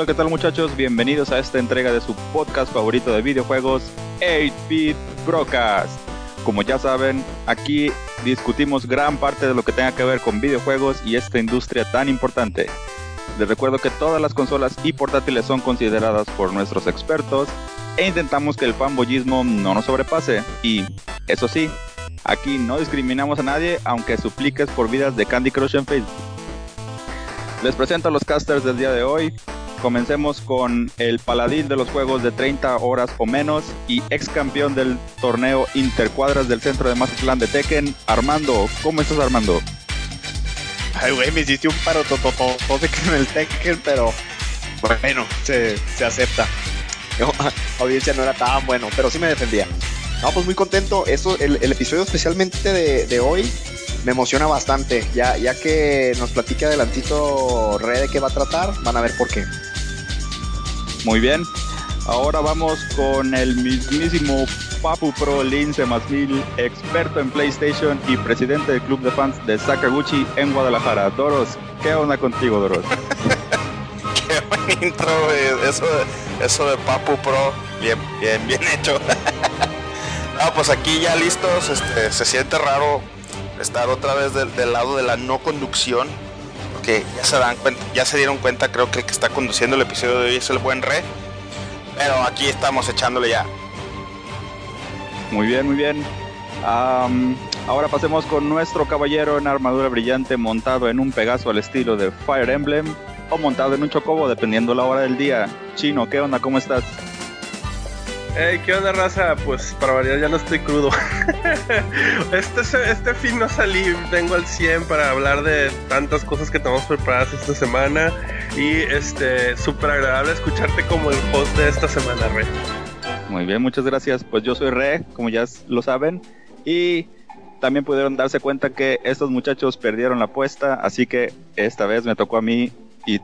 Hola, ¿qué tal muchachos? Bienvenidos a esta entrega de su podcast favorito de videojuegos, 8-Bit Broadcast. Como ya saben, aquí discutimos gran parte de lo que tenga que ver con videojuegos y esta industria tan importante. Les recuerdo que todas las consolas y portátiles son consideradas por nuestros expertos e intentamos que el fanboyismo no nos sobrepase. Y, eso sí, aquí no discriminamos a nadie aunque supliques por vidas de Candy Crush en Facebook. Les presento a los casters del día de hoy. Comencemos con el paladín de los juegos de 30 horas o menos y ex campeón del torneo Intercuadras del centro de Mazatlán de Tekken, Armando. ¿Cómo estás, Armando? Ay, güey, me hiciste un paro en el Tekken, pero bueno, se, se acepta. No, audiencia no era tan bueno, pero sí me defendía. No, pues muy contento. Eso, el, episodio especialmente de, de, hoy me emociona bastante. Ya, ya que nos platique adelantito Red de qué va a tratar, van a ver por qué. Muy bien. Ahora vamos con el mismísimo Papu Pro Lince más experto en PlayStation y presidente del club de fans de Sakaguchi en Guadalajara. Doros, ¿qué onda contigo, Doros? qué buen intro, eso eso de Papu Pro, bien, bien, bien hecho. no, pues aquí ya listos, este, se siente raro estar otra vez del lado de la no conducción, porque ya se dan cuenta, ya se dieron cuenta, creo que el que está conduciendo el episodio de hoy es el buen Re, pero aquí estamos echándole ya. Muy bien, muy bien. Um, ahora pasemos con nuestro caballero en armadura brillante montado en un Pegaso al estilo de Fire Emblem o montado en un chocobo dependiendo la hora del día. Chino, ¿qué onda? ¿Cómo estás? Hey, ¿qué onda, raza? Pues para variar ya no estoy crudo. este, este fin no salí, tengo al 100 para hablar de tantas cosas que tenemos preparadas esta semana. Y este, súper agradable escucharte como el host de esta semana, Rey. Muy bien, muchas gracias. Pues yo soy Re, como ya lo saben. Y también pudieron darse cuenta que estos muchachos perdieron la apuesta, así que esta vez me tocó a mí y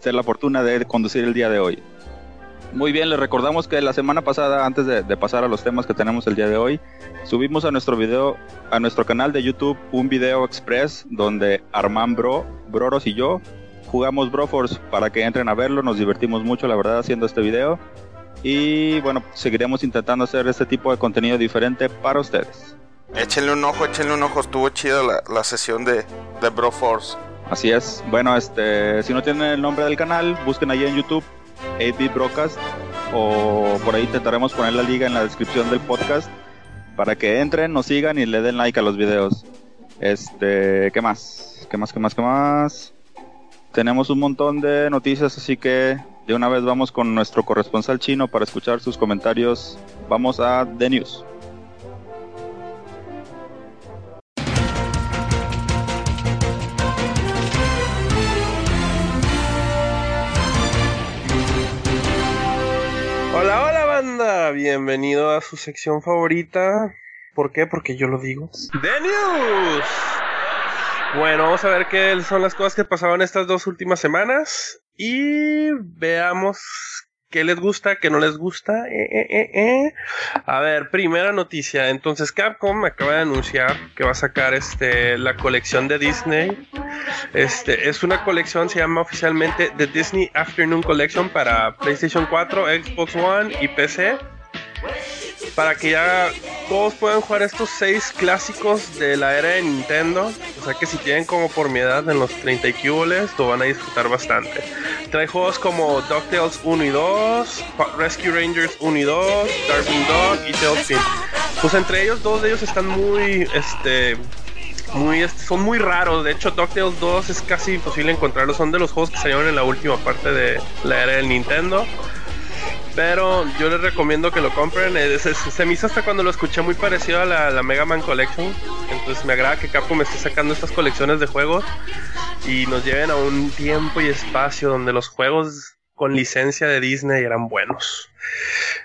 ser la fortuna de conducir el día de hoy. Muy bien, les recordamos que la semana pasada, antes de, de, pasar a los temas que tenemos el día de hoy, subimos a nuestro video, a nuestro canal de YouTube, un video express donde Armand Bro, Broros y yo jugamos Broforce para que entren a verlo. Nos divertimos mucho, la verdad, haciendo este video. Y bueno, seguiremos intentando hacer este tipo de contenido diferente para ustedes. Échenle un ojo, échenle un ojo, estuvo chida la, la sesión de, de Broforce. Así es. Bueno, este, si no tienen el nombre del canal, busquen ahí en YouTube 8-Bit Broadcast o por ahí intentaremos poner la liga en la descripción del podcast para que entren, nos sigan y le den like a los videos. Este, ¿qué más? ¿Qué más? ¿Qué más? ¿Qué más? Tenemos un montón de noticias, así que de una vez vamos con nuestro corresponsal chino para escuchar sus comentarios. Vamos a The News. Bienvenido a su sección favorita. ¿Por qué? Porque yo lo digo. The News. Bueno, vamos a ver qué son las cosas que pasaron estas dos últimas semanas y veamos qué les gusta, qué no les gusta. Eh, eh, eh, eh. A ver, primera noticia. Entonces Capcom acaba de anunciar que va a sacar este la colección de Disney. Este es una colección, se llama oficialmente The Disney Afternoon Collection para PlayStation 4, Xbox One y PC. Para que ya todos puedan jugar estos seis clásicos de la era de Nintendo. O sea que si tienen como por mi edad en los 30 y cuboles, lo van a disfrutar bastante. Trae juegos como DuckTales 1 y 2, Rescue Rangers 1 y 2, Darkwing Dog y Tailspin. Pues entre ellos, dos de ellos están muy, este, muy, son muy raros. De hecho, DuckTales 2 es casi imposible encontrarlos. Son de los juegos que salieron en la última parte de la era del Nintendo. Pero yo les recomiendo que lo compren. Se, se, me hizo hasta cuando lo escuché muy parecido a la, la, Mega Man Collection. Entonces me agrada que Capcom esté sacando estas colecciones de juegos y nos lleven a un tiempo y espacio donde los juegos con licencia de Disney eran buenos.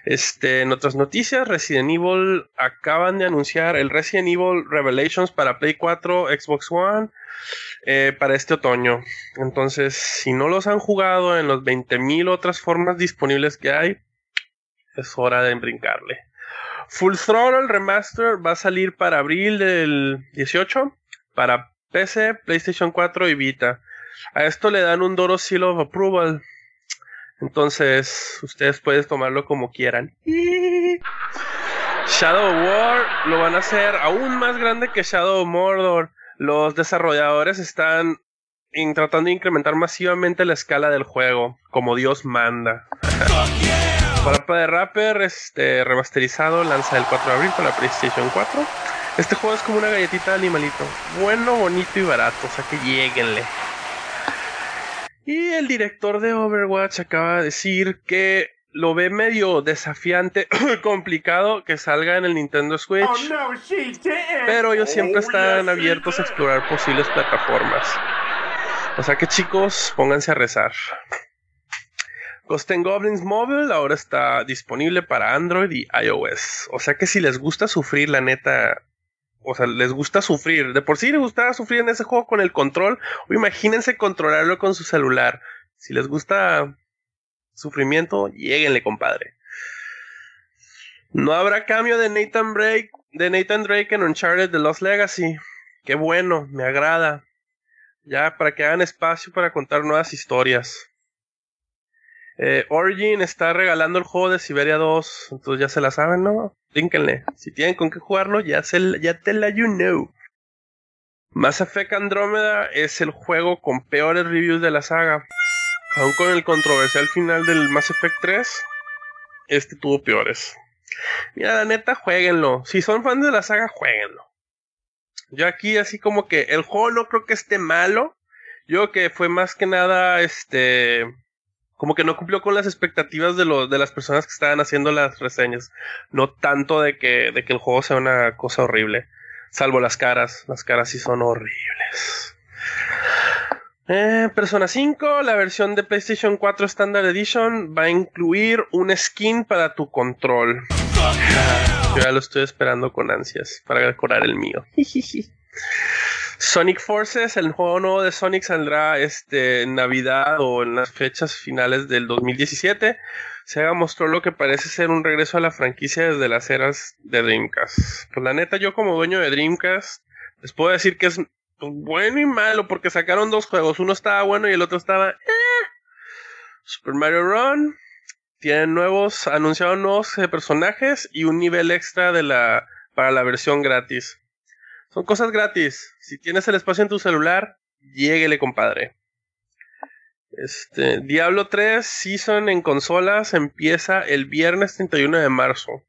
Este, en otras noticias, Resident Evil acaban de anunciar el Resident Evil Revelations para Play 4, Xbox One. Eh, para este otoño. Entonces, si no los han jugado en los 20.000 otras formas disponibles que hay, es hora de brincarle. Full Throttle Remaster va a salir para abril del 18 para PC, PlayStation 4 y Vita. A esto le dan un Doro Seal of Approval. Entonces, ustedes pueden tomarlo como quieran. Shadow War lo van a hacer aún más grande que Shadow Mordor. Los desarrolladores están tratando de incrementar masivamente la escala del juego, como Dios manda. Para de Rapper, este remasterizado, lanza el 4 de abril para la PlayStation 4. Este juego es como una galletita de animalito. Bueno, bonito y barato, o sea que lleguenle. Y el director de Overwatch acaba de decir que lo ve medio desafiante, complicado que salga en el Nintendo Switch. Oh, pero ellos siempre oh, están abiertos a explorar posibles plataformas. O sea que chicos, pónganse a rezar. Ghost Goblins Mobile ahora está disponible para Android y iOS. O sea que si les gusta sufrir, la neta, o sea, les gusta sufrir. De por sí les gustaba sufrir en ese juego con el control. O imagínense controlarlo con su celular. Si les gusta sufrimiento, lleguenle, compadre. No habrá cambio de Nathan Drake, de Nathan Drake en Uncharted The Lost Legacy. Qué bueno, me agrada. Ya para que hagan espacio para contar nuevas historias. Eh, Origin está regalando el juego de Siberia 2, entonces ya se la saben, ¿no? Trínquenle. Si tienen con qué jugarlo, ya, se, ya te la you know. Mass Effect Andromeda es el juego con peores reviews de la saga. Aún con el controversial final del Mass Effect 3, este tuvo peores. Mira, la neta, jueguenlo. Si son fans de la saga, jueguenlo. Yo aquí así como que el juego no creo que esté malo. Yo que fue más que nada este como que no cumplió con las expectativas de, de las personas que estaban haciendo las reseñas. No tanto de que, de que el juego sea una cosa horrible. Salvo las caras. Las caras sí son horribles. Eh, Persona 5, la versión de PlayStation 4 Standard Edition va a incluir un skin para tu control. yo ya lo estoy esperando con ansias para decorar el mío. Sonic Forces, el juego nuevo de Sonic saldrá este en Navidad o en las fechas finales del 2017. Sega mostró lo que parece ser un regreso a la franquicia desde las eras de Dreamcast. Pues la neta, yo como dueño de Dreamcast, les puedo decir que es bueno y malo porque sacaron dos juegos. Uno estaba bueno y el otro estaba... Eh. Super Mario Run. Tienen nuevos, anunciaron nuevos eh, personajes y un nivel extra de la, para la versión gratis. Son cosas gratis. Si tienes el espacio en tu celular, lléguele, compadre. Este, Diablo 3 Season en consolas empieza el viernes 31 de marzo.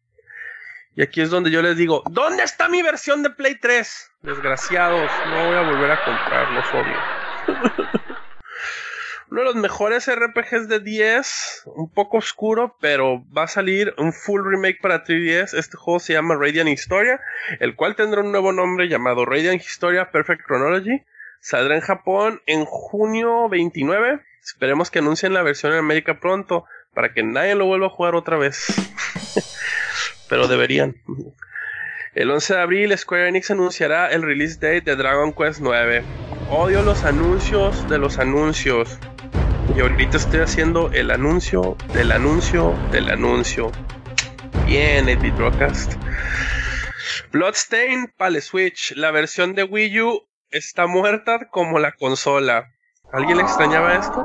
Y aquí es donde yo les digo, ¿dónde está mi versión de Play 3? Desgraciados, no voy a volver a comprarlo, obvio. uno de los mejores RPGs de 10, un poco oscuro, pero va a salir un full remake para 3DS. Este juego se llama Radiant Historia, el cual tendrá un nuevo nombre llamado Radiant Historia Perfect Chronology. Saldrá en Japón en junio 29. Esperemos que anuncien la versión en América pronto para que nadie lo vuelva a jugar otra vez. pero deberían. El 11 de abril Square Enix anunciará el release date de Dragon Quest 9. Odio los anuncios de los anuncios. Y ahorita estoy haciendo el anuncio del anuncio del anuncio. Bien, Edit Broadcast. Bloodstain para Switch. La versión de Wii U está muerta como la consola. ¿Alguien le extrañaba esto?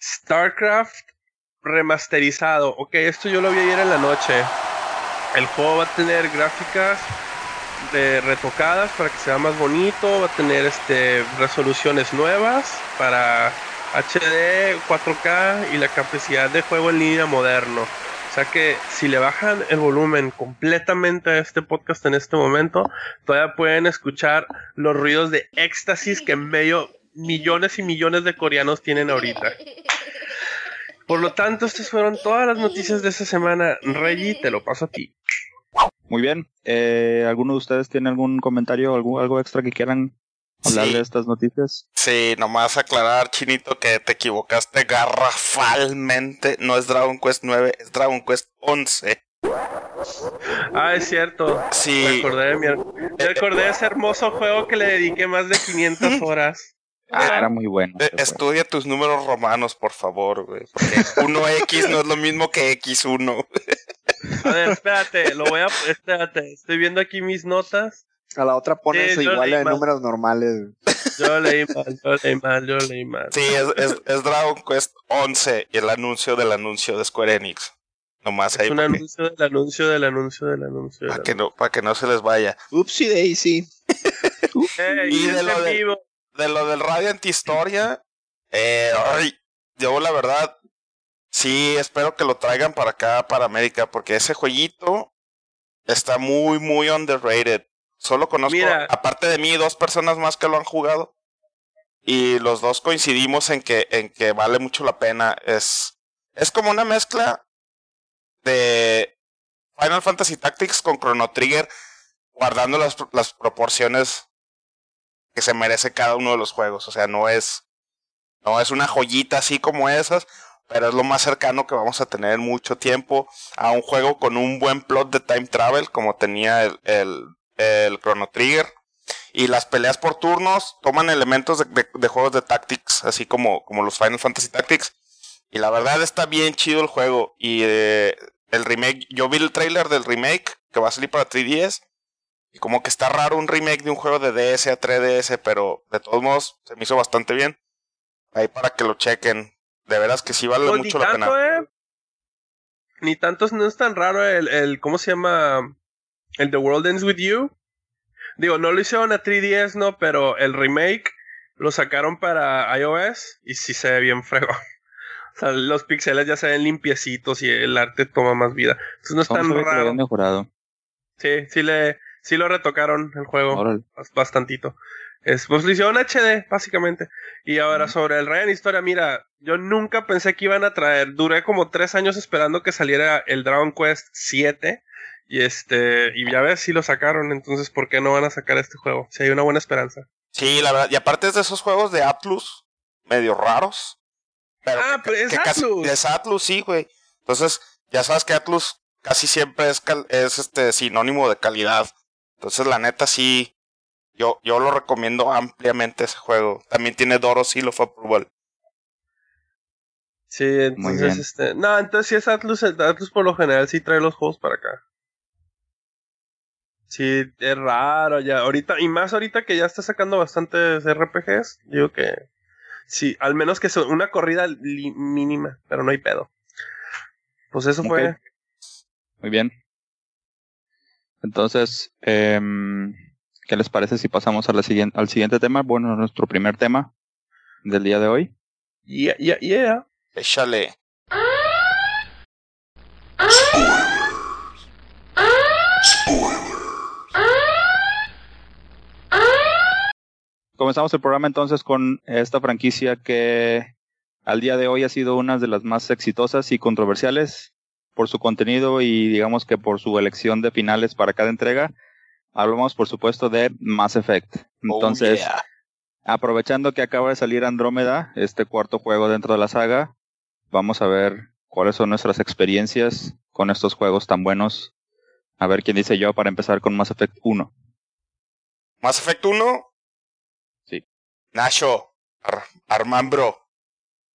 StarCraft remasterizado. Ok, esto yo lo vi ayer en la noche. El juego va a tener gráficas de retocadas para que sea más bonito, va a tener este resoluciones nuevas para HD, 4K y la capacidad de juego en línea moderno. O sea que si le bajan el volumen completamente a este podcast en este momento, todavía pueden escuchar los ruidos de éxtasis que medio millones y millones de coreanos tienen ahorita. Por lo tanto, estas fueron todas las noticias de esta semana. Reggie, te lo paso a ti. Muy bien. Eh, ¿Alguno de ustedes tiene algún comentario, algún, algo extra que quieran hablar de estas noticias? Sí, nomás aclarar, Chinito, que te equivocaste garrafalmente. No es Dragon Quest 9, es Dragon Quest 11. Ah, es cierto. Sí. Acordé, de, de ese hermoso juego que le dediqué más de 500 horas. Ah, era muy bueno. Eh, estudia tus números romanos, por favor, güey. Porque 1X no es lo mismo que X1. A ver, espérate, lo voy a. Espérate, estoy viendo aquí mis notas. A la otra pones igual en números normales. Yo leí mal, yo leí mal, yo leí mal. Sí, es, es, es Dragon Quest 11 y el anuncio del anuncio de Square Enix. Nomás ahí Es un para que, anuncio del anuncio del anuncio del anuncio. para que no, para que no se les vaya. Upsi Daisy. anuncio. Ey, Y de lo de- vivo. De lo del Radiant Historia, eh, ay, yo la verdad, sí, espero que lo traigan para acá, para América, porque ese jueguito está muy, muy underrated. Solo conozco, Mira. aparte de mí, dos personas más que lo han jugado. Y los dos coincidimos en que, en que vale mucho la pena. Es, es como una mezcla de Final Fantasy Tactics con Chrono Trigger, guardando las, las proporciones que se merece cada uno de los juegos. O sea, no es, no es una joyita así como esas, pero es lo más cercano que vamos a tener en mucho tiempo a un juego con un buen plot de time travel como tenía el, el, Chrono Trigger. Y las peleas por turnos toman elementos de, de- de juegos de Tactics, así como, como los Final Fantasy Tactics. Y la verdad está bien chido el juego. Y eh, el remake, yo vi el trailer del remake que va a salir para 3DS. Y como que está raro un remake de un juego de DS a 3DS, pero de todos modos se me hizo bastante bien. Ahí para que lo chequen. De veras que sí vale Pues ni mucho la tanto, pena. eh. Ni tanto, no es tan raro el, el, ¿cómo se llama? El The World Ends With You. Digo, no lo hicieron a 3DS, no, pero el remake lo sacaron para iOS y sí se ve bien frego. O sea, los pixeles ya se ven limpiecitos y el arte toma más vida. Entonces no es ¿Cómo tan raro. mejorado? Sí, sí le, sí lo retocaron el juego. Órale. bastantito. Es, pues lo hicieron HD, básicamente. Y ahora Ujú. sobre el Ryan Historia, mira, yo nunca pensé que iban a traer, duré como tres años esperando que saliera el Dragon Quest 7. Y este, y ya ves si lo sacaron, entonces ¿por qué no van a sacar este juego? Si hay una buena esperanza. Sí, la verdad. Y aparte es de esos juegos de Atlus, medio raros. Pero Ah, que- pero es que casi- Atlus. es Atlus, sí, güey. Entonces, ya sabes que Atlus casi siempre es, cal- es este sinónimo de calidad. Entonces, la neta, sí. Yo, yo lo recomiendo ampliamente ese juego. También tiene Doro Seal of Approval. Sí, entonces este, no, entonces si es Atlus, el Atlus por lo general sí trae los juegos para acá. Sí, es raro ya, ahorita, y más ahorita que ya está sacando bastantes RPGs, digo que sí, al menos que sea una corrida mínima, pero no hay pedo. Pues eso fue, Muy bien. Entonces, em, ¿qué les parece si pasamos a la siguiente, al siguiente tema? Bueno, nuestro primer tema del día de hoy. yeah, yeah, yeah. Échale. Comenzamos el programa entonces con esta franquicia que al día de hoy ha sido una de las más exitosas y controversiales por su contenido y digamos que por su elección de finales para cada entrega. Hablamos por supuesto de Mass Effect. Oh, Entonces, yeah. aprovechando que acaba de salir Andrómeda, este cuarto juego dentro de la saga, vamos a ver cuáles son nuestras experiencias con estos juegos tan buenos. A ver quién dice yo para empezar con Mass Effect 1. Mass Effect 1. Sí. Nacho, Ar Armambro.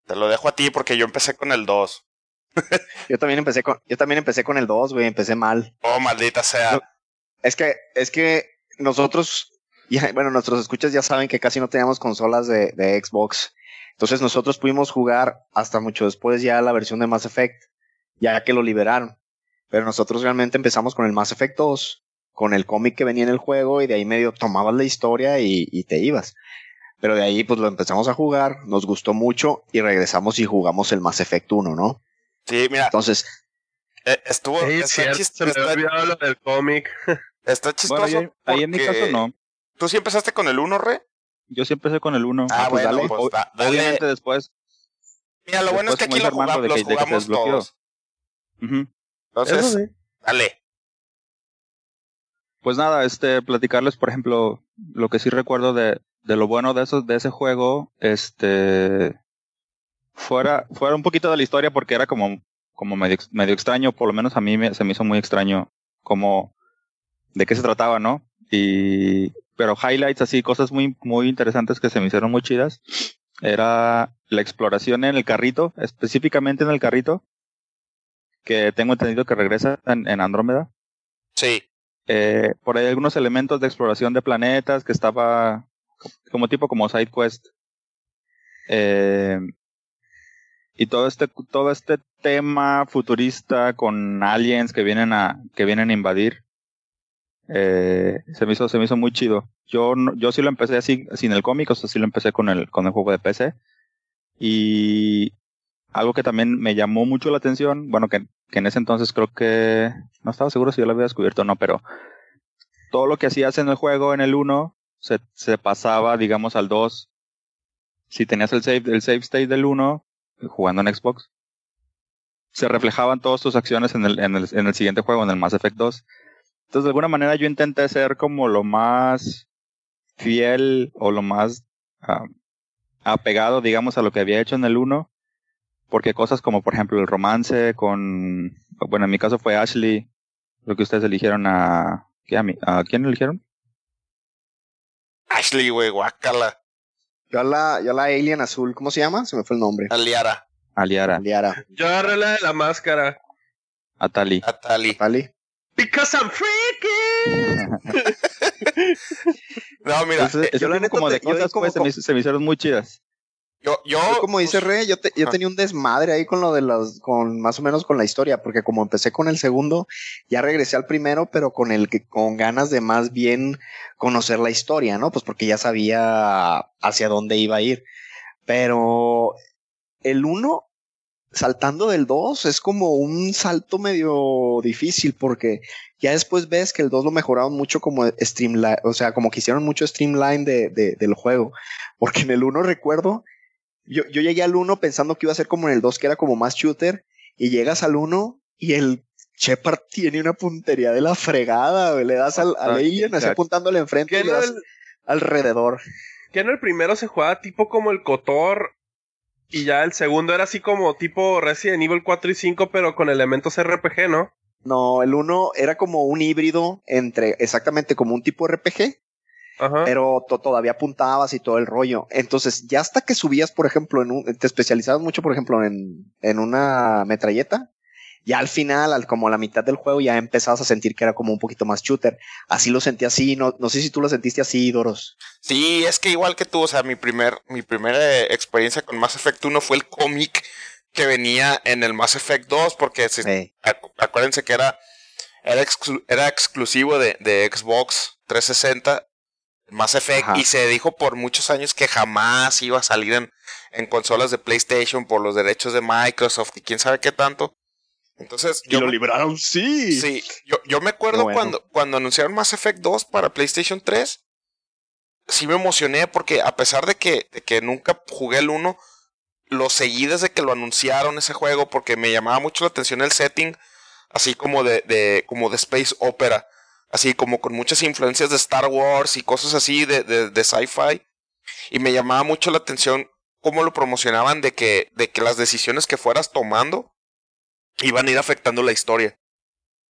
Te lo dejo a ti porque yo empecé con el 2. Yo también empecé con, yo también empecé con el 2, güey, empecé mal. Oh, maldita sea. No. Es que, es que nosotros, ya, bueno, nuestros escuchas ya saben que casi no teníamos consolas de, de Xbox. Entonces nosotros pudimos jugar hasta mucho después ya la versión de Mass Effect, ya que lo liberaron. Pero nosotros realmente empezamos con el Mass Effect 2, con el cómic que venía en el juego y de ahí medio tomabas la historia y, y te ibas. Pero de ahí pues lo empezamos a jugar, nos gustó mucho y regresamos y jugamos el Mass Effect 1, ¿no? Sí, mira, Entonces, eh, estuvo. Sí, está, cierto, chis- se me está- olvidado lo del cómic. está chistoso. Bueno, yo- ahí en mi caso no. ¿Tú sí empezaste con el 1, Re? Yo sí empecé con el 1. Ah, pues bueno, dale. pues da- dale. Obviamente después. Mira, lo bueno es que aquí lo jugamos, de los que- de que se jugamos todos. Entonces, Eso sí. dale. Pues nada, este, platicarles, por ejemplo, lo que sí recuerdo de, de lo bueno de esos, de ese juego, este, fuera, fuera un poquito de la historia porque era como, como medio, medio extraño, por lo menos a mí me, se me hizo muy extraño como de qué se trataba, ¿no? Y, pero highlights así, cosas muy, muy interesantes que se me hicieron muy chidas, era la exploración en el carrito, específicamente en el carrito, que tengo entendido que regresa en, en Andrómeda Sí. eh, por ahí algunos elementos de exploración de planetas que estaba como tipo como side quest. Eh, y todo este, todo este tema futurista con aliens que vienen a, que vienen a invadir, eh, se me hizo, se me hizo muy chido. Yo, yo sí lo empecé así, sin el cómic, o sea, sí lo empecé con el, con el juego de PC. Y algo que también me llamó mucho la atención, bueno, que, que en ese entonces creo que, no estaba seguro si yo lo había descubierto o no, pero todo lo que hacías en el juego, en el 1, se, se pasaba, digamos, al 2. Si tenías el save, el save state del 1, jugando en Xbox, se reflejaban todas tus acciones en el, en el, en el siguiente juego, en el Mass Effect 2. Entonces, de alguna manera yo intenté ser como lo más fiel o lo más uh, apegado, digamos, a lo que había hecho en el 1. Porque cosas como, por ejemplo, el romance con, bueno, en mi caso fue Ashley, lo que ustedes eligieron a, ¿qué, a, mí, ¿a quién eligieron? Ashley, güey, guácala. Yo a la, yo a la alien azul, ¿cómo se llama? Se me fue el nombre. Aliara. Aliara. Aliara. Yo agarré la de la máscara. Atali. Atali. Atali. Because I'm freaky. no, mira, Entonces, eh, yo la neta como de te- cosas como- pues, se, me, se me hicieron muy chidas. Yo, yo, Yo, como dice Rey, yo, te- yo tenía un desmadre ahí con lo de las, con más o menos con la historia, porque como empecé con el segundo, ya regresé al primero, pero con el que, con ganas de más bien conocer la historia, ¿no? Pues porque ya sabía hacia dónde iba a ir. Pero el uno, saltando del dos, es como un salto medio difícil, porque ya después ves que el 2 lo mejoraron mucho como streamline, o sea, como que hicieron mucho streamline de, de- del juego. Porque en el 1 recuerdo, yo, yo llegué al 1 pensando que iba a ser como en el 2, que era como más shooter, y llegas al 1 y el Shepard tiene una puntería de la fregada, güey. le das al, al Ah, alien así apuntándole enfrente ¿Qué y le das el, alrededor. que no el primero se jugaba tipo como el Cotor? Y ya el segundo era así como tipo Resident Evil 4 y 5, pero con elementos RPG, ¿no? No, el 1 era como un híbrido entre exactamente como un tipo RPG, Ajá. pero to- todavía apuntabas y todo el rollo. Entonces, ya hasta que subías, por ejemplo, en un, te especializabas mucho, por ejemplo, en, en una metralleta, ya al final, al, como a la mitad del juego, ya empezabas a sentir que era como un poquito más shooter. Así lo sentí así, no, no sé si tú lo sentiste así, Doros. sí, es que igual que tú, o sea, mi primer, mi primera experiencia con Mass Effect 1 fue el cómic que venía en el Mass Effect 2, porque se- acu- acuérdense que era, era, exclu- era exclusivo de, de Xbox 360, Mass Effect, Ajá. y se dijo por muchos años que jamás iba a salir en, en consolas de PlayStation por los derechos de Microsoft y quién sabe qué tanto. Entonces, yo, me- libraron, sí. sí, yo, yo me acuerdo bueno. cuando, cuando anunciaron Mass Effect 2 para PlayStation 3, sí me emocioné porque a pesar de que, de que nunca jugué el 1, lo seguí desde que lo anunciaron ese juego porque me llamaba mucho la atención el setting, así como de, de, como de Space Opera, así como con muchas influencias de Star Wars y cosas así de, de, de sci-fi. Y me llamaba mucho la atención cómo lo promocionaban de que, de que las decisiones que fueras tomando iban a ir afectando la historia.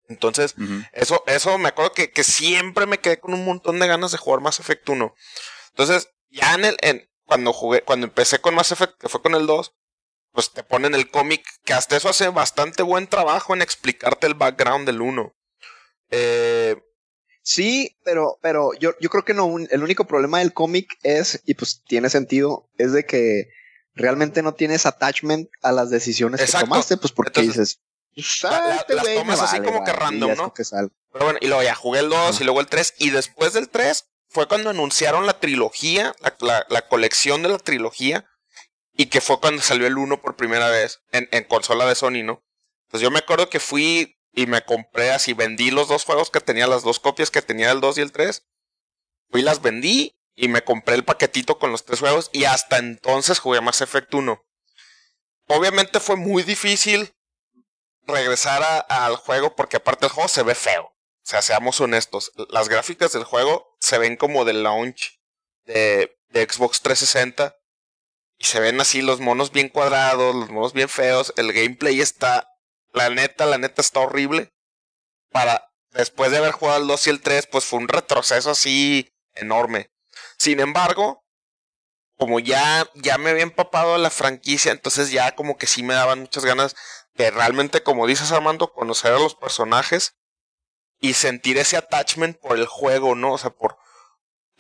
Entonces, eso, eso me acuerdo que, que siempre me quedé con un montón de ganas de jugar Mass Effect 1. Entonces, ya en el, en, cuando jugué, cuando empecé con Mass Effect, que fue con el 2, pues te ponen el cómic, que hasta eso hace bastante buen trabajo en explicarte el background del 1. Eh, Sí, pero, pero yo, yo creo que no, un- el único problema del cómic es, y pues tiene sentido, es de que realmente no tienes attachment a las decisiones Exacto. que tomaste, pues porque Entonces, dices, la- la- "Ah, este las tomas así como que vale", y random, ¿no? algo. pero bueno, y luego ya jugué el 2 y luego el 3. Y después del 3 fue cuando anunciaron la trilogía, la, la- la colección de la trilogía. Y que fue cuando salió el 1 por primera vez en, en consola de Sony, ¿no? Pues yo me acuerdo que fui y me compré así, vendí los dos juegos que tenía, las dos copias que tenía del 2 y el 3. Fui las vendí y me compré el paquetito con los tres juegos y hasta entonces jugué Mass Effect 1. Obviamente fue muy difícil regresar al juego porque aparte el juego se ve feo. O sea, seamos honestos, las gráficas del juego se ven como del launch de, de Xbox 360 y se ven así los monos bien cuadrados, los monos bien feos, el gameplay está, la neta, la neta está horrible. Para, después de haber jugado el 2 y el 3, pues fue un retroceso así enorme. Sin embargo, como ya, ya me había empapado la franquicia, entonces ya como que sí me daban muchas ganas de realmente, como dices Armando, conocer a los personajes y sentir ese attachment por el juego, ¿no? O sea, por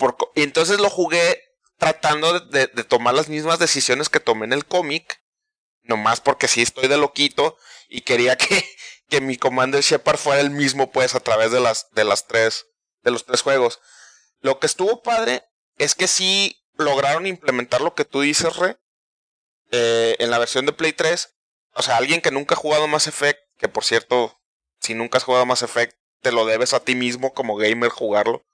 por, y entonces lo jugué tratando de, de, tomar las mismas decisiones que tomé en el cómic, nomás porque sí estoy de loquito y quería que, que mi Commander Shepard fuera el mismo, pues, a través de las, de las tres, de los tres juegos. Lo que estuvo padre es que sí lograron implementar lo que tú dices, Re, eh, en la versión de Play 3. O sea, alguien que nunca ha jugado Mass Effect, que por cierto, si nunca has jugado Mass Effect, te lo debes a ti mismo como gamer jugarlo.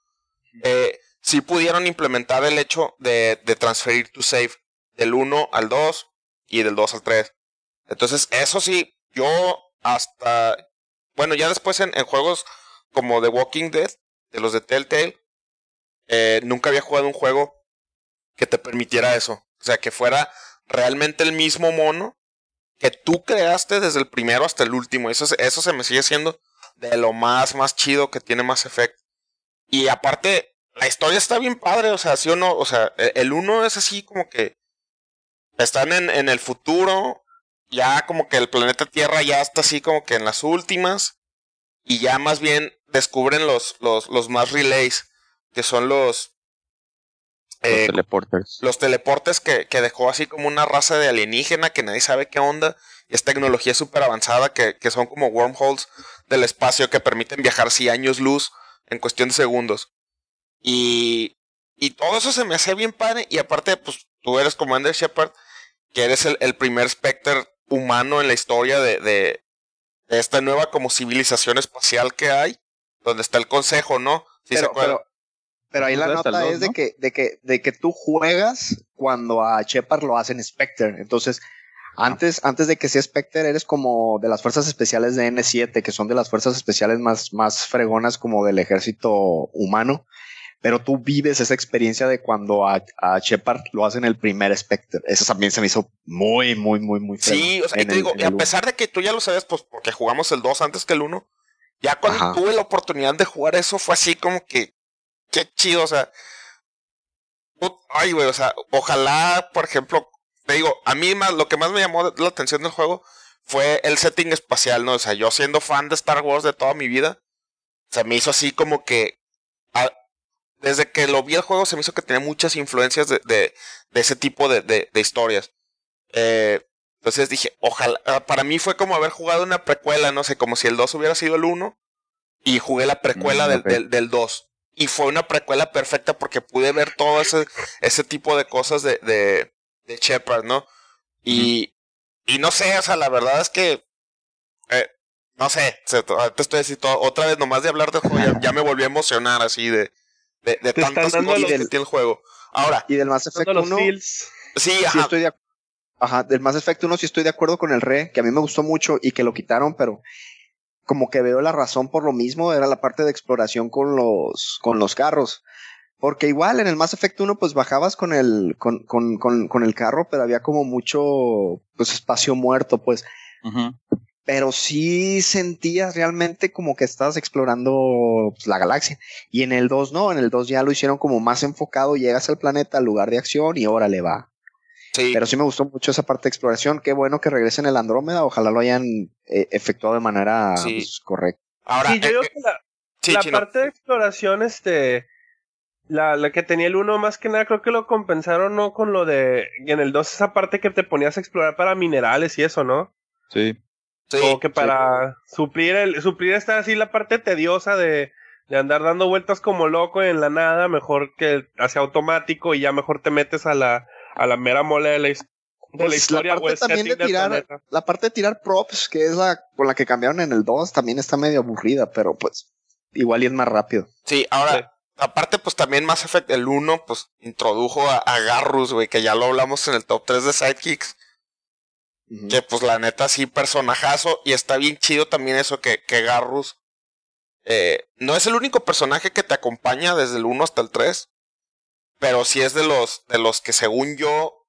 Eh, sí pudieron implementar el hecho de, de transferir tu save del 1 al 2 y del 2 al 3. Entonces, eso sí, yo hasta, bueno, ya después en, juegos como The Walking Dead, de los de Telltale, eh, nunca había jugado un juego que te permitiera eso. O sea, que fuera realmente el mismo mono que tú creaste desde el primero hasta el último. Eso, eso se me sigue siendo de lo más, más chido que tiene Mass Effect. Y aparte, la historia está bien padre, o sea, sí o no, o sea, e, el uno es así como que están en, en el futuro, ya como que el planeta Tierra ya está así como que en las últimas, y ya más bien descubren los, los, los más relays, que son los... Eh, los teleporters. Los teleportes que, que dejó así como una raza de alienígena que nadie sabe qué onda. Y es tecnología súper avanzada que, que son como wormholes del espacio que permiten viajar si años luz en cuestión de segundos. Y, y todo eso se me hace bien padre. Y aparte, pues tú eres Commander Shepard, que eres el, el primer Spectre humano en la historia de, de, de, esta nueva como civilización espacial que hay, donde está el consejo, ¿no? Sí pero, pero, pero, ahí la nota es de, que, de, que, de que tú juegas cuando a Shepard lo hacen Spectre. Entonces, antes, antes de que sea Spectre, eres como de las fuerzas especiales de N7, que son de las fuerzas especiales más, más fregonas como del ejército humano. Pero tú vives esa experiencia de cuando a, a Shepard lo hacen el primer Spectre. Eso también se me hizo muy, muy, muy, muy. Sí, o sea, y te digo, a pesar de que tú ya lo sabes, pues porque jugamos el 2 antes que el 1, ya cuando Ajá. tuve la oportunidad de jugar eso fue así como que, qué chido, o sea, ay, güey, o sea, ojalá, por ejemplo, te digo, a mí más, lo que más me llamó la atención del juego fue el setting espacial, ¿no? O sea, yo siendo fan de Star Wars de toda mi vida, se me hizo así como que, desde que lo vi el juego, se me hizo que tenía muchas influencias de, de, de ese tipo de, de, historias. Eh, entonces dije, ojalá, ah, para mí fue como haber jugado una precuela, no sé, como si el 2 hubiera sido el 1 y jugué la precuela mm, del, okay. del, del 2. Y fue una precuela perfecta porque pude ver todo ese, ese tipo de cosas de, de, de Shepard, ¿no? Y, mm. y no sé, o sea, la verdad es que, eh, no sé, te estoy diciendo, otra vez nomás de hablar de juego, ya, ya, me volví a emocionar así de, de, de tantas cosas que tiene el juego. Ahora, y del Mass Effect 1, sí, ajá. sí estoy de Ajá, del Mass Effect 1 sí estoy de acuerdo con el Re, que a mí me gustó mucho y que lo quitaron, pero como que veo la razón por lo mismo, era la parte de exploración con los, con los carros. Porque igual en el Mass Effect 1 pues bajabas con el, con, con, con, con el carro, pero había como mucho, pues espacio muerto, pues. Uh -huh. Pero sí sentías realmente como que estabas explorando pues, la galaxia. Y en el 2 no, en el 2 ya lo hicieron como más enfocado, llegas al planeta, al lugar de acción y órale va. Sí. Pero sí me gustó mucho esa parte de exploración. Qué bueno que regresen el Andrómeda. Ojalá lo hayan eh, efectuado de manera sí. pues, correcta. Ahora, sí, yo eh, creo que la, sí, la parte de exploración, este, la, la que tenía el 1 más que nada creo que lo compensaron no con lo de en el 2 esa parte que te ponías a explorar para minerales y eso, ¿no? Sí. Sí o que para sí. suplir el suplir esta así la parte tediosa de, de andar dando vueltas como loco en la nada, mejor que hacia automático y ya mejor te metes a la a la mera mole de la, de pues la historia la parte también de tirar la parte de tirar props que es la con la que cambiaron en el 2 también está medio aburrida, pero pues igual y es más rápido. Sí, ahora sí aparte, pues también Mass Effect el 1, pues introdujo a, a Garrus, güey, que ya lo hablamos en el top 3 de Sidekicks. Que pues la neta sí, personajazo. Y está bien chido también eso que, que Garrus eh, no es el único personaje que te acompaña desde el 1 hasta el 3. Pero sí es de los, de los que según yo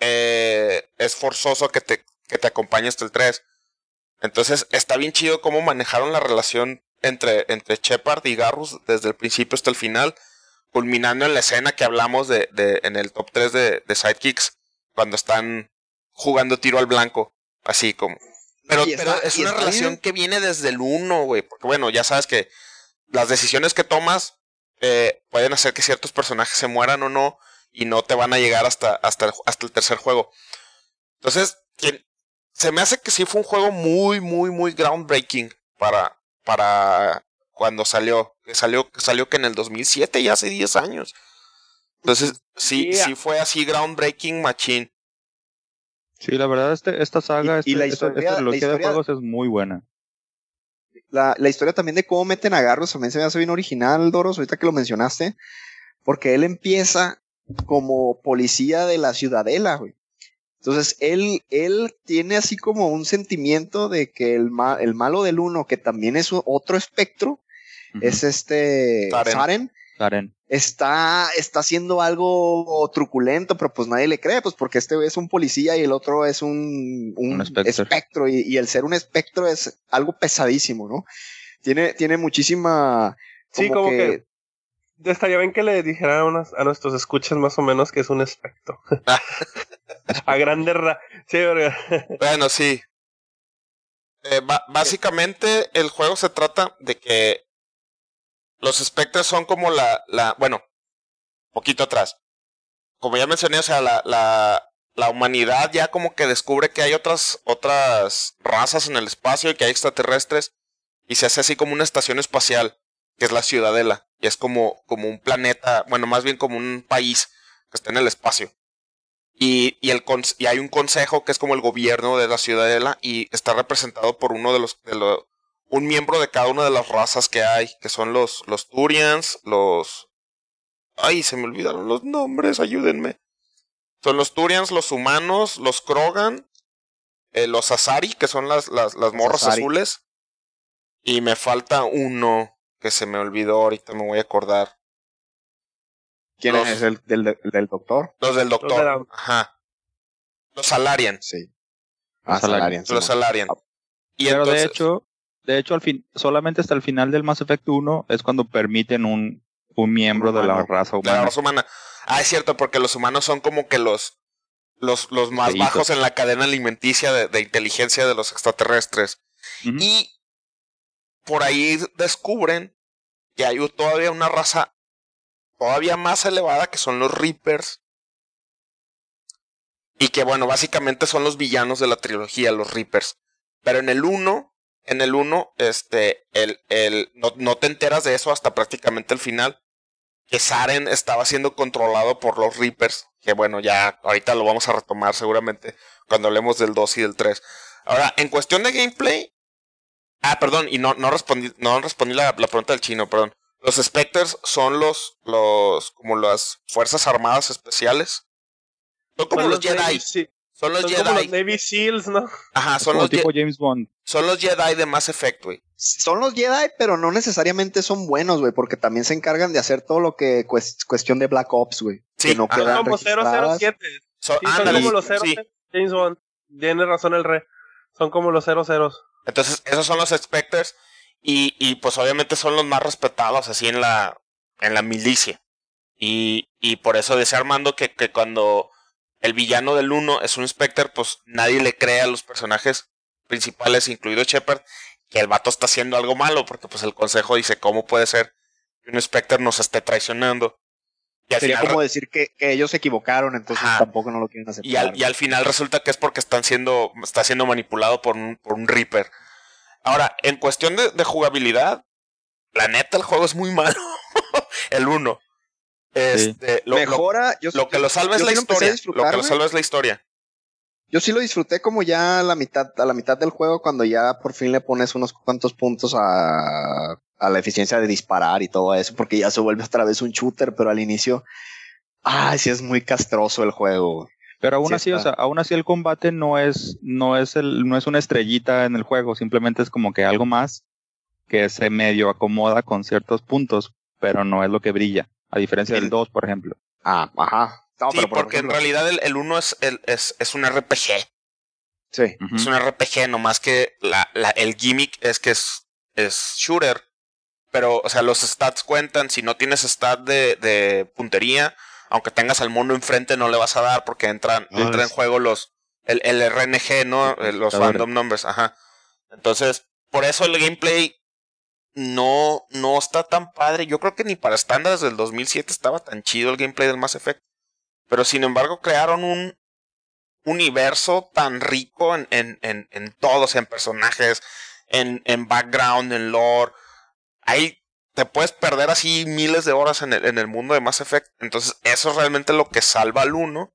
eh, es forzoso que te, que te acompañe hasta el 3. Entonces está bien chido cómo manejaron la relación entre, entre Shepard y Garrus desde el principio hasta el final, culminando en la escena que hablamos de, de en el top 3 de, de Sidekicks, cuando están jugando tiro al blanco, así como. Pero, está, pero es una relación bien. que viene desde el 1, güey, porque bueno, ya sabes que las decisiones que tomas eh, pueden hacer que ciertos personajes se mueran o no y no te van a llegar hasta, hasta, el, hasta el tercer juego. Entonces, se me hace que sí fue un juego muy, muy, muy groundbreaking para, para cuando salió. Que salió, que salió que en el 2007, ya hace 10 años. Entonces, sí, sí fue así groundbreaking machine. Sí, la verdad, este, esta saga, y, este, la historia, de juegos es muy buena. La, la, historia también de cómo meten a Garros también se me hace bien original, Doros, ahorita que lo mencionaste. Porque él empieza como policía de la ciudadela, güey. Entonces, él, él tiene así como un sentimiento de que el, el malo del uno, que también es otro espectro, es este Saren. Saren. Está, está haciendo algo truculento, pero pues nadie le cree, pues porque este es un policía y el otro es un, un, espectro, y, y, el ser un espectro es algo pesadísimo, ¿no? Tiene, tiene muchísima... sí, como que estaría bien que le dijeran a, nuestros escuchas más o menos que es un espectro. a grande ra sí, Bueno, sí. Eh, básicamente el juego se trata de que los espectros son como la, la, bueno, poquito atrás. Como ya mencioné, o sea, la, la, la humanidad ya como que descubre que hay otras, otras razas en el espacio y que hay extraterrestres y se hace así como una estación espacial que es la Ciudadela, y es como, como un planeta, bueno, más bien como un país que está en el espacio. Y, y, el, y hay un consejo que es como el gobierno de la Ciudadela y está representado por uno de los, de los, un miembro de cada una de las razas que hay, que son los, los Turians, los... Ay, se me olvidaron los nombres, ayúdenme. Son los Turians, los humanos, los Krogan, eh, los Asari, que son las, las, las morras azules. Y me falta uno que se me olvidó, ahorita me voy a acordar. ¿Quién es el del, del, doctor? Los del doctor. Ajá. Los Salarian. Sí. Ah, Salarian. Los Salarian. Ah. Y Pero de hecho, de hecho, al fin, solamente hasta el final del Mass Effect 1 es cuando permiten un, un miembro de la raza humana. De la raza humana. Ah, es cierto, porque los humanos son como que los, los, los más bajos en la cadena alimenticia de, de inteligencia de los extraterrestres. Y por ahí descubren que hay todavía una raza todavía más elevada que son los Reapers. Y que bueno, básicamente son los villanos de la trilogía, los Reapers. Pero en el 1, en el 1, este, el, el, no, no, te enteras de eso hasta prácticamente el final. Que Saren estaba siendo controlado por los Reapers. Que bueno, ya ahorita lo vamos a retomar seguramente cuando hablemos del 2 y del 3. Ahora, en cuestión de gameplay, Ah, perdón, y no, no respondí, no respondí la, la pregunta del chino, perdón. Los Spectres son los, los, como las Fuerzas Armadas Especiales. Son como los, Jedi. Son los Jedi. Como los Navy SEALs, ¿no? Ajá, son los tipo James Bond. Son los Jedi de Mass Effect, güey. Son los Jedi, pero no necesariamente son buenos, güey, porque también se encargan de hacer todo lo que cuestión de Black Ops, güey. Sí, no son como 007. Son, sí, son como los 007. James Bond. Tiene razón el rey. Son como los 00. Entonces, esos son los Spectres. Y, y pues obviamente son los más respetados así en la, en la milicia. Y, y por eso decía Armando que, que cuando el villano del 1 es un Spectre, pues nadie le cree a los personajes principales, incluido Shepard, que el vato está haciendo algo malo, porque pues el consejo dice, ¿cómo puede ser que un Spectre nos esté traicionando? Y Sería como decir que, que, ellos se equivocaron, entonces tampoco no lo quieren aceptar. Y al, y al final resulta que es porque están siendo, está siendo manipulado por un, por un Reaper. Ahora, en cuestión de, de jugabilidad, la neta el juego es muy malo. el 1. Este, lo, Mejora. Lo, lo que lo salva es la historia. Lo que lo salva es la historia. Yo sí lo disfruté como ya a la mitad, a la mitad del juego, cuando ya por fin le pones unos cuantos puntos a, a la eficiencia de disparar y todo eso, porque ya se vuelve otra vez un shooter, pero al inicio, ay, sí es muy castroso el juego. Pero aún así, o sea, aún así el combate no es, no es el, no es una estrellita en el juego, simplemente es como que algo más que se medio acomoda con ciertos puntos, pero no es lo que brilla, a diferencia del 2, por ejemplo. Ah, ajá. sí, porque en realidad el 1 es, el, es, es un RPG. Sí. Es un RPG, nomás que la, la, el gimmick es que es, es shooter pero, o sea, los stats cuentan. Si no tienes stat de, de puntería, aunque tengas al mono enfrente, no le vas a dar porque entran, entra en juego los, el, el RNG, ¿no? Eh, los random numbers, ajá. Entonces, por eso el gameplay no, no está tan padre. Yo creo que ni para estándares del 2007 estaba tan chido el gameplay del Mass Effect. Pero sin embargo crearon un universo tan rico en, en, en, en todos, en personajes, en, en background, en lore. Ahí te puedes perder así miles de horas en el, en el mundo de Mass Effect. Entonces, eso es realmente lo que salva al 1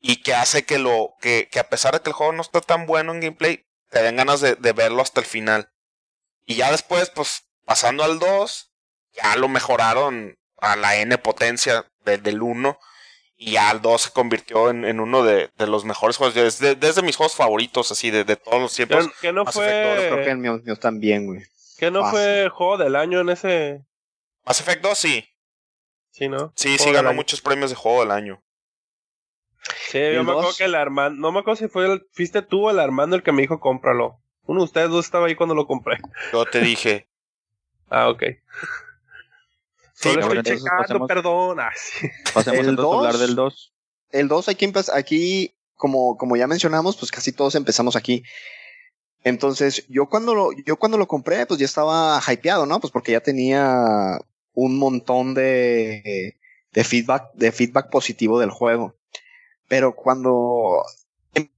y que hace que lo que, que, a pesar de que el juego no está tan bueno en gameplay, te den ganas de, de verlo hasta el final. Y ya después, pues, pasando al 2, ya lo mejoraron a la N potencia del 1. Y ya el 2 se convirtió en, en uno de, de, los mejores juegos. Desde, desde mis juegos favoritos, así, de, de todos los tiempos. ¿Qué no fue? Creo que el mío, mío también, güey. ¿Qué no Fácil. fue juego del año en ese? Mass Effect 2 sí. Sí, ¿no? Sí, Juego sí ganó muchos premios de juego del año. Sí, el yo me acuerdo que el Armando, no me acuerdo si fue el, fuiste tú o el Armando el que me dijo cómpralo. Uno de ustedes dos estaba ahí cuando lo compré. Yo te dije. Ah, ok. Sí, Solo estoy checando, pasemos- perdón. Ah, sí. Pasemos El entonces a hablar dos. del 2. El 2 aquí, aquí como, como ya mencionamos, pues casi todos empezamos aquí. Entonces, yo cuando lo, yo cuando lo compré, pues ya estaba hypeado, ¿no? Pues porque ya tenía un montón de, de feedback, de feedback positivo del juego. Pero cuando em-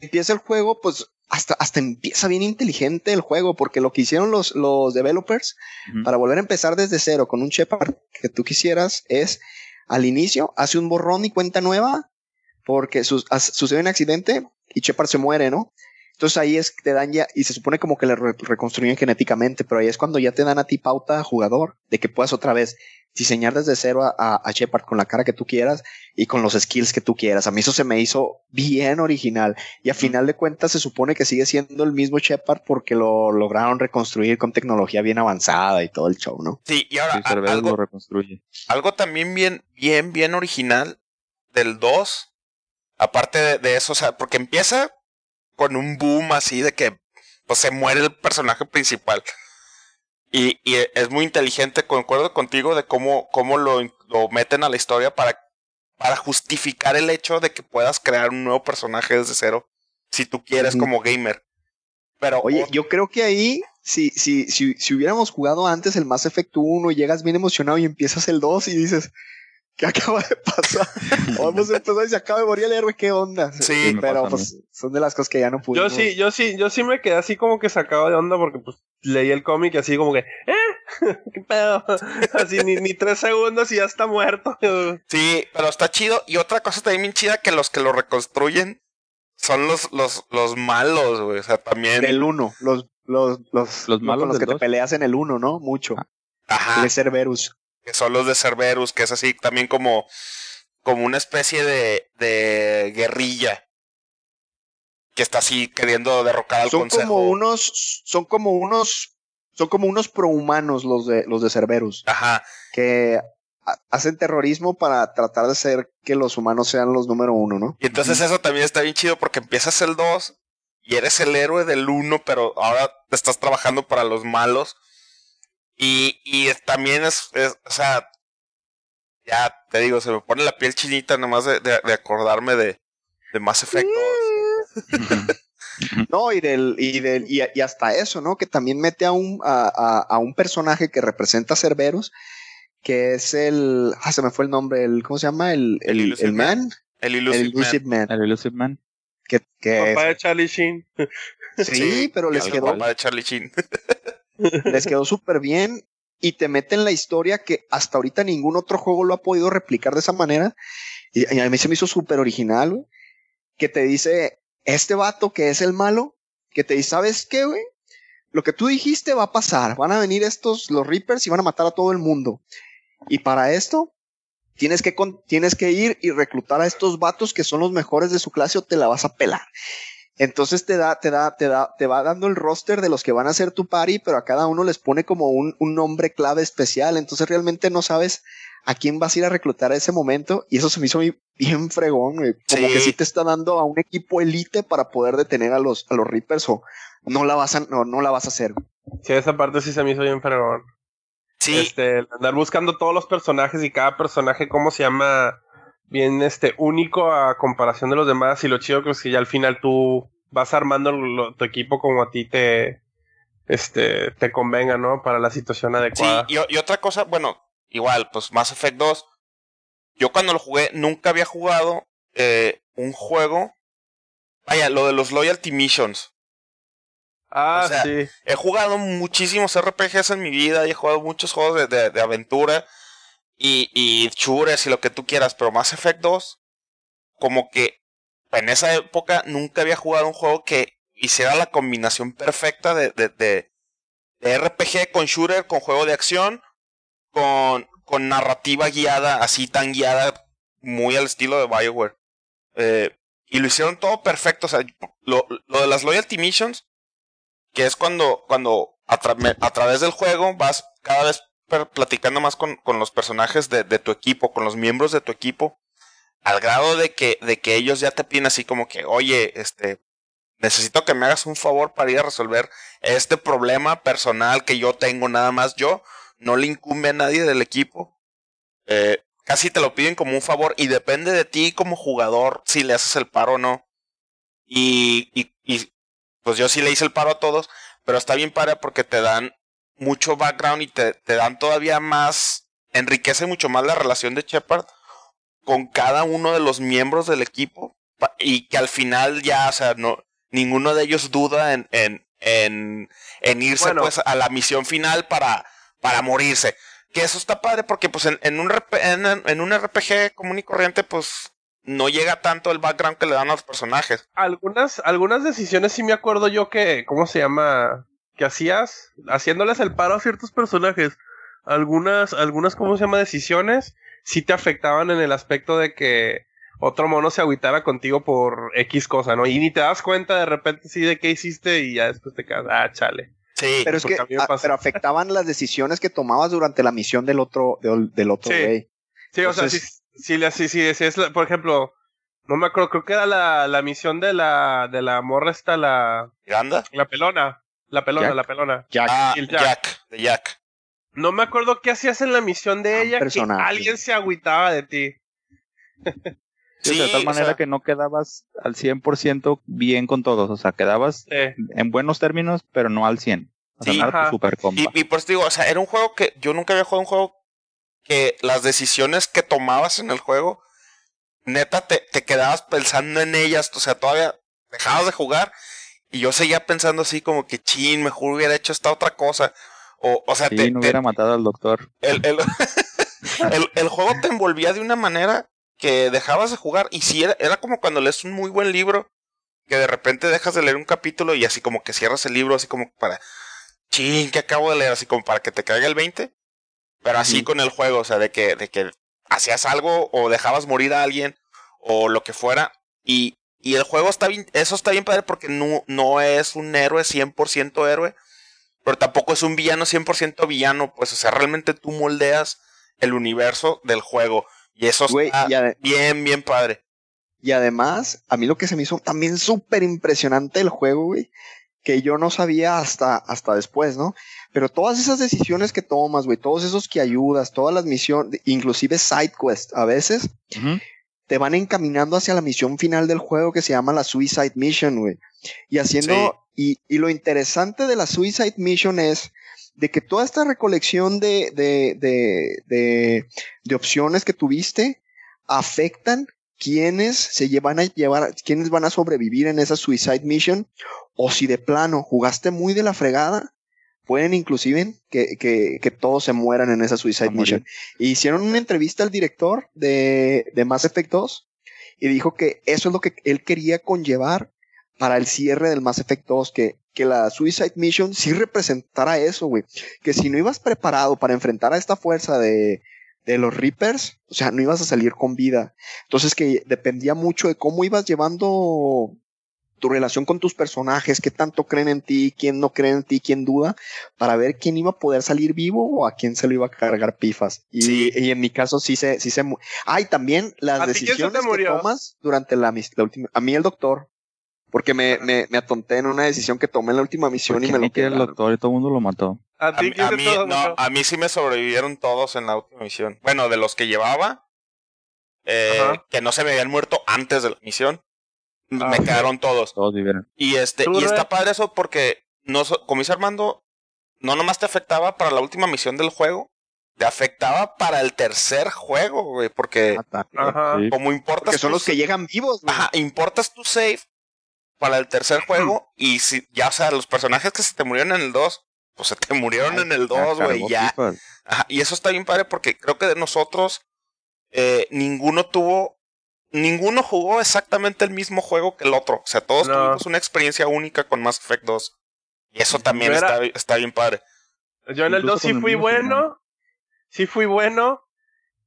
empieza el juego, pues hasta, hasta empieza bien inteligente el juego, porque lo que hicieron los, los developers para volver a empezar desde cero con un Shepard que tú quisieras es al inicio hace un borrón y cuenta nueva porque as- sucede un accidente y Shepard se muere, ¿no? Entonces ahí es que te dan ya, y se supone como que le re- reconstruyen genéticamente, pero ahí es cuando ya te dan a ti pauta jugador de que puedas otra vez diseñar desde cero a, a, a Shepard con la cara que tú quieras y con los skills que tú quieras. A mí eso se me hizo bien original y a final de cuentas se supone que sigue siendo el mismo Shepard porque lo lograron reconstruir con tecnología bien avanzada y todo el show, ¿no? Sí, y ahora Sí, a- Cerberus algo, lo reconstruye. algo también bien, bien, bien original del 2. Aparte de, de eso, o sea, porque empieza con un boom así de que pues, se muere el personaje principal. Y, y es muy inteligente, concuerdo contigo, de cómo, cómo lo, lo meten a la historia para, para justificar el hecho de que puedas crear un nuevo personaje desde cero, si tú quieres como gamer. Pero Oye, yo creo que ahí, si, si, si, si hubiéramos jugado antes el Mass Effect 1 y llegas bien emocionado y empiezas el 2 y dices, ¿qué acaba de pasar? Vamos a empezar y se acaba de morir el héroe, ¿qué onda? Sí, pero pues son de las cosas que ya no Yo pudimos. sí, yo sí, yo sí me quedé así como que sacado de onda porque pues leí el cómic así como que, ¿eh? ¿Qué pedo? Así ni, ni tres segundos y ya está muerto. Sí, pero está chido. Y otra cosa también bien chida que los que lo reconstruyen son los, los, los malos, güey. O sea, también. Del 1, los, los, los, Los malos con los del que te peleas en el 1, ¿no? Mucho. Ajá. De Cerberus. Que son los de Cerberus, que es así también como, como una especie de, de guerrilla. Que está así queriendo derrocar al Son consejo. como unos, son como unos, son como unos prohumanos los de, los de Cerberus. Ajá. que ha- hacen terrorismo para tratar de hacer que los humanos sean los número uno, ¿no? Y entonces eso también está bien chido porque empiezas el 2 y eres el héroe del 1, pero ahora te estás trabajando para los malos. Y, y es- también es, es- o sea, ya te digo, se me pone la piel chinita nomás de, de, de acordarme de, de Mass Effect 2. No, y del, y del, y, y hasta eso, ¿no? Que también mete a un, a, a, a un personaje que representa a Cerberus, que es el, ah, se me fue el nombre, el, ¿cómo se llama? El, El el, Illusive el man, El el Illusive Man. Illusive Man, El Elusive Man. que, que Papá de Charlie Sheen. es- sí, pero les el quedó, papá de Charlie Sheen. les quedó súper bien y te mete en la historia que hasta ahorita ningún otro juego lo ha podido replicar de esa manera. Y, a mí se me hizo súper original, güey. Que te dice, este vato que es el malo, que te dice, ¿sabes qué, güey? Lo que tú dijiste va a pasar. Van a venir estos, los Reapers, y van a matar a todo el mundo. Y para esto, tienes que, tienes que ir y reclutar a estos vatos que son los mejores de su clase o te la vas a pelar. Entonces te da, te da, te da, te va dando el roster de los que van a ser tu party, pero a cada uno les pone como un, un nombre clave especial. Entonces realmente no sabes a quién vas a ir a reclutar a ese momento. Y eso se me hizo muy bien fregón, güey. Como Sí. que sí te está dando a un equipo elite para poder detener a los, a los Reapers o no la vas a, no, no la vas a hacer. güey. Sí, esa parte sí se me hizo bien fregón. Sí, Este, andar buscando todos los personajes y cada personaje, cómo se llama, bien este, único a comparación de los demás. Y lo chido que es que ya al final tú vas armando lo- tu equipo como a ti te, este, te convenga, ¿no? Para la situación adecuada. Sí, y, y, otra cosa, bueno, igual, pues Mass Effect 2, yo cuando lo jugué nunca había jugado eh, un juego, vaya, lo de los Loyalty Missions. Ah, sí. He jugado muchísimos RPGs en mi vida y he jugado muchos juegos de, de, de aventura y, y chures y lo que tú quieras, pero Mass Effect 2, como que en esa época nunca había jugado un juego que hiciera la combinación perfecta de, de, de, de RPG con shooter, con juego de acción, con, con narrativa guiada, así tan guiada, muy al estilo de Bioware. Eh, y lo hicieron todo perfecto. O sea, lo, lo de las Loyalty Missions, que es cuando, cuando a, tra a través del juego vas cada vez platicando más con, con los personajes de, de, tu equipo, con los miembros de tu equipo, al grado de que, de que ellos ya te piden así como que, oye, este, necesito que me hagas un favor para ir a resolver este problema personal que yo tengo nada más yo, no le incumbe a nadie del equipo. Eh, casi te lo piden como un favor y depende de ti como jugador si le haces el paro o no. Y, y, y pues yo sí le hice el paro a todos, pero está bien para porque te dan mucho background y te, te dan todavía más, enriquece mucho más la relación de Shepard con cada uno de los miembros del equipo y que al final ya, o sea, no, ninguno de ellos duda en, en, en, en irse bueno. pues a la misión final para, para morirse. Que eso está padre porque pues en, en, un, en, en un RPG común y corriente pues no llega tanto el background que le dan a los personajes. Algunas, algunas decisiones sí me acuerdo yo que, ¿cómo se llama? Que hacías, haciéndoles el paro a ciertos personajes. Algunas, algunas, ¿cómo se llama? Decisiones sí te afectaban en el aspecto de que otro mono se agüitara contigo por X cosa, ¿no? Y ni te das cuenta de repente sí de qué hiciste y ya después te quedas, ah, chale. Sí, pero es que a, pero afectaban las decisiones que tomabas durante la misión del otro del, del otro sí. güey. Sí, Entonces, o sea, si, si, si, si, es, la, por ejemplo, no me acuerdo, creo que era la, la misión de la, de la morra esta, la... ¿Ganda? La pelona, la pelona, Jack. la pelona. Jack. Ah, Jack. Jack, de Jack. No me acuerdo qué hacías en la misión de ella, personaje. que alguien se agüitaba de ti. Sí, de tal manera o sea, que no quedabas al 100% bien con todos, o sea, quedabas sí. en buenos términos, pero no al 100. O sea, sí, no era tu super compa. Y, y por eso digo, o sea, era un juego que yo nunca había jugado un juego que las decisiones que tomabas en el juego, neta, te, te quedabas pensando en ellas, o sea, todavía dejabas de jugar y yo seguía pensando así como que, chin, mejor hubiera hecho esta otra cosa. O, o sea, sí, te, no te, hubiera matado al doctor. El, el, el, el, juego te envolvía de una manera que dejabas de jugar y si era, era como cuando lees un muy buen libro que de repente dejas de leer un capítulo y así como que cierras el libro así como para chin que acabo de leer así como para que te caiga el 20 pero así sí. con el juego o sea de que de que hacías algo o dejabas morir a alguien o lo que fuera y y el juego está bien eso está bien padre porque no no es un héroe 100% héroe pero tampoco es un villano 100% villano pues o sea realmente tú moldeas el universo del juego y eso Güey, está y bien, bien padre. Y además, a mí lo que se me hizo también súper impresionante el juego, güey, que yo no sabía hasta, hasta después, ¿no? Pero todas esas decisiones que tomas, güey, todos esos que ayudas, todas las misiones, inclusive side quest, a veces, uh -huh. Te van encaminando hacia la misión final del juego que se llama la Suicide Mission, güey. Y haciendo, sí. y, y lo interesante de la Suicide Mission es, de que toda esta recolección de, de, de, de, de opciones que tuviste afectan quienes se llevan a llevar, quienes van a sobrevivir en esa Suicide Mission, o si de plano jugaste muy de la fregada, pueden inclusive que, que, que todos se mueran en esa Suicide Mission. Y hicieron una entrevista al director de, de Mass Effect 2 y dijo que eso es lo que él quería conllevar para el cierre del Mass Effect 2, que, que la Suicide Mission sí representara eso, güey. Que si no ibas preparado para enfrentar a esta fuerza de, de los Reapers, o sea, no ibas a salir con vida. Entonces que dependía mucho de cómo ibas llevando tu relación con tus personajes, qué tanto creen en ti, quién no cree en ti, quién duda, para ver quién iba a poder salir vivo o a quién se lo iba a cargar pifas. Y, sí. y en mi caso sí se, sí se Ay, también las decisiones que tomas durante la, la última, a mí el doctor, porque me, me, me, atonté en una decisión que tomé en la última misión y me lo quedé. el doctor y todo el mundo lo mató. A, a, a mí, no, a mí sí me sobrevivieron todos en la última misión. Bueno, de los que llevaba, eh, que no se me habían muerto antes de la misión, ah, me quedaron todos. Todos vivieron. Y este, y está padre eso porque no, so- como dice Armando, no nomás te afectaba para la última misión del juego, te afectaba para el tercer juego, güey, porque Mata. Ajá. Como importas Porque son tu los que llegan vivos, güey. Ajá, importas tu save para el tercer juego y si ya, o sea, los personajes que se te murieron en el 2, pues se te murieron en el 2, güey, ya. Ajá, y eso está bien padre porque creo que de nosotros eh, ninguno tuvo, ninguno jugó exactamente el mismo juego que el otro. O sea, todos No. tuvimos una experiencia única con Mass Effect 2. Y eso también está, está bien padre. Yo en el Incluso 2 sí fui mismo bueno. Sí fui bueno.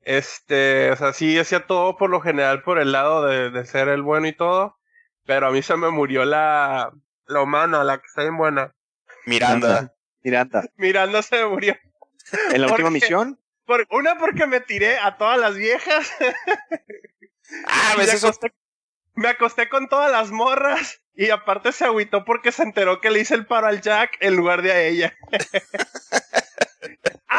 Este, o sea, sí hacía todo por lo general por el lado de, de ser el bueno y todo. Pero a mí se me murió la, la humana, la que está bien buena. Miranda. Miranda. Miranda se me murió. En la ¿Por última misión, Por, una porque me tiré a todas las viejas. Ah, y ¿ves me, acosté, me acosté con todas las morras. Y aparte se agüitó porque se enteró que le hice el paro al Jack en lugar de a ella. es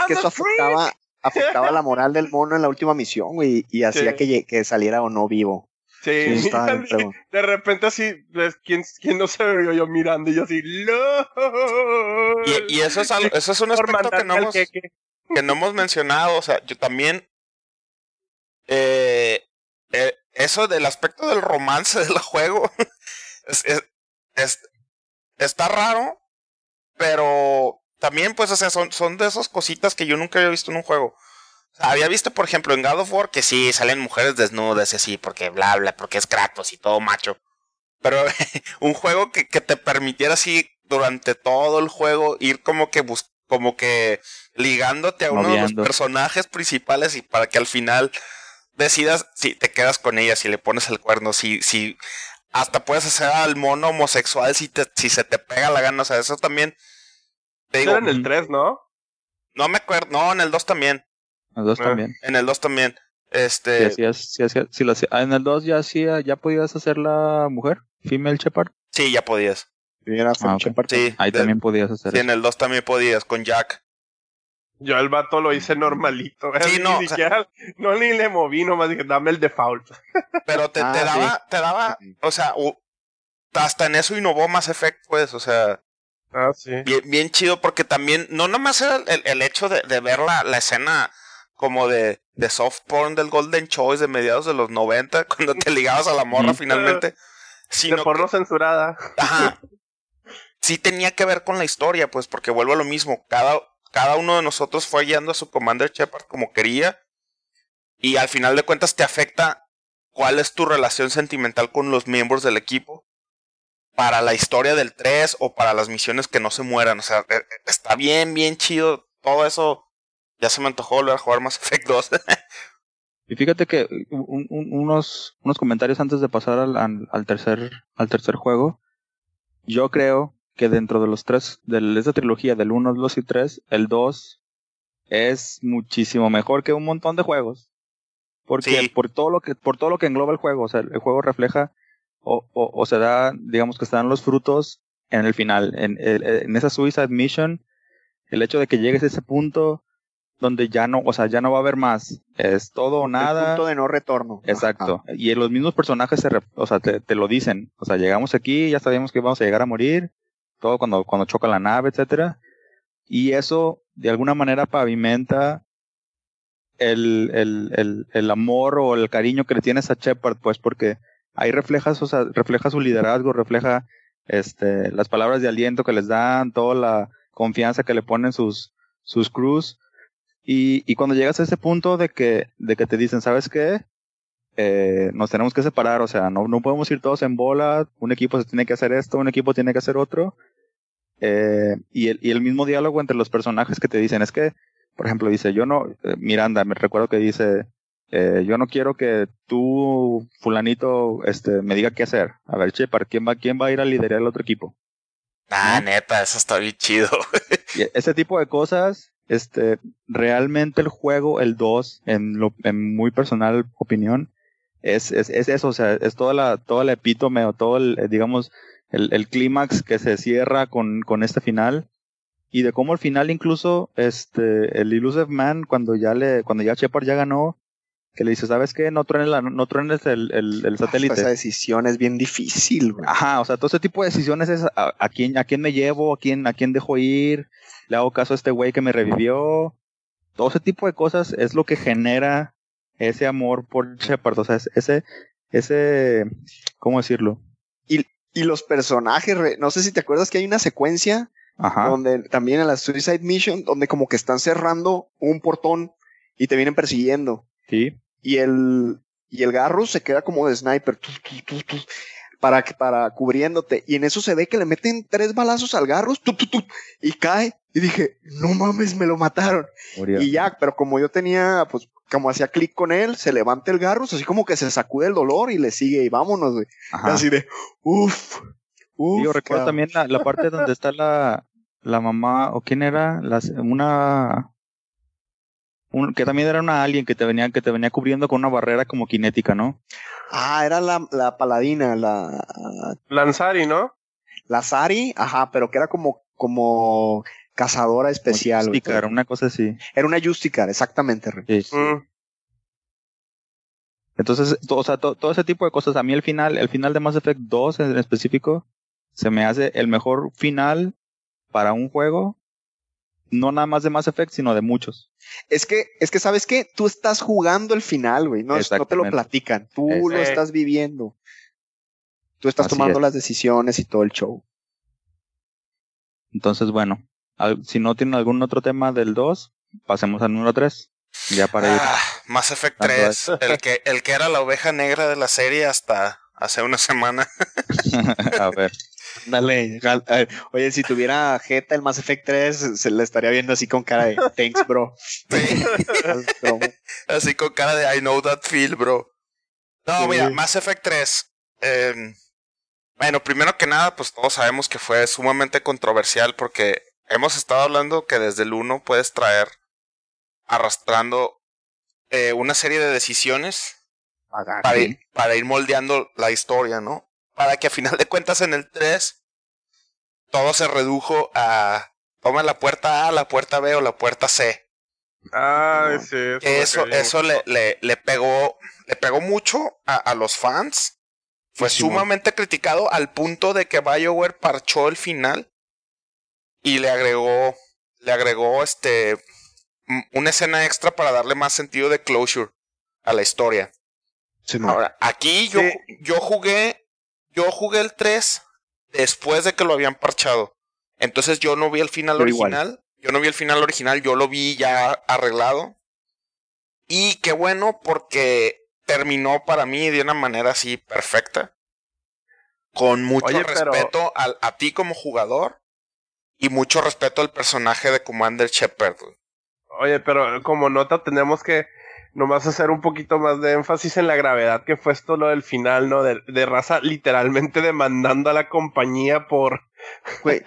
que eso afectaba, afectaba la moral del mono en la última misión, güey, y hacía Sí. que, saliera o no vivo. Sí, Sí, de repente así, pues, ¿quién, quién no se vio yo mirando? Y yo así, ¡LOL! Y, y eso es algo, eso es un aspecto que no hemos, que no hemos mencionado. O sea, yo también. eh, eso del aspecto del romance del juego. es, es- es- está raro. Pero también, pues, o sea, son, son de esas cositas que yo nunca había visto en un juego. Había visto, por ejemplo, en God of War que sí salen mujeres desnudas y así, porque bla, bla, porque es Kratos y todo macho. Pero un juego que, que te permitiera así durante todo el juego ir como que bus como que ligándote a uno de los personajes principales y para que al final decidas si te quedas con ella, si le pones el cuerno, si, si hasta puedes hacer al mono homosexual si te, si se te pega la gana. O sea, eso también. Te digo, Era en el 3, ¿no? no me acuerdo, no, en el 2 también. Los dos Ah. también. En el 2 también. Si Este. hacías, si hacías, si lo hacía- ah, en el 2 ya hacía, ya podías hacer la mujer, female Shepard. Sí, ya podías. Era Ah, ok. Shepard. Sí, Ahí de- también podías hacer sí, eso. en el 2 también podías, con Jack. Yo al vato lo hice normalito. Sí, Ni no, o sea- siquiera, no ni le moví, nomás dije, dame el default. Pero te, Ah, te sí. daba, te daba, o sea, hasta en eso innovó Mass Effect, pues, o sea, Ah, sí. bien, bien chido, porque también, no nomás era el, el hecho de, de ver la, la escena como de, de soft porn del Golden Choice de mediados de los 90, cuando te ligabas a la morra finalmente, De sino porno censurada. Ajá. Sí tenía que ver con la historia, pues, porque vuelvo a lo mismo. Cada, cada uno de nosotros fue guiando a su Commander Shepard como quería. Y al final de cuentas te afecta cuál es tu relación sentimental con los miembros del equipo. Para la historia del 3 o para las misiones que no se mueran. O sea, eh, eh, está bien, bien chido. Todo eso. Ya se me antojó volver a jugar Mass Effect 2. Y fíjate que un- unos, unos comentarios antes de pasar al, al tercer, al tercer juego. Yo creo que dentro de los tres, de esta trilogía del 1, 2 y 3, el 2 es muchísimo mejor que un montón de juegos. Porque Sí. por todo lo que, por todo lo que engloba el juego, o sea, el juego refleja o, o, o se da, digamos que están los frutos en el final, en, en, en esa Suicide Mission, el hecho de que llegues a ese punto donde ya no, o sea, ya no va a haber más, es todo o El nada. punto de no retorno. Exacto. Ajá. Y los mismos personajes se, o sea, te, te lo dicen. O sea, llegamos aquí, ya sabíamos que íbamos a llegar a morir. Todo cuando, cuando choca la nave, etcétera. Y eso, de alguna manera, pavimenta el, el, el, el amor o el cariño que le tienes a Shepard, pues, porque ahí reflejas, o sea, refleja su liderazgo, refleja este, las palabras de aliento que les dan, toda la confianza que le ponen sus, sus crews. Y, y cuando llegas a ese punto de que, de que te dicen, ¿sabes qué? Eh, nos tenemos que separar, o sea, no, no podemos ir todos en bola, un equipo se tiene que hacer esto, un equipo tiene que hacer otro. Eh, y, el, y el mismo diálogo entre los personajes que te dicen, es que, por ejemplo, dice, yo no, eh, Miranda, me recuerdo que dice, eh, yo no quiero que tú, fulanito, este, me diga qué hacer. A ver, Shepard, ¿quién va, quién va a ir a liderar el otro equipo? ah, ¿No? neta, eso está bien chido. Ese tipo de cosas, este, realmente el juego, el 2, en, lo, en muy personal opinión, es, es, es eso, o sea, es toda la, toda la epítome o todo el, eh, digamos, el, el clímax que se cierra con, con este final. Y de cómo al final incluso, este, el Illusive Man, cuando ya le, cuando ya Shepard ya ganó, que le dice, ¿sabes qué? No truenes, la, no truenes el, el, el satélite. Esa decisión es bien difícil, güey. Ajá, o sea, todo ese tipo de decisiones es a, a quién, a quién me llevo, a quién, a quién dejo ir, le hago caso a este güey que me revivió. Todo ese tipo de cosas es lo que genera ese amor por Shepard. O sea, es- ese, ese, ¿cómo decirlo? Y los personajes, no sé si te acuerdas que hay una secuencia Ajá. donde también en la Suicide Mission, donde como que están cerrando un portón y te vienen persiguiendo. Sí. Y el, y el Garrus se queda como de sniper, tu, tu, para, para cubriéndote. Y en eso se ve que le meten tres balazos al Garrus, y cae. Y dije, no mames, me lo mataron. murió. Y ya, pero como yo tenía, pues, como hacía clic con él, se levanta el Garrus, así como que se sacude el dolor y le sigue y vámonos, güey. Así de, uff, uff. Yo recuerdo también la, la parte donde está la, la mamá, o quién era, Las- una, un- que también era una alien que te venía, que te venía cubriendo con una barrera como cinética, ¿no? Ah, era la, la paladina, la, Lanzari, ¿no? la Sari, ajá, pero que era como, como cazadora especial. güey. Justicar, una cosa así. Era una Justicar, exactamente. Rey. Sí, sí. Mm. Entonces, to- o sea, to- todo ese tipo de cosas. A mí el final, el final de Mass Effect 2 en específico, se me hace el mejor final para un juego. No nada más de Mass Effect, sino de muchos. Es que, es que, ¿sabes qué? Tú estás jugando el final, güey. No, te lo platican. Tú lo estás viviendo. Tú estás Así tomando es. las decisiones y todo el show. Entonces, bueno, si no tienen algún otro tema del 2, pasemos al número 3. Ya para ir. Ah, Mass Effect Tanto 3, el que, el que era la oveja negra de la serie hasta hace una semana. a ver. Dale. eh, Oye, si tuviera Jeta el Mass Effect 3, se le estaría viendo así con cara de thanks, bro. Sí, así con cara de I know that feel, bro. No, Sí. mira, Mass Effect 3. eh, bueno, primero que nada, pues todos sabemos que fue sumamente controversial porque hemos estado hablando que desde el 1 puedes traer arrastrando eh, una serie de decisiones para ir, para ir moldeando la historia, ¿no? Para que a final de cuentas en el 3 todo se redujo a toma la puerta A, la puerta B o la puerta C. Ay, sí. eso eso, eso le, le, le pegó, le pegó mucho a, a los fans. Fue Sí, sumamente criticado al punto de que BioWare parchó el final y le agregó, le agregó este una escena extra para darle más sentido de closure a la historia. Ahora, aquí yo, Sí. yo jugué, yo jugué el 3 después de que lo habían parchado. Entonces yo no vi el final igual. original. Yo no vi el final original, yo lo vi ya arreglado. Y qué bueno porque terminó para mí de una manera así perfecta. Con mucho Oye, pero- respeto a ti como jugador y mucho respeto al personaje de Commander Shepard. Oye, pero como nota tenemos que nomás hacer un poquito más de énfasis en la gravedad que fue esto lo del final, ¿no? De, de raza literalmente demandando a la compañía por, Güey,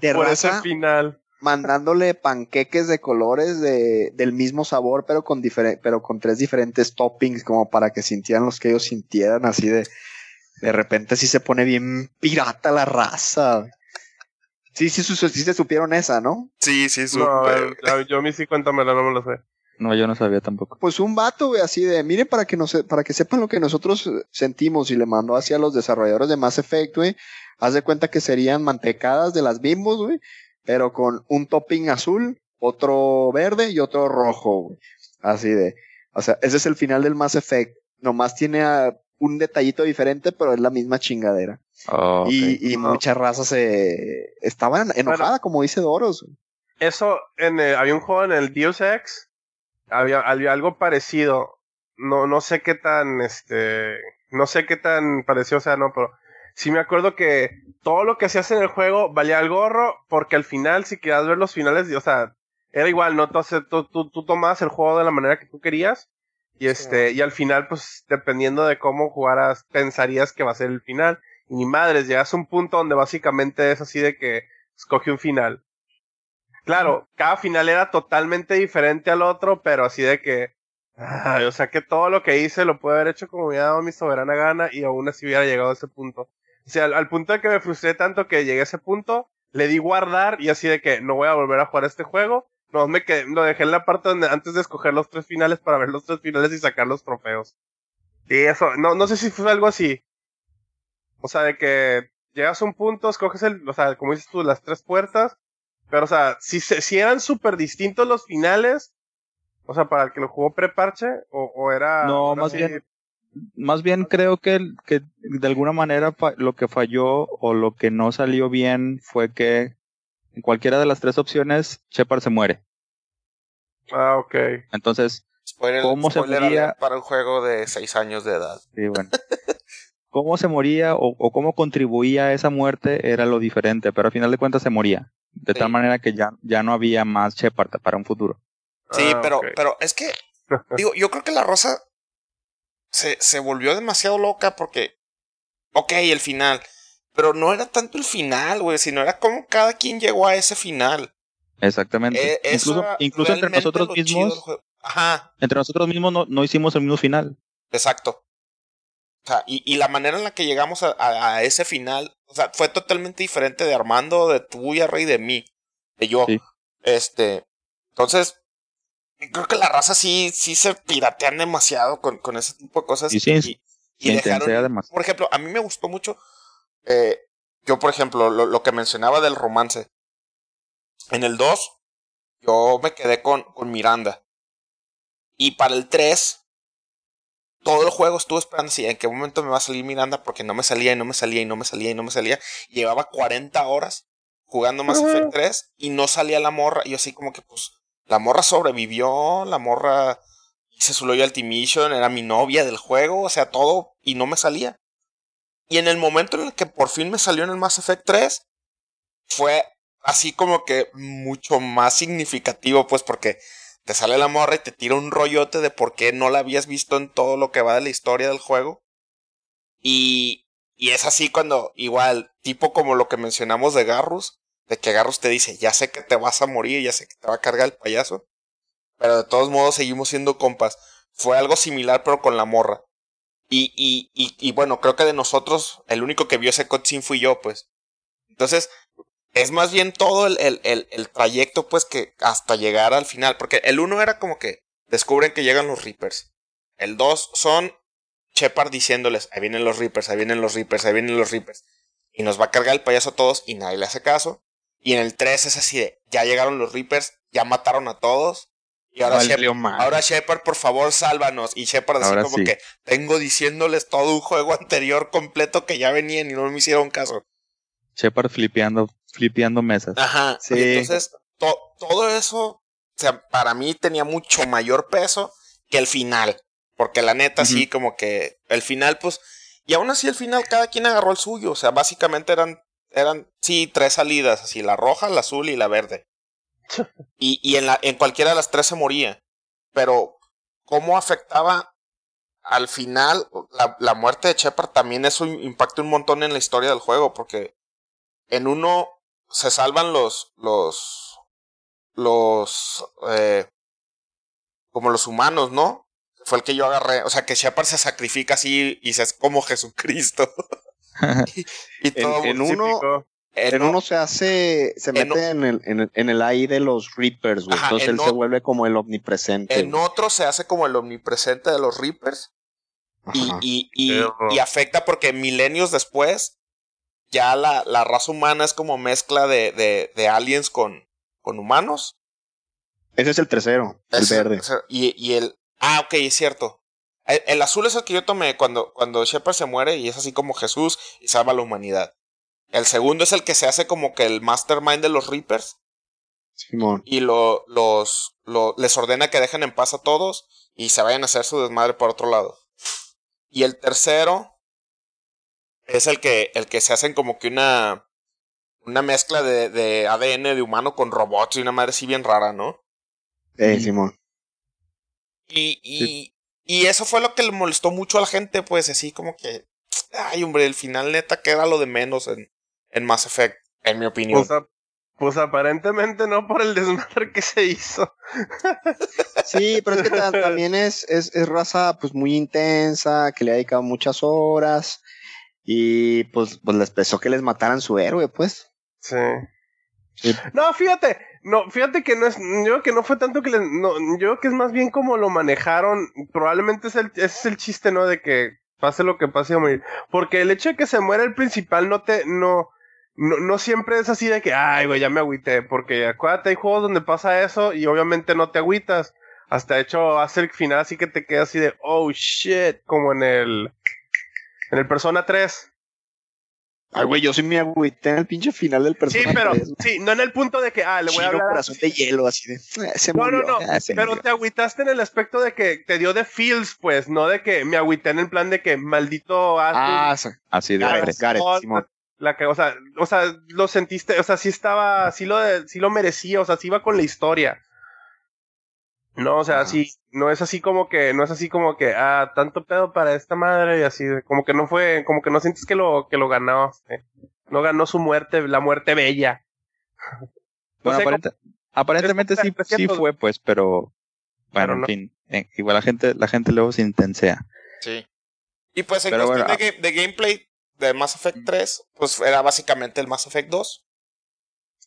de por ese final. mandándole panqueques de colores de, del mismo sabor, pero con difere- pero con tres diferentes toppings, como para que sintieran los que ellos sintieran, así de de repente sí se pone bien pirata la raza. Sí, sí, sí, sí se supieron esa, ¿no? Sí, sí, No, súper. eh, yo a mí sí cuéntamela, no me lo sé. No, yo no sabía tampoco. Pues un vato, güey, así de, miren para que nos, para que sepan lo que nosotros eh, sentimos y le mandó hacia los desarrolladores de Mass Effect, güey. Haz de cuenta que serían mantecadas de las bimbos, güey, pero con un topping azul, otro verde y otro rojo, güey. Así de, o sea, ese es el final del Mass Effect. Nomás tiene ah, un detallito diferente, pero es la misma chingadera. Oh. Y, y No. muchas razas se estaban enojadas, como dice Doros. Eso, en el- había un juego en el Deus Ex, había, había algo parecido. No, no sé qué tan, este, no sé qué tan parecido sea, no, pero sí me acuerdo que todo lo que hacías en el juego valía el gorro, porque al final, si querías ver los finales, o sea, era igual, ¿no? Entonces, tú, tú, tú tomabas el juego de la manera que tú querías, y este, y al final, pues, dependiendo de cómo jugaras, pensarías que va a ser el final. Y ni madres, llegas a un punto donde básicamente es así de que escoge un final. Claro, cada final era totalmente diferente al otro, pero así de que, ay, o sea que todo lo que hice lo pude haber hecho como me hubiera dado mi soberana gana y aún así hubiera llegado a ese punto. O sea, al, al punto de que me frustré tanto que llegué a ese punto, le di guardar y así de que no voy a volver a jugar este juego, No, me quedé, lo dejé en la parte donde antes de escoger los tres finales para ver los tres finales y sacar los trofeos. Y eso, no, no sé si fue algo así. O sea, de que llegas a un punto, escoges el, o sea, como dices tú, las tres puertas. Pero, o sea, si, si eran súper distintos los finales, o sea, para el que lo jugó preparche, o, o era... No, más bien, más bien creo que, que de alguna manera lo que falló o lo que no salió bien fue que en cualquiera de las tres opciones, Shepard se muere. Ah, ok. Entonces, ¿cómo se moría? Para un juego de seis años de edad. Sí, bueno. cómo se moría o, cómo contribuía a esa muerte era lo diferente, pero al final de cuentas se moría. De tal manera que ya, ya no había más Shepard para un futuro. Sí, ah, pero, pero es que, digo, yo creo que la Rosa se, se volvió demasiado loca porque, ok, el final, pero no era tanto el final, güey, sino era como cada quien llegó a ese final. Exactamente. Eh, incluso incluso entre nosotros mismos. Ajá. Entre nosotros mismos no, no hicimos el mismo final. Exacto. O sea, y, y la manera en la que llegamos a, a, ese final, o sea, fue totalmente diferente de Armando, de tuya, Rey, de mí, de yo. Este, entonces, creo que la raza sí, sí se piratean demasiado con, con ese tipo de cosas. Y, sí, y, dejaron, por ejemplo, a mí me gustó mucho, eh, yo por ejemplo, lo, lo, que mencionaba del romance. En el 2, yo me quedé con, con Miranda. Y para el 3, todo el juego estuve esperando si en qué momento me va a salir Miranda porque no me salía y no me salía y no me salía y no me salía. Llevaba 40 horas jugando Mass Effect 3 y no salía la morra. Y yo así como que pues la morra sobrevivió, la morra hice su loyalty mission, era mi novia del juego, o sea, todo y no me salía. Y en el momento en el que por fin me salió en el Mass Effect 3 fue así como que mucho más significativo pues porque te sale la morra y te tira un rollote de por qué no la habías visto en todo lo que va de la historia del juego. Y, y es así cuando, igual, tipo como lo que mencionamos de Garrus, de que Garrus te dice, ya sé que te vas a morir, ya sé que te va a cargar el payaso, pero de todos modos seguimos siendo compas. Fue algo similar pero con la morra. Y, y, y, y bueno, creo que de nosotros, el único que vio ese cutscene fui yo, pues. Entonces, es más bien todo el, trayecto, pues, que hasta llegar al final. Porque el uno era como que descubren que llegan los Reapers. El dos son Shepard diciéndoles, ahí vienen los Reapers, ahí vienen los Reapers, ahí vienen los Reapers. Y nos va a cargar el payaso a todos y nadie le hace caso. Y en el 3 es así de, ya llegaron los Reapers, ya mataron a todos. Y ahora, Shepard, ahora Shepard, por favor, sálvanos. Y Shepard así como que, tengo diciéndoles todo un juego anterior completo que ya venían y no me hicieron caso. Shepard flipeando, flipeando mesas. Ajá. Sí. entonces, todo eso, o sea, para mí tenía mucho mayor peso que el final. Porque la neta, sí, como que el final, pues. Y aún así, el final, cada quien agarró el suyo. O sea, básicamente eran, eran, sí, tres salidas, así, la roja, la azul y la verde. Y y en, la, en cualquiera de las tres se moría. Pero, ¿cómo afectaba al final la, la muerte de Shepard? También eso impacta un montón en la historia del juego, porque en uno se salvan los, los, los, eh, como los humanos, ¿no? Fue el que yo agarré. O sea, que Shepard se sacrifica así y se es como Jesucristo. y, todo en, uno, en, uno se hace, se mete en, el, en, el, en el AI de los Reapers, güey. Entonces él se vuelve como el omnipresente. En otro se hace como el omnipresente de los Reapers. Y, y, y, y, afecta porque milenios después ya la, la raza humana es como mezcla de, de, de aliens con, con humanos. Ese es el tercero, el verde. Y, y, el. Ah, ok, es cierto. El, azul es el que yo tomé cuando, cuando Shepard se muere y es así como Jesús y salva a la humanidad. El segundo es el que se hace como que el mastermind de los Reapers. Simón. Y lo, los, lo, les ordena que dejen en paz a todos y se vayan a hacer su desmadre por otro lado. Y el tercero es el que, el que se hacen como que una, una mezcla de, de ADN de humano con robots y una madre así bien rara, ¿no? Eh, Simón. Y, y, y eso fue lo que le molestó mucho a la gente, pues así como que, ay hombre, el final neta queda lo de menos en, en Mass Effect, en mi opinión. Pues, pues aparentemente no por el desmadre que se hizo. sí, pero es que también es, es, es raza pues muy intensa, que le ha dedicado muchas horas. Y pues, pues les pesó que les mataran su héroe, pues. Sí. No, fíjate, No, fíjate que no es, yo creo que no fue tanto que les, no, yo creo que es más bien como lo manejaron, probablemente es el, ese es el chiste, ¿no? De que pase lo que pase a morir. Porque el hecho de que se muera el principal no te, no, no, no siempre es así de que, ay, güey, ya me agüité, porque acuérdate, hay juegos donde pasa eso y obviamente no te agüitas. Hasta hecho hace el final así que te queda así de, oh shit, como en el, en el Persona 3. Ay, güey, yo sí me agüité en el pinche final del Sí, personaje. pero, sí, no en el punto de que, ah, le voy a hablar. corazón de hielo, así de. "Eh, Se No, no, murió, no, ah, pero murió". te agüitaste en el aspecto de que te dio de feels, pues, no de que me agüité en el plan de que maldito Atlus, Ah, sí. Así de Gareth, Simón. La que, o sea, o sea, lo sentiste, o sea, sí estaba, sí lo, sí lo merecía, o sea, sí iba con la historia. No, o sea, sí, no es así como que, no es así como que, ah, tanto pedo para esta madre y así, como que no fue, como que no sientes que lo, que lo ganó, eh. no ganó su muerte, la muerte bella. No Bueno, sé, aparente- aparentemente sí, sí 300. fue, pues, pero Pero bueno, en fin, eh, igual la gente, la gente luego se intensea. Sí. Y pues en Pero cuestión bueno, de, de gameplay de Mass Effect 3, pues era básicamente el Mass Effect 2.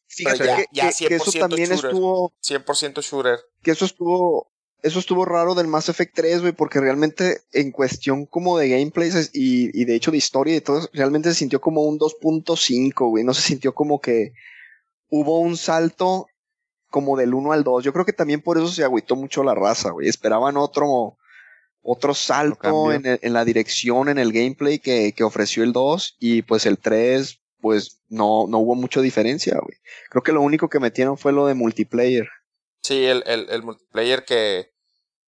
Fíjate Pero ya- que, ya que- que eso 100% también shooter. estuvo. 100% shooter. Que eso estuvo. Eso estuvo raro del Mass Effect 3, güey, porque realmente en cuestión como de gameplays es- y, y de hecho de historia y todo, realmente se sintió como un 2.5, güey. No se sintió como que hubo un salto como del 1 al 2. Yo creo que también por eso se agüitó mucho la raza, güey. Esperaban otro, otro salto en, el- en la dirección, en el gameplay que, que ofreció el 2 y pues el 3, pues no, no hubo mucha diferencia, güey. Creo que lo único que metieron fue lo de multiplayer. Sí, el, el, el multiplayer que,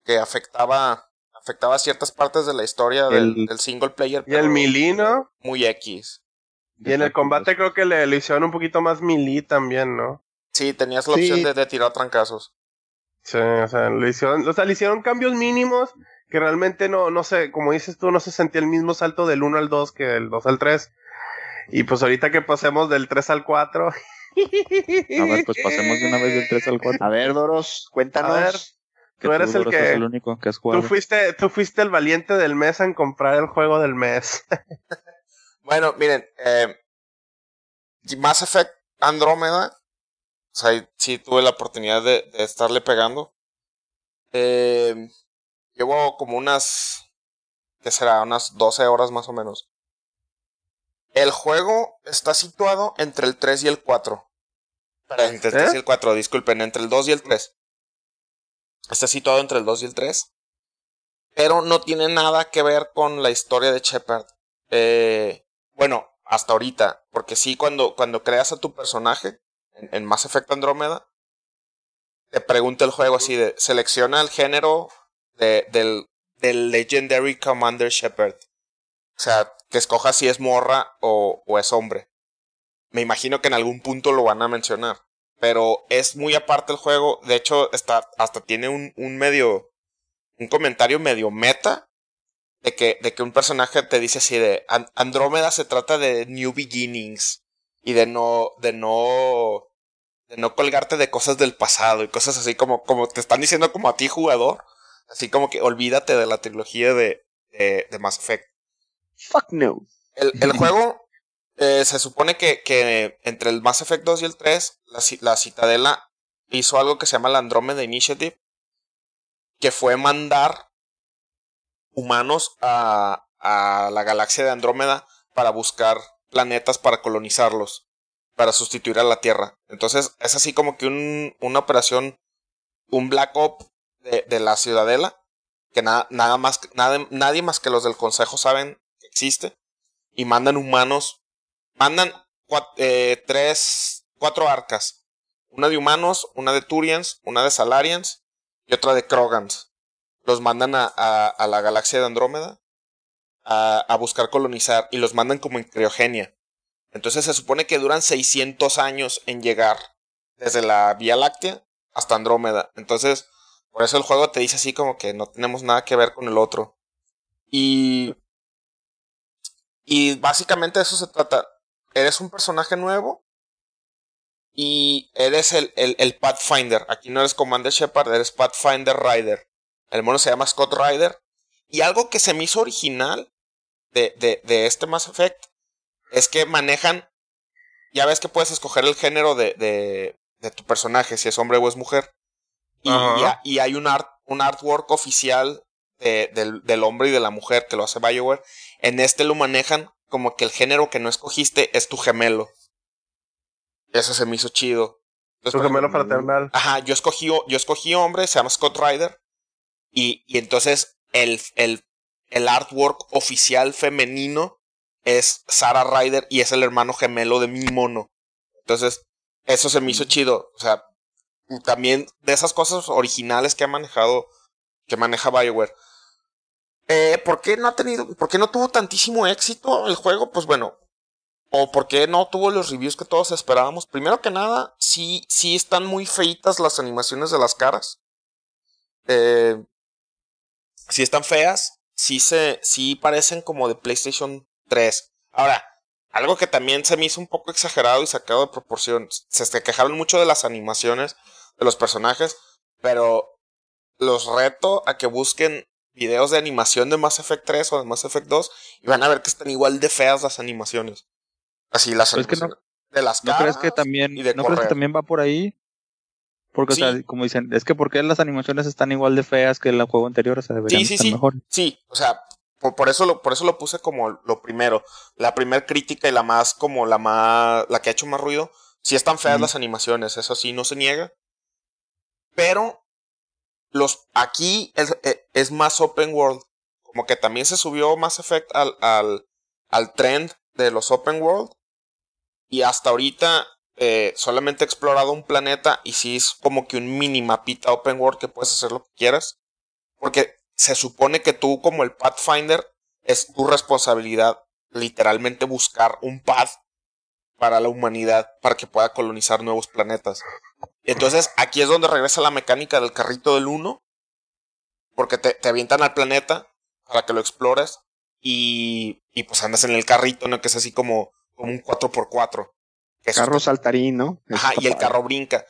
que afectaba, afectaba ciertas partes de la historia del, El- del single player. Y el pero melee, ¿no? Muy X. Y en el combate creo que le, le hicieron un poquito más melee también, ¿no? Sí, tenías la Sí. opción de, de tirar trancazos. Sí, o sea, le hicieron, o sea, le hicieron cambios mínimos que realmente no, no sé, como dices tú, no se sentía el mismo salto del 1 al 2 que del 2 al 3. Y pues ahorita que pasemos del 3 al 4. A ver, pues pasemos de una vez del 3 al 4. A ver, Doros, cuéntanos. A ver. que tú eres el Doros, que- es el único que has Tú jugado. fuiste, tú fuiste el valiente del mes en comprar el juego del mes. Bueno, miren, eh, Mass Effect Andrómeda, o sea, ahí sí tuve la oportunidad de, de estarle pegando. Eh, llevo como unas, ¿qué será? Unas 12 horas más o menos. El juego está situado entre el 3 y el 4. Perdón, entre el 3 y el 4, disculpen, entre el 2 y el 3. Está situado entre el 2 y el 3. Pero no tiene nada que ver con la historia de Shepard. Eh, bueno, hasta ahorita. Porque sí, cuando, cuando creas a tu personaje en, en Mass Effect Andrómeda, te pregunta el juego así de selecciona el género de, del, del Legendary Commander Shepard. O sea, que escoja si es morra o, es hombre. Me imagino que en algún punto lo van a mencionar. Pero es muy aparte el juego. De hecho, está, hasta tiene un, un medio. Un comentario medio meta. De que, de que un personaje te dice así de "An- Andrómeda se trata de New Beginnings. Y de no. de no. de no colgarte de cosas del pasado. Y cosas así como, como te están diciendo como a ti, jugador. Así como que olvídate de la trilogía de, de, de Mass Effect. Fuck no. El, el juego eh, se supone que, que entre el Mass Effect 2 y el 3, la, la Citadela hizo algo que se llama la Andromeda Initiative, que fue mandar humanos a, a la galaxia de Andrómeda para buscar planetas para colonizarlos, para sustituir a la Tierra. Entonces es así como que un, una operación, un Black Op de, la Ciudadela, que nada, más, nadie más que los del Consejo saben que existe y mandan humanos, mandan eh, tres, cuatro arcas, una de humanos, una de Turians, una de Salarians y otra de Krogans. Los mandan a, a, a la galaxia de Andrómeda a, a buscar colonizar y los mandan como en criogenia. Entonces se supone que duran 600 años en llegar desde la Vía Láctea hasta Andrómeda. Entonces, por eso el juego te dice así como que no tenemos nada que ver con el otro. Y y básicamente de eso se trata. Eres un personaje nuevo y eres el, el, el Pathfinder. Aquí no eres Commander Shepard, eres Pathfinder Rider. El mono se llama Scott Rider. Y algo que se me hizo original de, de, de este Mass Effect es que manejan. Ya ves que puedes escoger el género de, de, de tu personaje, si es hombre o es mujer. Y, y hay un, art, un artwork oficial de- del, del hombre y de la mujer que lo hace Bioware. En este lo manejan como que el género que no escogiste es tu gemelo. Eso se me hizo chido. Entonces, por gemelo ejemplo, fraternal. Ajá, yo escogí, yo escogí hombre, se llama Scott Ryder. Y, y entonces el, el, el artwork oficial femenino es Sarah Ryder y es el hermano gemelo de mi mono. Entonces, eso se me hizo chido. O sea, también de esas cosas originales que ha manejado, que maneja Bioware. Eh, ¿Por qué no ha tenido, por qué no tuvo tantísimo éxito el juego? Pues bueno, o por qué no tuvo los reviews que todos esperábamos. Primero que nada, sí, sí están muy feitas las animaciones de las caras. Eh, sí están feas. Sí se, sí parecen como de PlayStation 3. Ahora, algo que también se me hizo un poco exagerado y sacado de proporción. Se, se quejaron mucho de las animaciones de los personajes, pero los reto a que busquen videos de animación de Mass Effect 3 o de Mass Effect 2 y van a ver que están igual de feas las animaciones. Así las Pues es que no- animaciones de las ¿No crees que también, y de no crees que también va por ahí? Porque, Sí. o sea, como dicen, es que ¿por qué las animaciones están igual de feas que el juego anterior? O sea, deberían Sí, sí, estar sí. mejor. Sí, o sea, por, por eso lo, por eso lo puse como lo primero. La primer crítica y la más, como la más, la que ha hecho más ruido. Sí están feas las animaciones, eso sí, no se niega. Pero los, aquí es, eh, es más open world. Como que también se subió Mass Effect al, al, al trend de los open world. Y hasta ahorita eh, solamente he explorado un planeta y sí es como que un mini mapita open world que puedes hacer lo que quieras. Porque se supone que tú como el Pathfinder es tu responsabilidad literalmente buscar un path para la humanidad para que pueda colonizar nuevos planetas. Entonces aquí es donde regresa la mecánica del carrito del 1. Porque te, te avientan al planeta para que lo explores y, y pues andas en el carrito, ¿no? Que es así como, como un 4x4. Que Carro está- saltarín, ¿no? Ajá, y el carro brinca.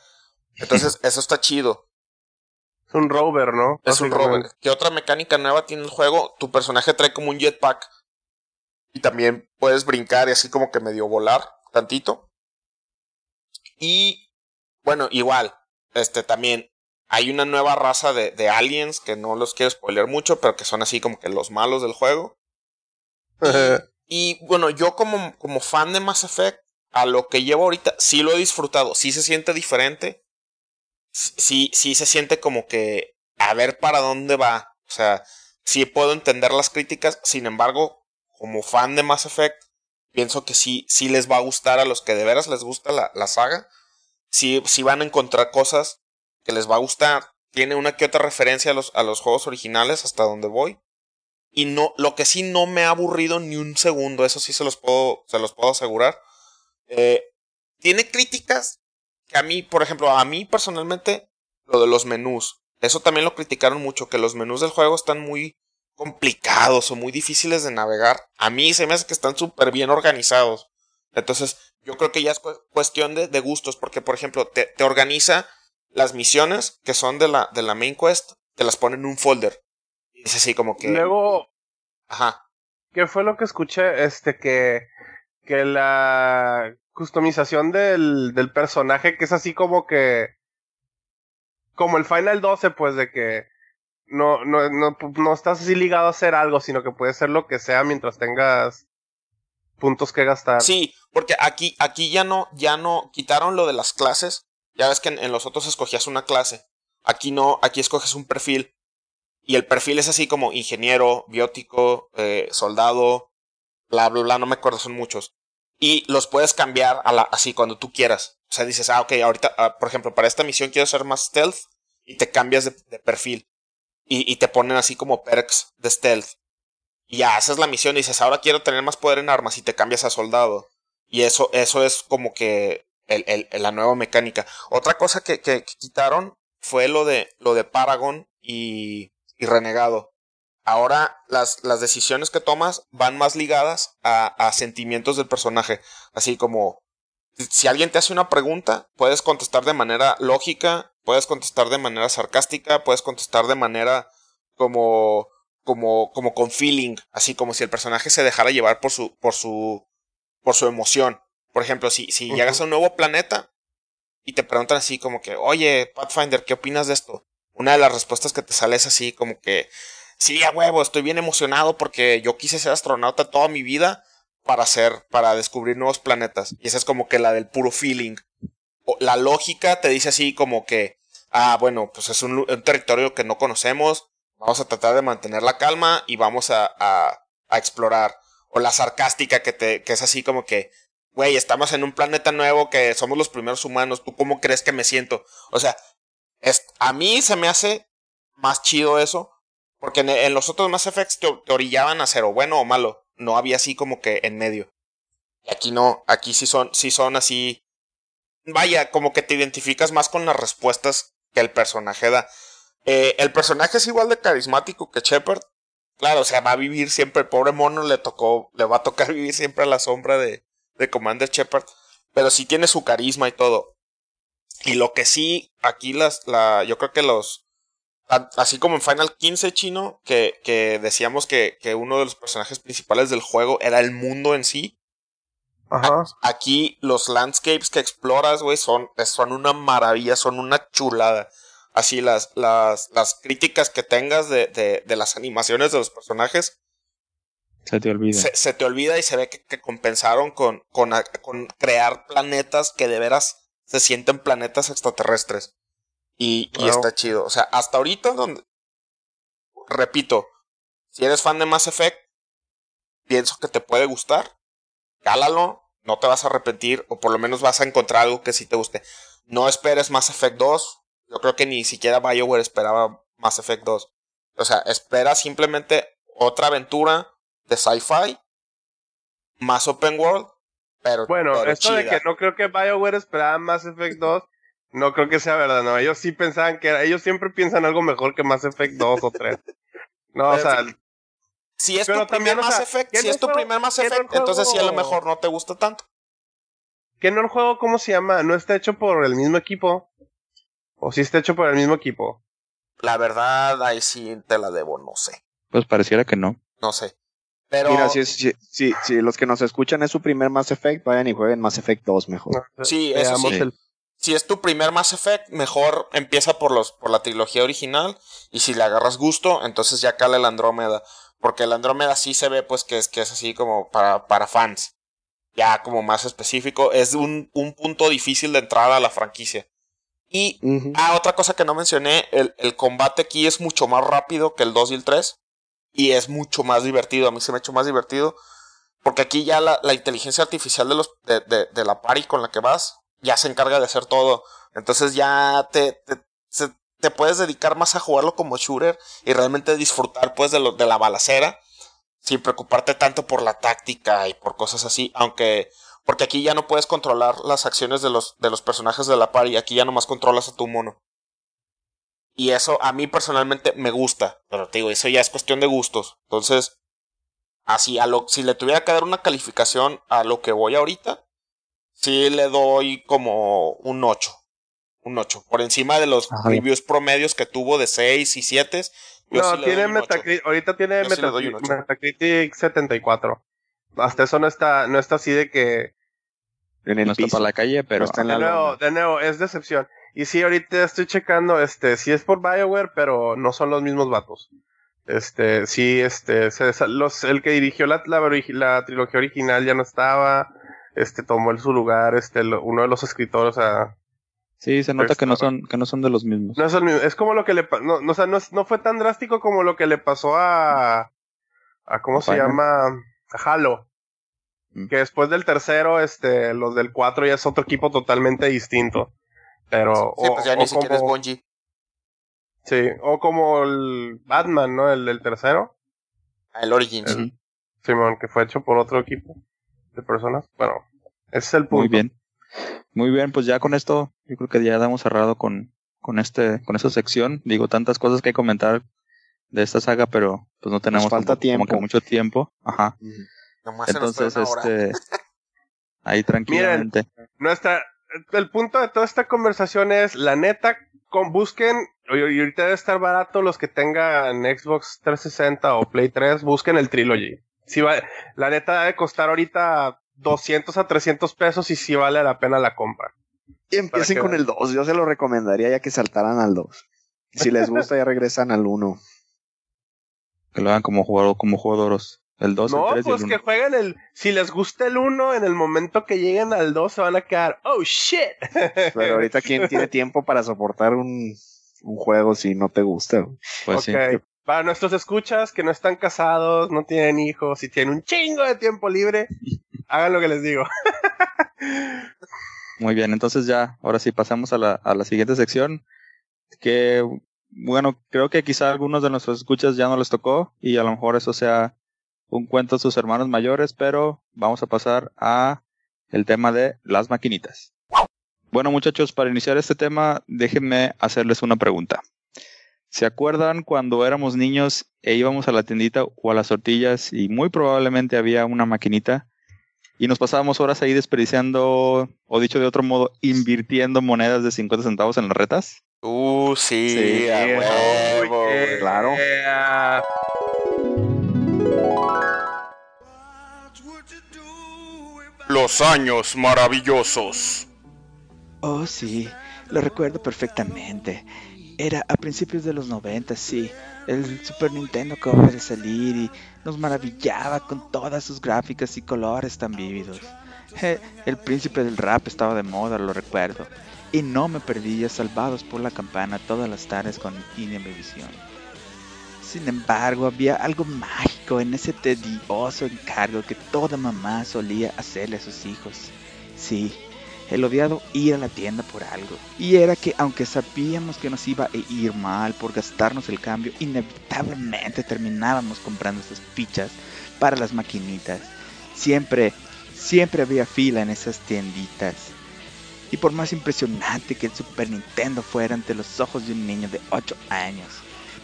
Entonces eso está chido. Es un rover, ¿no? Es un rover. ¿Qué otra mecánica nueva tiene el juego? Tu personaje trae como un jetpack. Y también puedes brincar y así como que medio volar tantito. Y bueno, igual, este también hay una nueva raza de, de aliens que no los quiero spoiler mucho, pero que son así como que los malos del juego. Y bueno, yo como, como fan de Mass Effect, a lo que llevo ahorita, sí lo he disfrutado, sí se siente diferente. Sí, sí se siente como que a ver para dónde va. O sea, sí puedo entender las críticas, sin embargo, como fan de Mass Effect, pienso que sí, sí les va a gustar a los que de veras les gusta la, la saga. Sí, van a encontrar cosas que les va a gustar. Tiene una que otra referencia a los, a los juegos originales hasta donde voy. Y no, lo que sí no me ha aburrido ni un segundo, eso sí se los puedo, se los puedo asegurar. Eh, tiene críticas que a mí, por ejemplo, a mí personalmente, lo de los menús. Eso también lo criticaron mucho, que los menús del juego están muy complicados o muy difíciles de navegar. A mí se me hace que están súper bien organizados. Entonces, yo creo que ya es cu- cuestión de, de gustos, porque, por ejemplo, te, te organiza las misiones que son de la, de la main quest, te las pone en un folder. Y es así como que... Luego, Ajá. ¿qué fue lo que escuché? Este, que, que la customización del, del personaje, que es así como que, como el Final 12, pues, de que no, no, no, no estás así ligado a hacer algo, sino que puedes hacer lo que sea mientras tengas puntos que gastar. Sí, porque aquí, aquí ya no, ya no, quitaron lo de las clases. Ya ves que en, los otros escogías una clase. Aquí no, aquí escoges un perfil. Y el perfil es así como ingeniero, biótico, eh, soldado, bla, bla, bla, no me acuerdo, son muchos. Y los puedes cambiar a la, así cuando tú quieras. O sea, dices, ah, ok, ahorita, ah, por ejemplo, para esta misión quiero ser más stealth y te cambias de perfil. Y, te ponen así como perks de stealth. Y haces la misión y dices, ahora quiero tener más poder en armas y te cambias a soldado. Y eso, eso es como que el, el- la nueva mecánica. Otra cosa que, que- que quitaron fue lo de, lo de Paragon y, y Renegado. Ahora las, las decisiones que tomas van más ligadas a, a sentimientos del personaje. Así como, si alguien te hace una pregunta, puedes contestar de manera lógica, puedes contestar de manera sarcástica, puedes contestar de manera como, como, como con feeling, así como si el personaje se dejara llevar por su, por su, por su emoción. Por ejemplo, si, si llegas a un nuevo planeta y te preguntan así como que, oye, Pathfinder, ¿qué opinas de esto? Una de las respuestas que te sale es así como que, sí, a huevo, estoy bien emocionado porque yo quise ser astronauta toda mi vida para hacer, para descubrir nuevos planetas. Y esa es como que la del puro feeling. la lógica te dice así como que, ah, bueno, pues es un, territorio que no conocemos, vamos a tratar de mantener la calma y vamos a, a, explorar. O la sarcástica que te, que es así como que, güey, estamos en un planeta nuevo que somos los primeros humanos, ¿tú cómo crees que me siento? O sea, es, a mí se me hace más chido eso, porque en, los otros Mass Effects te, orillaban a ser o bueno o malo, no había así como que en medio. Aquí no, aquí sí son, sí son así, vaya, como que te identificas más con las respuestas que el personaje da. Eh, el personaje es igual de carismático que Shepard. Claro, o sea, va a vivir siempre, el pobre mono le tocó, le va a tocar vivir siempre a la sombra de, de Commander Shepard, pero sí tiene su carisma y todo. Y lo que sí, aquí las, la, yo creo que los, así como en Final 15 chino, que, que decíamos que, que uno de los personajes principales del juego era el mundo en sí. Ajá. Aquí los landscapes que exploras, güey, son, son una maravilla, son una chulada. Así las, las, las críticas que tengas de, de, de las animaciones de los personajes se te olvida. Se, te olvida y se ve que, compensaron con, con, con, crear planetas que de veras se sienten planetas extraterrestres. Y, y está chido. O sea, hasta ahorita donde... Repito, si eres fan de Mass Effect, pienso que te puede gustar. Cálalo, no te vas a arrepentir, o por lo menos vas a encontrar algo que sí te guste. No esperes Mass Effect 2. Yo creo que ni siquiera BioWare esperaba Mass Effect 2. O sea, espera simplemente otra aventura de sci-fi, más open world, pero. Bueno, esto de que no creo que BioWare esperaba Mass Effect 2, no creo que sea verdad, no. Ellos sí pensaban que era, ellos siempre piensan algo mejor que Mass Effect 2 o 3. No, o sea. Si es tu primer Mass Effect, si es tu primer Mass Effect, entonces sí a lo mejor no te gusta tanto. ¿Qué no el juego, cómo se llama? ¿No está hecho por el mismo equipo? ¿O sí está hecho por el mismo equipo? La verdad, ahí sí te la debo, no sé. Pues pareciera que no. No sé. Pero... Mira, si, si, si, los que nos escuchan es su primer Mass Effect, vayan y jueguen Mass Effect 2 mejor. Sí, eso sí. Si es tu primer Mass Effect, mejor empieza por, los, por la trilogía original. Y si le agarras gusto, entonces ya cala el Andrómeda. Porque el Andrómeda sí se ve pues que es, que es así como para, para fans. Ya como más específico. Es un, un punto difícil de entrada a la franquicia. Y, ah, otra cosa que no mencioné, el, el combate aquí es mucho más rápido que el 2 y el 3 y es mucho más divertido. A mí se me ha hecho más divertido. Porque aquí ya la, la inteligencia artificial de, los, de, de, de, la party con la que vas ya se encarga de hacer todo. Entonces ya te, te, te puedes dedicar más a jugarlo como shooter y realmente disfrutar pues de, lo, de la balacera sin preocuparte tanto por la táctica y por cosas así. Aunque, porque aquí ya no puedes controlar las acciones de los, de los personajes de la party. Aquí ya nomás controlas a tu mono. Y eso a mí personalmente me gusta. Pero te digo, eso ya es cuestión de gustos. Entonces, así, a lo, si le tuviera que dar una calificación a lo que voy ahorita, sí le doy como un 8. Un 8. Por encima de los reviews promedios que tuvo de 6 y 7. No, tiene Metacritic, ahorita tiene Metacritic, 74. Hasta eso no está, no está así de que... no está para la calle, pero... de, nuevo, de nuevo, es decepción. Y sí, ahorita estoy checando, este, sí es por BioWare, pero no son los mismos vatos. Este, sí, este, los, el que dirigió la, la, trilogía original ya no estaba, este, tomó su lugar, este, uno de los escritores, a Sí, se nota que no son, que no son de los mismos. No son Es como lo que le, no, no, o sea, no, no fue tan drástico como lo que le pasó a, a ¿cómo se llama? A Halo. Mm. Que después del tercero, este, los del cuatro ya es otro equipo totalmente distinto. Pero. Sí, pues ya ni siquiera es Bungie. Sí, o como el Batman, ¿no? El del tercero. Ah, el Origins. Simón, que fue hecho por otro equipo de personas. Bueno, ese es el punto. Muy bien. Muy bien, pues ya con esto, yo creo que ya hemos cerrado con, con este, con esta sección. Digo, tantas cosas que comentar de esta saga, pero pues no tenemos falta tiempo. Como que mucho tiempo. Ajá. Entonces, este, ahí tranquilamente. nuestra, el punto de toda esta conversación es, la neta, con, busquen, y ahorita debe estar barato los que tengan Xbox 360 o Play 3, busquen el Trilogy. Si va, la neta debe costar ahorita 200 a 300 pesos y si vale la pena la compra. Y empiecen que con vean. el 2. Yo se lo recomendaría ya que saltaran al 2. Si les gusta, ya regresan al 1. Que lo hagan como jugador, como jugadores. El 2, No, el 3 y pues el que 1. jueguen el. Si les gusta el 1, en el momento que lleguen al 2 se van a quedar. ¡Oh shit! Pero ahorita, ¿quién tiene tiempo para soportar un, un juego si no te gusta? Pues sí. Para nuestros escuchas que no están casados, no tienen hijos y tienen un chingo de tiempo libre, hagan lo que les digo. Muy bien, entonces ya, ahora sí pasamos a la, siguiente sección. Que, bueno, creo que quizá algunos de nuestros escuchas ya no les tocó y a lo mejor eso sea un cuento de sus hermanos mayores, pero vamos a pasar a el tema de las maquinitas. Bueno, muchachos, para iniciar este tema, déjenme hacerles una pregunta. ¿Se acuerdan cuando éramos niños e íbamos a la tiendita o a las tortillas y muy probablemente había una maquinita y nos pasábamos horas ahí desperdiciando, o dicho de otro modo, invirtiendo monedas de 50 centavos en las retas? Uh, sí, Sí, a huevo. Claro. Los años maravillosos. Oh, sí, lo recuerdo perfectamente. Era a principios de los 90, sí. El Super Nintendo acababa de salir y nos maravillaba con todas sus gráficas y colores tan vívidos. El príncipe del rap estaba de moda, lo recuerdo. Y no me perdía salvados por la campana todas las tardes con Inevisión. Sin embargo, había algo mágico en ese tedioso encargo que toda mamá solía hacerle a sus hijos. Sí, el odiado ir a la tienda por algo. Y era que aunque sabíamos que nos iba a ir mal por gastarnos el cambio, inevitablemente terminábamos comprando esas fichas para las maquinitas. Siempre, siempre había fila en esas tienditas. Y por más impresionante que el Super Nintendo fuera ante los ojos de un niño de 8 años,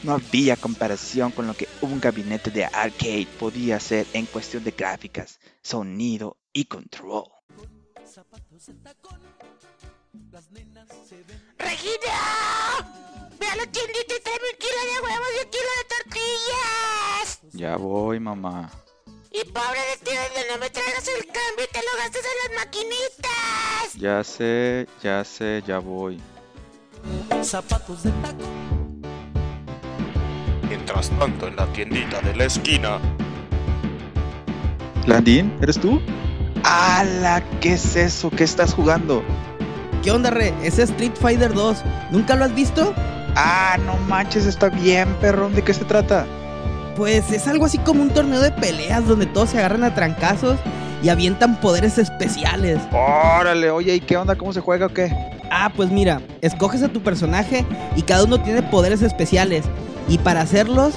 no había comparación con lo que un gabinete de arcade podía hacer en cuestión de gráficas, sonido y control. ¡Regina! ¡Ve a la tiendita y tráeme un kilo de huevos y un kilo de tortillas! Ya voy, mamá. Y pobre de ti donde no me traigas el cambio y te lo gastes en las maquinitas. Ya sé, ya sé, ya voy. Mientras tanto, en la tiendita de la esquina. ¿Landín? ¿Eres tú? ¡Hala! ¿Qué es eso? ¿Qué estás jugando? ¿Qué onda, Re? Es Street Fighter 2. ¿Nunca lo has visto? Ah, no manches, está bien, perrón. ¿De qué se trata? Pues es algo así como un torneo de peleas donde todos se agarran a trancazos y avientan poderes especiales. Órale, oye, ¿y qué onda? ¿Cómo se juega o qué? Ah, pues mira, escoges a tu personaje y cada uno tiene poderes especiales. Y para hacerlos,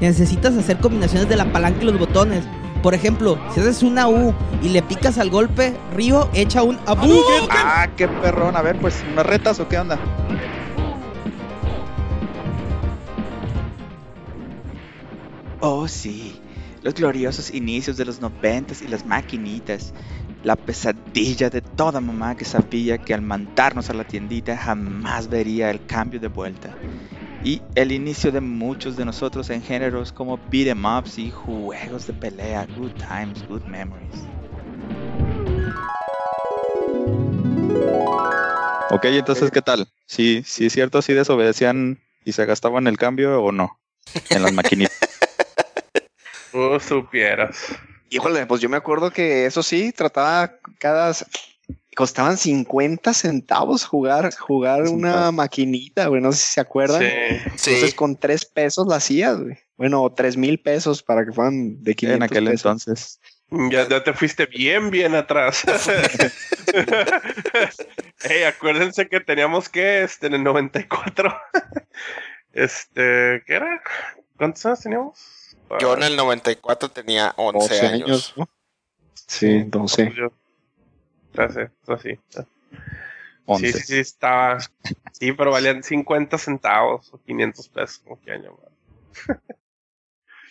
necesitas hacer combinaciones de la palanca y los botones. Por ejemplo, si haces una U y le picas al golpe, Ryo echa un Abu. Ah, qué perrón. A ver, pues, ¿unas retas o qué onda? Oh, sí. Los gloriosos inicios de los noventas y las maquinitas. La pesadilla de toda mamá que sabía que al mandarnos a la tiendita jamás vería el cambio de vuelta. Y el inicio de muchos de nosotros en géneros como beat 'em ups y juegos de pelea. Good times, good memories. Ok, entonces, ¿qué tal? Sí, sí es cierto, sí desobedecían y se gastaban el cambio o no en las maquinitas. Tú supieras. Híjole, pues yo me acuerdo que eso sí, trataba cada... Costaban 50 centavos jugar, jugar una maquinita, güey. No sé si se acuerdan. Sí. Sí, Entonces con tres pesos la hacías, güey. Bueno, tres mil pesos para que fueran de 500 en aquel pesos. entonces. Ya, ya te fuiste bien, bien atrás. Ey, acuérdense que teníamos que, este, en el 94. este, ¿qué era? ¿Cuántos años teníamos? Yo en el 94 tenía 11, 12 años. años, ¿no? Sí, 12. Pues yo- 13, así. 11. Sí, sí, sí, estaba. Sí, pero valían 50 centavos o 500 pesos. como que año, man.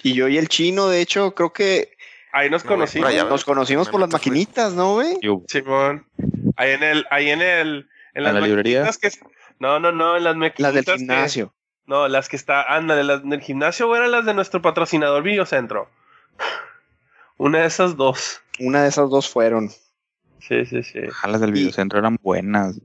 Y yo y el chino, de hecho, creo que Ahí nos conocimos. nos conocimos por las maquinitas, ¿no, güey? Simón. Ahí en el, ahí en el, en las la librería? que no, no, no, en las Las maquinitas del que- gimnasio. No, las que está, ándale, las del gimnasio o eran las de nuestro patrocinador Videocentro. Una de esas dos. Una de esas dos fueron. Sí, sí, sí. Ah, las del videocentro eran buenas.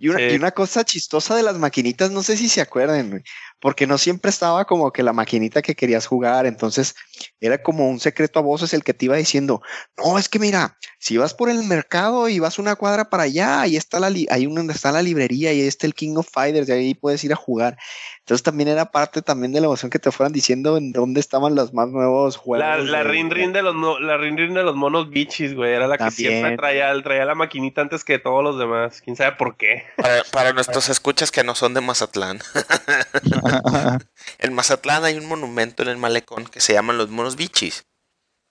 Y una, Sí. y una cosa chistosa de las maquinitas, no sé si se acuerdan, güey, porque no siempre estaba como que la maquinita que querías jugar, entonces era como un secreto a voces el que te iba diciendo, no, es que mira, si vas por el mercado y vas una cuadra para allá, ahí está la, li- ahí donde está la librería y ahí está el King of Fighters, y ahí puedes ir a jugar. Entonces también era parte también de la emoción que te fueran diciendo en dónde estaban los más nuevos juegos. La, la de- rin rin de los no- la rin rin de los monos bichis, güey, era la que También. siempre traía, traía la maquinita antes que todos los demás. Quién sabe por qué. Para, para nuestros escuchas que no son de Mazatlán. en Mazatlán hay un monumento en el malecón que se llaman los monos bichis.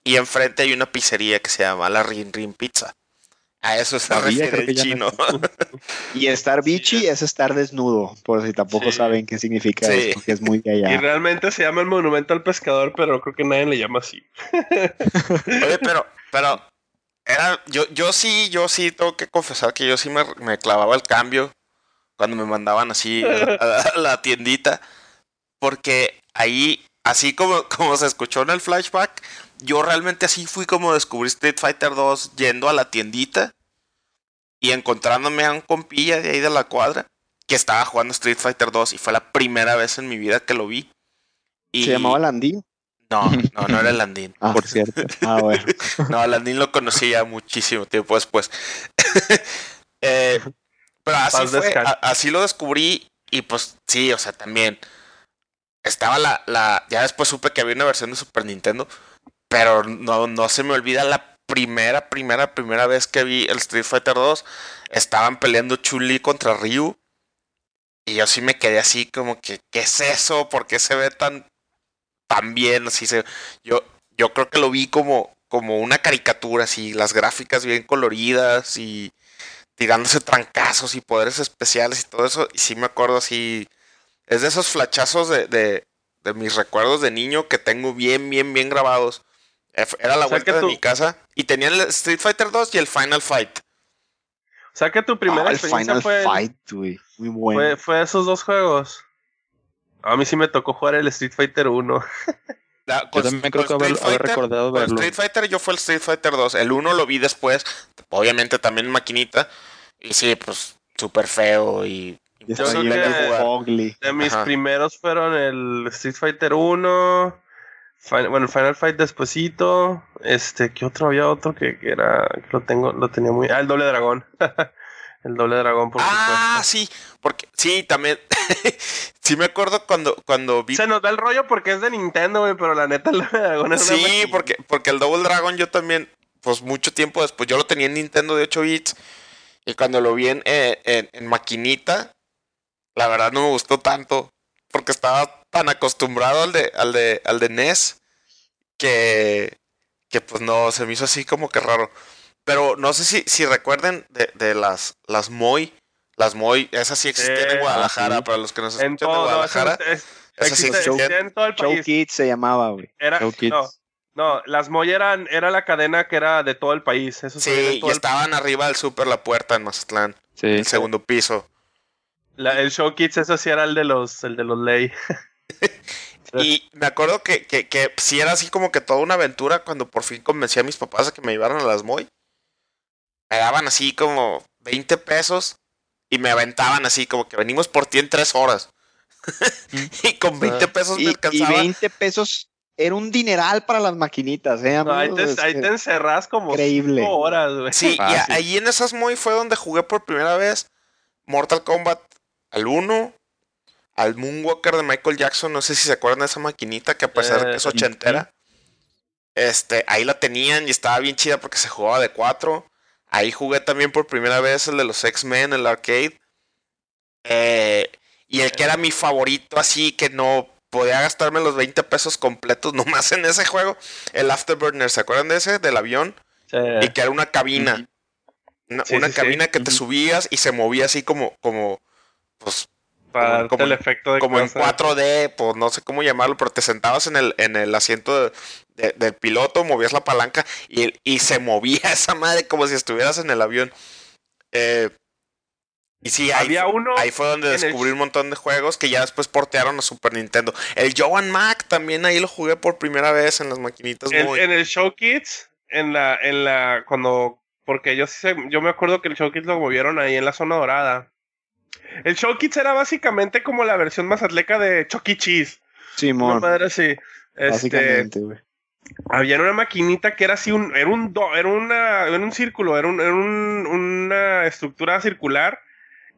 Y enfrente hay una pizzería que se llama la Rin Rin Pizza. A eso se Sabía, refiere creo el no chino. Y estar bichi es estar desnudo, por si tampoco Sí. saben qué significa Sí. eso, que es muy de Y allá. realmente se llama el monumento al pescador, pero creo que nadie le llama así. Oye, pero, pero, era, yo, yo sí, yo sí tengo que confesar que yo sí me, me clavaba el cambio cuando me mandaban así a, a la tiendita. Porque ahí, así como, como se escuchó en el flashback, yo realmente así fui como descubrí Street Fighter 2 yendo a la tiendita y encontrándome a un compilla de ahí de la cuadra que estaba jugando Street Fighter 2 y fue la primera vez en mi vida que lo vi. Y ¿Se llamaba Landín? No, no, no era Landín. Ah, Por cierto. Ah, bueno. No, Landín lo conocí ya muchísimo tiempo después. Eh, pero así fue, a- así lo descubrí y pues sí, o sea, también estaba la, la, ya después supe que había una versión de Super Nintendo, pero no, no se me olvida la primera, primera, primera vez que vi el Street Fighter 2, estaban peleando Chun-Li contra Ryu y yo sí me quedé así como que, ¿qué es eso? ¿Por qué se ve tan, tan bien? Así se, yo, yo creo que lo vi como, como una caricatura, así, las gráficas bien coloridas y tirándose trancazos y poderes especiales y todo eso. Y sí me acuerdo así, es de esos flachazos de, de, de mis recuerdos de niño que tengo bien, bien, bien grabados. Era la O sea vuelta de tú- mi casa y tenía el Street Fighter 2 y el Final Fight. O sea que tu primera Ah, el experiencia Final fue, Fight, güey. Muy bueno. fue, fue esos dos juegos. A mí sí me tocó jugar el Street Fighter 1. La- Yo con- también creo que haber, Street haber Fighter- recordado con verlo. Street Fighter yo fue el Street Fighter 2. El 1 lo vi después, obviamente también maquinita. Y sí, pues súper feo y Y Yo creo que-. De mis Ajá. primeros fueron el Street Fighter 1. Fin- bueno, el Final Fight despuesito. Este, ¿qué otro? Había otro que, que era. que lo tengo, lo tenía muy. Ah, el doble dragón. el doble dragón, por Ah, supuesto. sí, porque sí, también. sí me acuerdo cuando, cuando vi. Se nos da el rollo porque es de Nintendo, güey, pero la neta el doble dragón es Sí, porque, porque el Double Dragon yo también, pues mucho tiempo después, yo lo tenía en Nintendo de 8 bits. Y cuando lo vi en, eh, en, en maquinita, la verdad no me gustó tanto. Porque estaba tan acostumbrado al de, al de, al de NES que, que pues no, se me hizo así como que raro. Pero no sé si, si recuerden de, de las, las Moy. Las Moy, esas sí existían Sí, en Guadalajara, ah, sí. para los que nos En escuchan de todo, Guadalajara. eso es- esas sí existían. en todo el Show país. Kids se llamaba, güey. Era, Show Kids. no, no, las Moy eran, era la cadena que era de todo el país. Eso en Sí, todo y estaban arriba del Super La Puerta en Mazatlán, Sí. en el segundo piso. la- el Show Kids, eso sí era el de los, el de los Ley. Y me acuerdo que, que, que sí era así como que toda una aventura cuando por fin convencí a mis papás a que me llevaran a las Moy. Me daban así como 20 pesos y me aventaban así como que venimos por ti en tres horas. y con 20 pesos me Y, y alcanzaba. 20 pesos era un dineral para las maquinitas, ¿eh? No, ahí, te, ahí te encerras como Increíble. cinco horas, güey. Sí, y Fácil. ahí en esas Moy fue donde jugué por primera vez Mortal Kombat al 1, al Moonwalker de Michael Jackson. No sé si se acuerdan de esa maquinita que a pesar de que es Eh, ochentera, este, ahí la tenían y estaba bien chida porque se jugaba de 4. Ahí jugué también por primera vez el de los X-Men, el arcade. Eh, y el que era mi favorito, así que no podía gastarme los 20 pesos completos nomás en ese juego, el Afterburner. ¿Se acuerdan de ese? Del avión Sí. y que era una cabina. Una, Sí, una sí, sí. cabina que te subías y se movía así como, como, pues, para como- el efecto de como en cosas. 4D, pues no sé cómo llamarlo, pero te sentabas en el, en el asiento de- de- del piloto, movías la palanca y, y se movía esa madre como si estuvieras en el avión. Eh, y sí, ahí, Había uno ahí fue donde el- descubrí un montón de juegos que ya después portearon a Super Nintendo. El Joan Mac también ahí lo jugué por primera vez en las maquinitas. En, muy- en el Show Kids, en la, en la, cuando, porque yo sí sé- yo me acuerdo que el Show Kids lo movieron ahí en la zona dorada. El Show Kids era básicamente como la versión más atleca de Chucky Cheese. Una Simón, madre así. Este, básicamente, güey. había una maquinita que era así un, era un, do- era una, era un círculo, era, un, era un- una estructura circular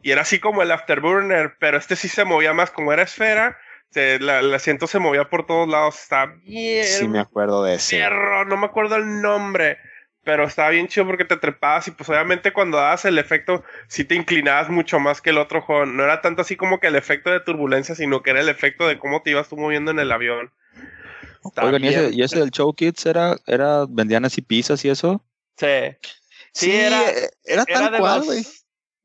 y era así como el Afterburner, pero este sí se movía más como era esfera, se- la- el asiento se movía por todos lados, está bien Sí me acuerdo de ese. perro, no me acuerdo el nombre, pero estaba bien chido porque te trepabas y pues obviamente cuando dabas el efecto sí te inclinabas mucho más que el otro juego, no era tanto así como que el efecto de turbulencia, sino que era el efecto de cómo te ibas tú moviendo en el avión. Está Oigan, ¿y ese, bien y ese del Show Kids era, era, vendían así pizzas y eso? Sí. Sí, Sí, era, eh, era era tal de cual, los, güey.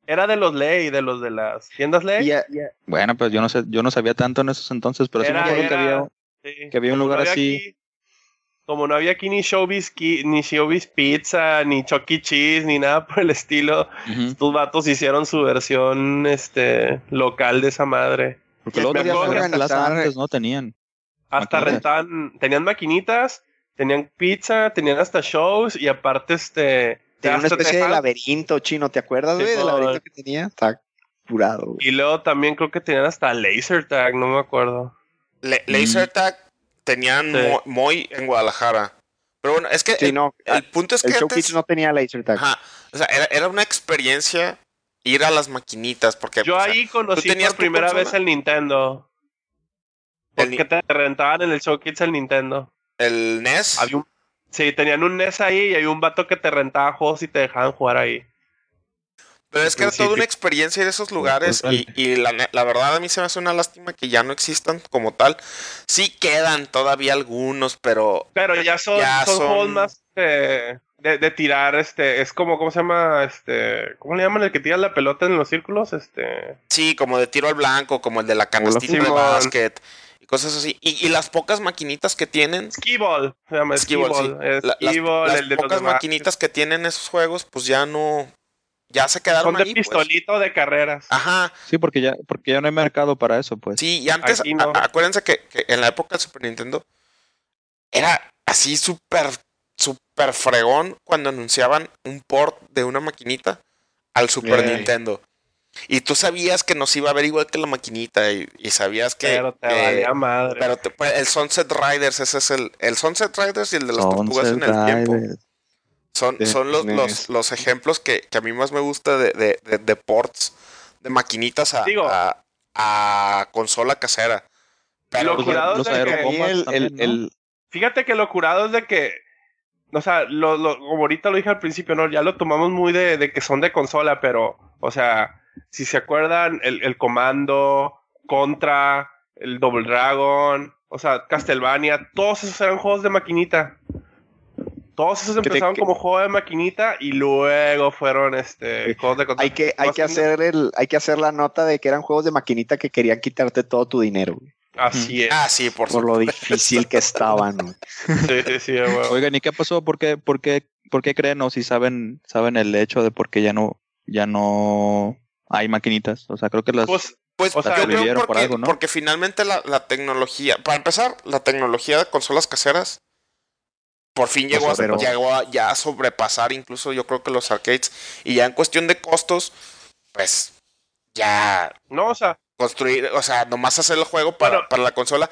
Era de los ley, de los de las tiendas ley. Y, eh, Bueno, pues yo no sé, yo no sabía tanto en esos entonces, pero sí me acuerdo que había, Sí. que había un Como lugar así. aquí- como no había aquí ni Showbiz, ni Showbiz Pizza, ni Chucky Cheese, ni nada por el estilo, Ujú. estos vatos hicieron su versión este local de esa madre. Porque luego antes, ¿no? Tenían. Hasta Maquinitas. rentaban, tenían maquinitas, tenían pizza, tenían hasta shows y aparte este... tenía una especie de laberinto chino, ¿te acuerdas, güey? Del Simón. laberinto que tenía. Está curado, güey. Y luego también creo que tenían hasta laser tag, no me acuerdo. Le- Laser Tag tenían Sí. mo- muy en Guadalajara. Pero bueno, es que Sí, el, no, el punto es que el Show antes- Kids no tenía laser tag. Ajá, o sea, era, era una experiencia ir a las maquinitas porque Yo o sea, ahí conocí por primera vez el Nintendo. El Porque te rentaban en el Show Kids el Nintendo. el NES. Había un- sí, tenían un NES ahí y había un vato que te rentaba juegos y te dejaban jugar ahí. Pero es que era toda una experiencia ir a esos lugares y, la, verdad a mí se me hace una lástima que ya no existan como tal. Sí quedan todavía algunos, pero Pero ya son, Ya son, son- juegos más de, de tirar, este, es como, ¿cómo se llama? Este, ¿cómo le llaman el que tira la pelota en los círculos? Este, sí, como de tiro al blanco, como el de la canastita de básquet y cosas así. Y, y las pocas maquinitas que tienen, Skee-Ball, se llama sí. La- las, Skee-Ball, las el de los pocas maquinitas que tienen esos juegos, pues ya no, ya se quedaron Son de ahí. pues. pistolito de carreras. Ajá, Sí, porque ya, porque ya no hay mercado para eso, pues. Sí, y antes, Aquí no. a- acuérdense que, que en la época del Super Nintendo era así súper, súper fregón cuando anunciaban un port de una maquinita al Super. Nintendo. Y tú sabías que nos iba a ver igual que la maquinita y, y sabías que... pero te valía madre. pero te- pues, el Sunset Riders, ese es el, el Sunset Riders y el de las tortugas en Sunset el tiempo. Son, de son los, los, los ejemplos que, que a mí más me gusta de, de, de- de ports de maquinitas a, Digo- a, a consola casera. Pero Lo curado los es de que- el- también, el- ¿no? el- Fíjate que lo curado es de que, o sea, lo, lo- como ahorita lo dije al principio, ¿no? Ya lo tomamos muy de, de que son de consola, pero, o sea, si se acuerdan, el, el Comando, Contra, el Double Dragon, o sea, Castlevania, todos esos eran juegos de maquinita. Todos esos te- empezaron que- como juego de maquinita y luego fueron este juegos de consola. hay que, hay que hacer el, hay que hacer la nota de que eran juegos de maquinita que querían quitarte todo tu dinero, güey, Así es. Ah, sí, por, por lo difícil que estaban, güey. Sí, sí, sí, güey. Oigan, ¿y qué pasó? ¿Por qué, por qué, por qué creen o si saben, saben el hecho de por qué ya no, ya no hay maquinitas? O sea, creo que las Pues, Pues O sea, yo creo por algo, ¿no? porque finalmente la, la tecnología, para empezar, la tecnología de consolas caseras por fin llegó, O sea, a, pero- llegó a ya a sobrepasar incluso yo creo que los arcades y ya en cuestión de costos, pues ya no, o sea, construir, o sea, nomás hacer el juego para, Bueno. para la consola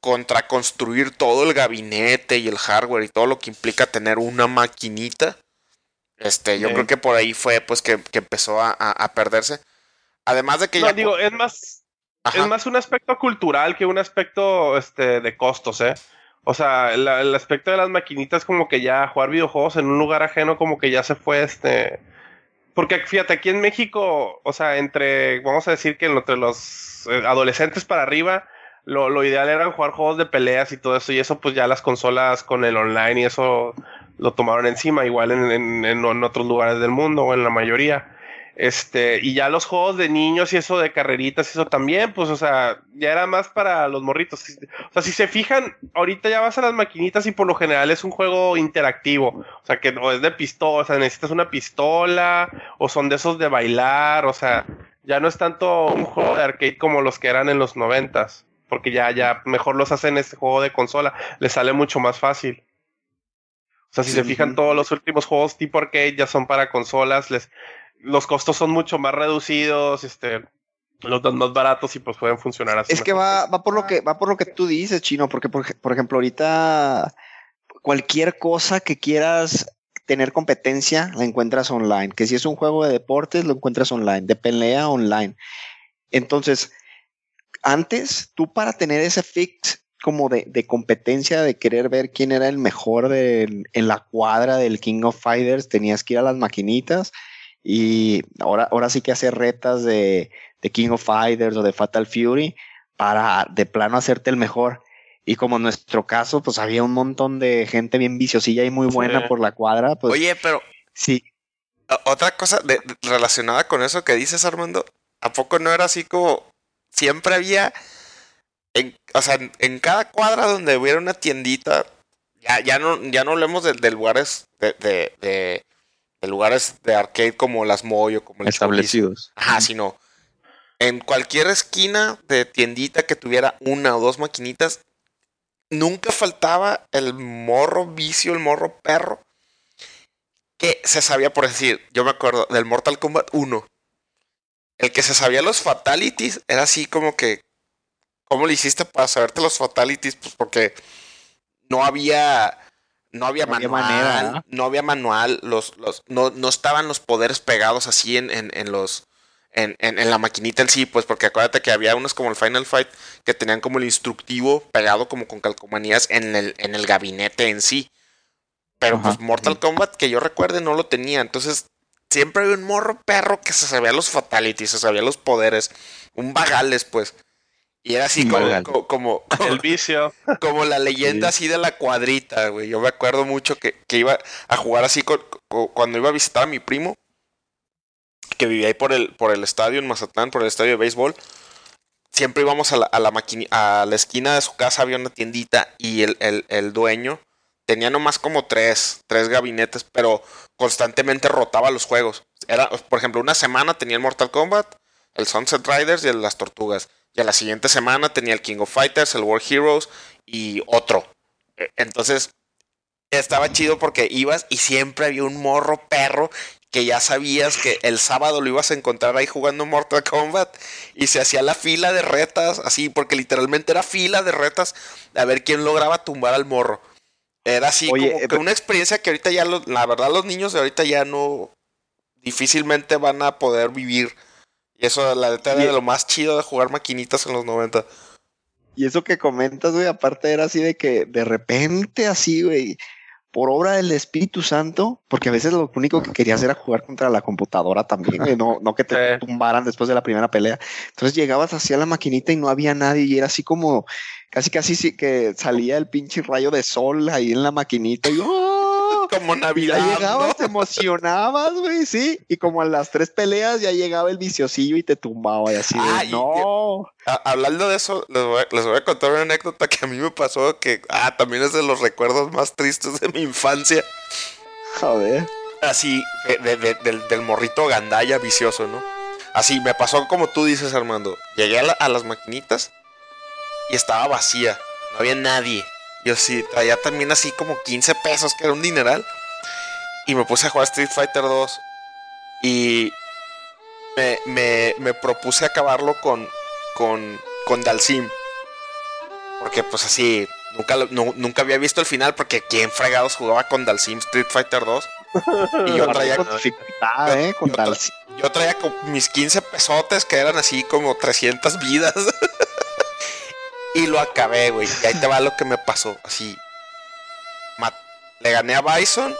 contra construir todo el gabinete y el hardware y todo lo que implica tener una maquinita. Este, yo Sí. creo que por ahí fue pues que, que empezó a, a- a perderse. Además de que no, ya digo, es más, Ajá. Es más un aspecto cultural que un aspecto este, de costos, ¿eh? O sea, el, el aspecto de las maquinitas como que ya jugar videojuegos en un lugar ajeno como que ya se fue este... Porque fíjate, aquí en México, o sea, entre, vamos a decir que entre los eh, adolescentes para arriba, lo, lo ideal era jugar juegos de peleas y todo eso, y eso pues ya las consolas con el online y eso lo tomaron encima, igual en- en- en otros lugares del mundo o en la mayoría. Este, y ya los juegos de niños y eso de carreritas y eso también, pues, o sea, ya era más para los morritos. O sea, si se fijan, ahorita ya vas a las maquinitas y por lo general es un juego interactivo. O sea, que o es de pistola, o sea, necesitas una pistola, o son de esos de bailar, o sea, ya no es tanto un juego de arcade como los que eran en los noventas. Porque ya, ya mejor los hacen este juego de consola, les sale mucho más fácil. O sea, si se fijan, todos los últimos juegos tipo arcade ya son para consolas, les los costos son mucho más reducidos, este, los dan más baratos y pues pueden funcionar así. Es que va, va por lo que va por lo que tú dices, chino, porque por, ej- por ejemplo ahorita cualquier cosa que quieras tener competencia la encuentras online. Que si es un juego de deportes lo encuentras online, de pelea online. Entonces antes tú para tener ese fix como de, de competencia de querer ver quién era el mejor en la cuadra del King of Fighters tenías que ir a las maquinitas y ahora ahora sí que hacer retas de de King of Fighters o de Fatal Fury para de plano hacerte el mejor. Y como en nuestro caso, pues había un montón de gente bien viciosilla y muy buena Sí. por la cuadra, pues Oye, pero sí. otra cosa de- relacionada con eso que dices, Armando, ¿a poco no era así como siempre había, en, o sea, en, en cada cuadra donde hubiera una tiendita, ya, ya no, ya no hablemos de, de lugares de, de, de- de lugares de arcade como las Moyo, como Establecidos. Ajá, sino en cualquier esquina de tiendita que tuviera una o dos maquinitas, nunca faltaba el morro vicio, el morro perro, que se sabía, por decir, yo me acuerdo del Mortal Kombat 1, el que se sabía los fatalities era así como que, ¿cómo le hiciste para saberte los fatalities? Pues porque no había... No había No había manual, manera, ¿no? no había manual, los, los, no, no estaban los poderes pegados así en, en, en los, en, en, en la maquinita en sí, pues porque acuérdate que había unos como el Final Fight que tenían como el instructivo pegado como con calcomanías en el, en el gabinete en sí. Pero Ajá. pues Mortal Kombat que yo recuerde no lo tenía. Entonces siempre había un morro perro que se sabía los fatalities, se sabía los poderes. Un vagales pues. Y era así como, como, como, El vicio. como la leyenda así de la cuadrita, güey. Yo me acuerdo mucho que, que iba a jugar así con- con- cuando iba a visitar a mi primo, que vivía ahí por el, por el estadio en Mazatlán, por el estadio de béisbol. Siempre íbamos a la, a la maquini- a la esquina de su casa, había una tiendita y el, el, el dueño tenía nomás como tres, tres gabinetes, pero constantemente rotaba los juegos. Era, por ejemplo, una semana tenía el Mortal Kombat, el Sunset Riders y el Las Tortugas. Y a la siguiente semana tenía el King of Fighters, el World Heroes y otro. Eh, Entonces, estaba chido porque ibas y siempre había un morro perro que ya sabías que el sábado lo ibas a encontrar ahí jugando Mortal Kombat y se hacía la fila de retas, así, porque literalmente era fila de retas a ver quién lograba tumbar al morro. Era así Oye, como eh, que una experiencia que ahorita ya, los- la verdad, los niños de ahorita ya no, difícilmente van a poder vivir. Y eso, la neta, era Y- de lo más chido de jugar maquinitas en los 90. Y eso que comentas, güey, aparte era así de que de repente así, güey, por obra del Espíritu Santo, porque a veces lo único que querías era jugar contra la computadora también, güey, no, no que te Sí. tumbaran después de la primera pelea. Entonces llegabas hacia la maquinita y no había nadie y era así como, casi casi sí que salía el pinche rayo de sol ahí en la maquinita y ¡oh! Como Navidad. ya llegabas, ¿no? te emocionabas, güey, sí. Y como a las tres peleas ya llegaba el viciosillo y te tumbaba y así de, Ay, no. A- hablando de eso, les voy, a, les voy a contar una anécdota que a mí me pasó que ah, también es de los recuerdos más tristes de mi infancia. Joder. Así, de- de- de- del, del morrito gandaya vicioso, ¿no? Así, me pasó como tú dices, Armando. Llegué a, la- a las maquinitas y estaba vacía. No había nadie. Yo sí, traía también así como 15 pesos, que era un dineral. Y me puse a jugar Street Fighter 2. Y me, me, me propuse acabarlo con, con, con Dalsim. Porque pues así, nunca, nu- nunca había visto el final porque quién fregados jugaba con Dalsim Street Fighter 2. Y yo traía, Con eh, con yo tra- yo traía con mis 15 pesotes que eran así como 300 vidas. y lo acabé, güey. Y ahí te va lo que me pasó. Así. Le gané a Bison.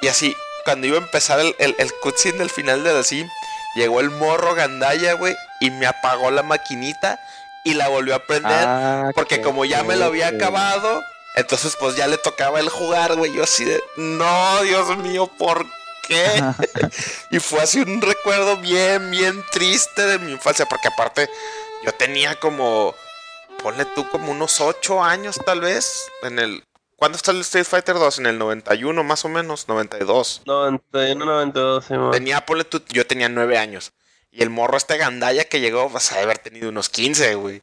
Y así, cuando iba a empezar el, el, el cutscene del final de Dalsim, llegó el morro gandaya, güey. Y me apagó la maquinita. Y la volvió a prender. Ah, Porque como ya me lo había acabado, entonces pues ya le tocaba el jugar, güey. Yo así de, no, Dios mío, ¿por qué? y fue así un recuerdo bien, bien triste de mi infancia, porque aparte yo tenía como, ponle tú como unos 8 años tal vez, en el... ¿Cuándo está el Street Fighter 2? En el 91 más o menos, 92. 91, 92, sí, man. Tenía, ponle tú, yo tenía 9 años. Y el morro este gandaya que llegó, vas a haber tenido unos 15, güey.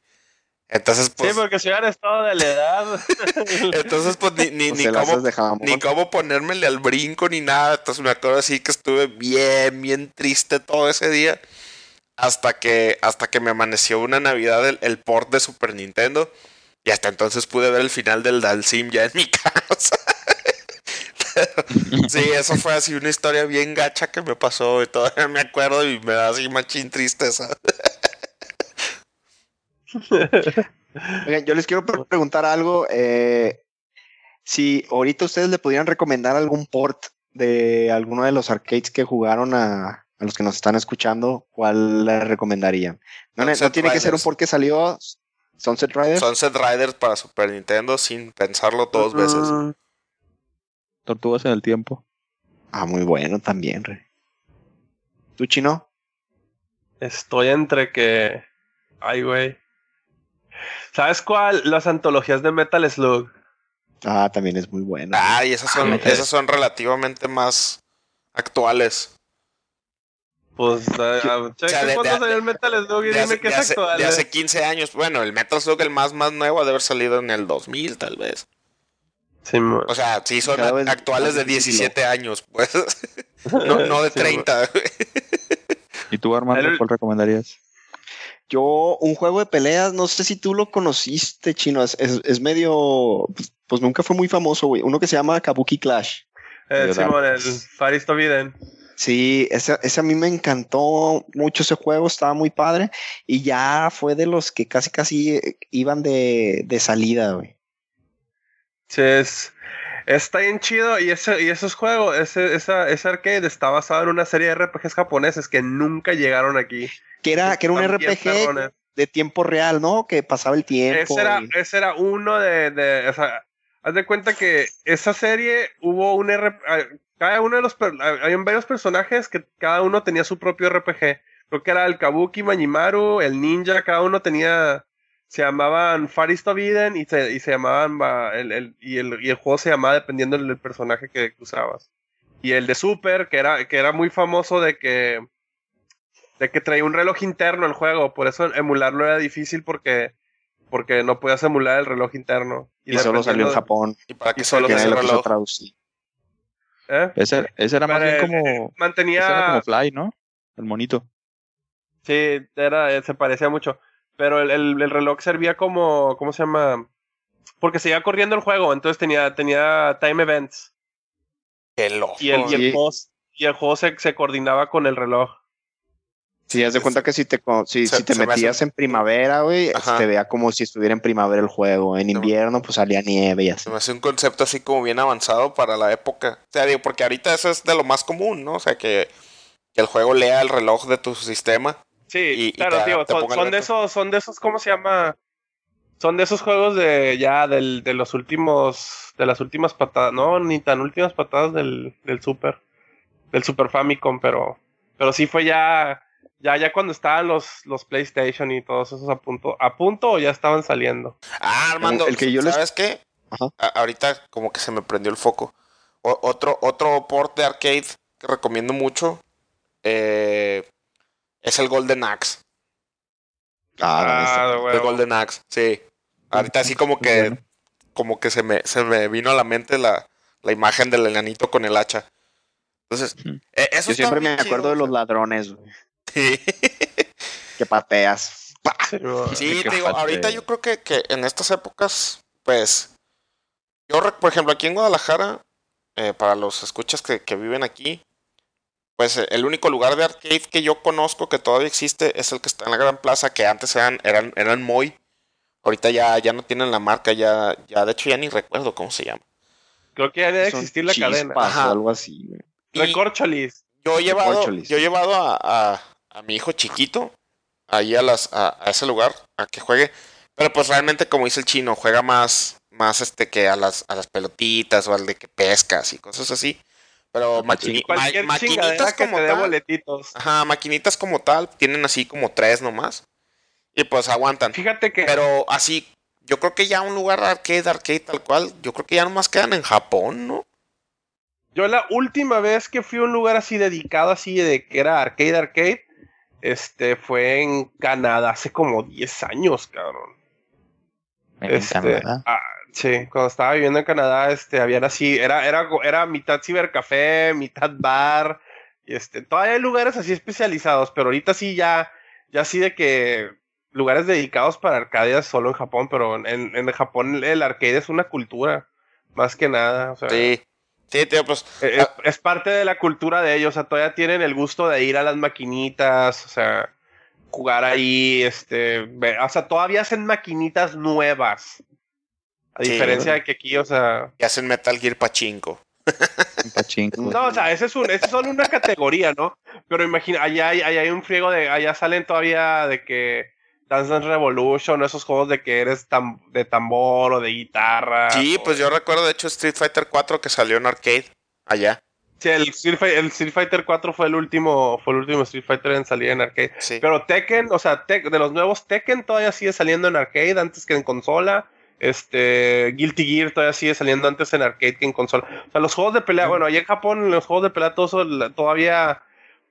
Entonces, pues, sí, porque si hubieran estado de la edad. entonces, pues, ni, ni, Pues ni cómo, ni cómo ponérmele al brinco ni nada. Entonces me acuerdo así que estuve bien, bien triste todo ese día. Hasta que, hasta que me amaneció una Navidad el, port de Super Nintendo. Y hasta entonces pude ver el final del Dalsim ya en mi casa. Sí, eso fue así una historia bien gacha que me pasó. Y todavía me acuerdo y me da así machín tristeza. Oigan, yo les quiero pre- preguntar algo. eh, si ahorita ustedes le pudieran recomendar algún port de alguno de los arcades que jugaron a, a los que nos están escuchando, ¿cuál le recomendarían? No, no tiene que ser un Riders. port que salió Sunset Riders. Sunset Riders para Super Nintendo sin pensarlo dos veces. Mm, Tortugas en el tiempo. Ah, muy bueno también, Rey. ¿Tú, chino? Estoy entre que. Ay, güey. ¿Sabes cuál? Las antologías de Metal Slug. Ah, también es muy bueno. Ay, esas son, Ah, esas son relativamente más actuales. Pues, sea, de- de- salió el Metal Slug y dime hace, que de es hace- actual. de hace 15 años. Bueno, el Metal Slug, el más, más nuevo, ha de haber salido en el 2000, tal vez. Sí, O sea, sí son actuales de más difícil, 17 años, pues. No, no de Sí, 30. ¿Y tú, Armando, El- cuál recomendarías? Yo, un juego de peleas, no sé si tú lo conociste, chino. Es, es, es medio. Pues, pues nunca fue muy famoso, güey. Uno que se llama Kabuki Clash. eh, Simón, el dark. Faristo Viden. Sí, ese, ese a mí me encantó mucho ese juego, estaba muy padre. Y ya fue de los que casi, casi eh, iban de, de salida, güey. Sí, es, está bien chido. Y ese, y esos juegos, ese, esa, ese arcade está basado en una serie de RPGs japoneses que nunca llegaron aquí. Que era, que era un RPG de tiempo real, ¿no? Que pasaba el tiempo. Ese era, y- ese era uno de, de, o sea, haz de cuenta que esa serie hubo un RPG, cada uno de los, hay varios personajes que cada uno tenía su propio RPG. Creo que era el Kabuki, Mañimaru, el Ninja, cada uno tenía, se llamaban Faristo Viden y se, y se llamaban, el, el, y, el, y el juego se llamaba dependiendo del personaje que usabas. Y el de Super, que era, que era muy famoso de que, de que traía un reloj interno el juego, por eso emularlo era difícil porque porque no podías emular el reloj interno. y solo salió en Japón. ¿Y para Y solo Que salió nadie ese lo reloj? traducir. ¿Eh? Ese, ese era más Pero, bien como... Ese era Mantenía. como Fly, ¿no? El monito. Sí, era, eh, se parecía mucho. Pero el, el- el reloj servía como. ¿Cómo se llama? Porque seguía corriendo el juego, entonces tenía, tenía time events. Qué loco. Y el, y el Sí. y el juego se, se coordinaba con el reloj. Sí, haz de cuenta que si te, si, Se- si te me metías en primavera, güey, Ajá. te veía como si estuviera en primavera el juego. En invierno, pues salía nieve y así. Se me hace un concepto así como bien avanzado para la época. O sea, digo, porque ahorita eso es de lo más común, ¿no? O sea, que, que el juego lea el reloj de tu sistema. Sí, Y- y claro, te- te son, son de esos, son de esos, ¿cómo se llama? Son de esos juegos de ya del, de los últimos, de las últimas patadas, no, ni tan últimas patadas del, del Super, del Super Famicom, pero, pero sí fue ya, ya, ya cuando estaban los, los PlayStation y todos esos a punto, a punto o ya estaban saliendo. Ah, Armando, el que yo les- ¿sabes qué? Ajá. A- ahorita como que se me prendió el foco. O- otro, otro port de arcade que recomiendo mucho eh, es el Golden Axe. Ah, de El huevo. Golden Axe, sí. Ahorita así como que, bueno. como que se me, se me vino a la mente la, la imagen del enanito con el hacha. Entonces, eh, eso Yo siempre me acuerdo chido, de los ladrones, güey, sea. que pateas. Sí, te digo, ahorita yo creo que, que en estas épocas, pues, yo, por ejemplo, aquí en Guadalajara, eh, para los escuchas que, que viven aquí, pues eh, el único lugar de arcade que yo conozco que todavía existe es el que está en la Gran Plaza, que antes eran, eran, eran Moy. Ahorita ya, ya no tienen la marca, ya, ya, de hecho ya ni recuerdo cómo se llama. Creo que ya debe Son existir la cadena. o algo así, Recorcholis. yo he llevado, yo he llevado a, a, a mi hijo chiquito ahí a las, a, a ese lugar, a que juegue. Pero pues realmente, como dice el chino, juega más, más este que a las, a las pelotitas o al de que pescas y cosas así. Pero maquinitas como tal. boletitos. Ajá, maquinitas como tal, tienen así como tres nomás. Y pues aguantan. Fíjate que Pero así, yo creo que ya un lugar arcade, arcade tal cual, yo creo que ya nomás quedan en Japón, ¿no? Yo la última vez que fui a un lugar así dedicado así de que era arcade arcade, este fue en Canadá hace como 10 años, cabrón. En Este, Canadá. ah, sí, cuando estaba viviendo en Canadá, este, habían así, era, era, era mitad cibercafé, mitad bar, y este, todavía hay lugares así especializados, pero ahorita sí ya, ya sí de que lugares dedicados para arcadias solo en Japón, pero en, en Japón el arcade es una cultura, más que nada, o sea, Sí. Sí, tío, pues. eh, es, es parte de la cultura de ellos, o sea, todavía tienen el gusto de ir a las maquinitas, o sea, jugar ahí, este, o sea, todavía hacen maquinitas nuevas. A Sí. diferencia de que aquí, o sea, Y hacen Metal Gear Pachinko. Pachinko. no, o sea, ese es un, ese es solo una categoría, ¿no? Pero imagina, allá hay, allá hay un friego de, allá salen todavía de que Dance Dance Revolution, esos juegos de que eres tam- de tambor o de guitarra. Sí, o- pues yo recuerdo de hecho Street Fighter 4 que salió en arcade allá. Sí, el Street, el Street Fighter 4 fue el último, fue el último Street Fighter en salir en arcade. Sí. Pero Tekken, o sea, Tek- de los nuevos Tekken todavía sigue saliendo en arcade antes que en consola. Este, Guilty Gear todavía sigue saliendo antes en arcade que en consola. O sea, los juegos de pelea, bueno, allá en Japón los juegos de pelea todo eso, la- todavía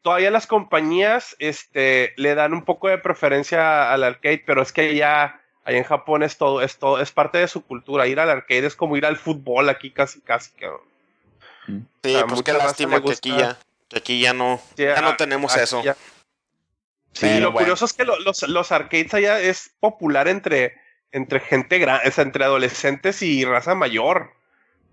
todavía las compañías este le dan un poco de preferencia al arcade, pero es que ya allá en Japón es todo es todo es parte de su cultura. Ir al arcade es como ir al fútbol aquí casi casi, cabrón. Sí, a pues mucha qué lástima que aquí ya, que aquí ya no, Ya, ya no ah, tenemos eso. ya. Sí, Pero lo bueno. curioso es que lo- los, los arcades allá es popular entre, entre gente grande, entre adolescentes y raza mayor.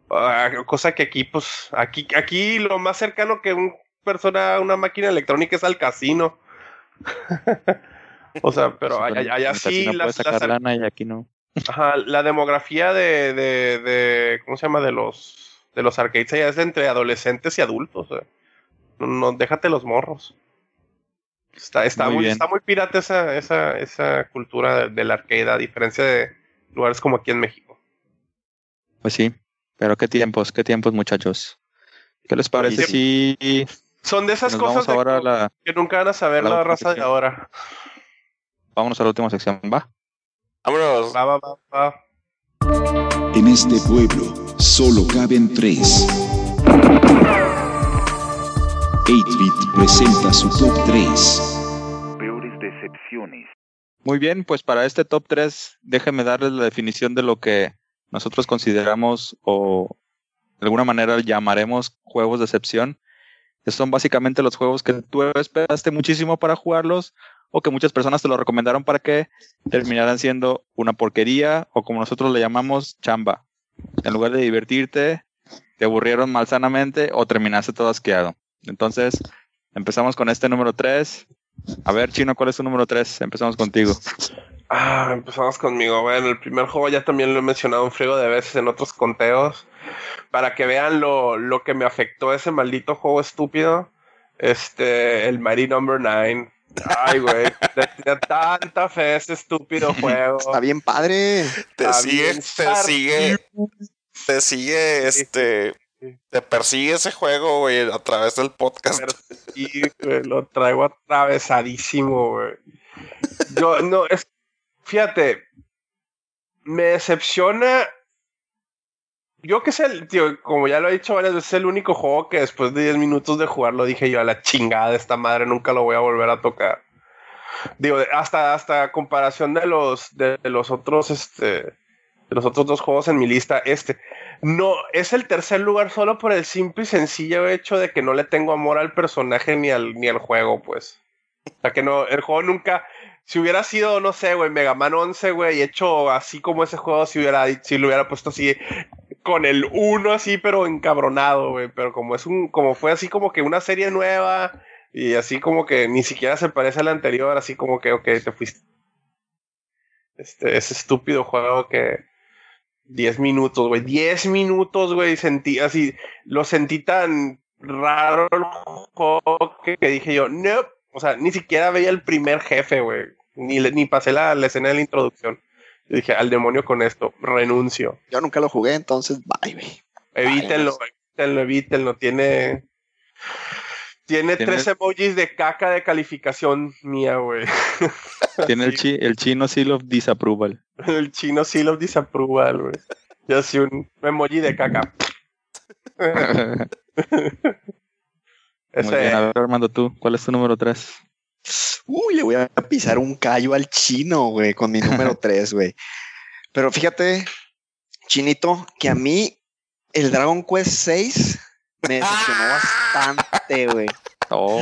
Ah, cosa que aquí, pues, aquí, aquí lo más cercano que un persona una máquina electrónica es al casino. o sea, pero allá, sí las, sacar las- lana y aquí no. ajá, la demografía de, de, de, ¿cómo se llama? De los, de los arcades allá es entre adolescentes y adultos. eh. No, no, déjate los morros. Está, está, Muy está muy pirata esa, esa, esa cultura de- del arcade, a diferencia de lugares como aquí en México. Pues sí, pero qué tiempos, qué tiempos, muchachos. ¿Qué les parece si Son de esas cosas de que, la... que nunca van a saber la raza de ahora. Vámonos a la última sección, ¿va? Vámonos. Va, va, va, va. En este pueblo solo caben tres. 8-Bit presenta su top 3. Peores decepciones. Muy bien, pues para este top 3, déjenme darles la definición de lo que nosotros consideramos o de alguna manera llamaremos juegos de excepción. Son básicamente los juegos que tú esperaste muchísimo para jugarlos o que muchas personas te lo recomendaron para que terminaran siendo una porquería o como nosotros le llamamos chamba. En lugar de divertirte, te aburrieron malsanamente o terminaste todo asqueado. Entonces, empezamos con este número 3. A ver, Chino, ¿cuál es tu número 3? Empezamos contigo. Ah, empezamos conmigo. Bueno, el primer juego ya también lo he mencionado un friego de veces en otros conteos. Para que vean lo, lo que me afectó ese maldito juego estúpido. Este, el Mighty Number 9. Ay, güey. tenía tanta fe ese estúpido juego. Está bien padre. Te Está sigue, te sigue, te sigue, este, te persigue ese juego, güey, a través del podcast. Sí, güey, lo traigo atravesadísimo, güey. Yo, no, es. Fíjate, me decepciona. Yo que sé, tío, como ya lo he dicho varias veces, es el único juego que después de 10 minutos de jugarlo dije yo a la chingada de esta madre, nunca lo voy a volver a tocar. Digo, hasta, hasta comparación de los, de los otros, este, de los otros dos juegos en mi lista, este. No, es el tercer lugar solo por el simple y sencillo hecho de que no le tengo amor al personaje ni al, ni al juego, pues. O sea que no, el juego nunca, si hubiera sido, no sé, güey, Mega Man 11, güey, hecho así como ese juego, si hubiera, si lo hubiera puesto así, con el 1 así, pero encabronado, güey, pero como es un, como fue así como que una serie nueva, y así como que ni siquiera se parece a la anterior, así como que, ok, te fuiste. Este, ese estúpido juego que 10 minutos, güey, 10 minutos, güey, sentí así, lo sentí tan raro el juego que, dije yo, no, o sea, ni siquiera veía el primer jefe, güey, ni, ni pasé la escena de la introducción. Dije, al demonio con esto, renuncio. Yo nunca lo jugué, entonces, bye, güey. Evítenlo, evítenlo, evítenlo. Tiene. Tiene tres emojis de caca de calificación mía, güey. Tiene el, chi- el chino seal of disapproval. El chino seal of disapproval, güey. Yo así un emoji de caca. Muy bien, a ver, Armando, tú, ¿cuál es tu número 3? Uy, le voy a pisar un callo al chino, güey, con mi número 3, güey. Pero fíjate, Chinito, que a mí el Dragon Quest 6 me decepcionó bastante, güey. Oh,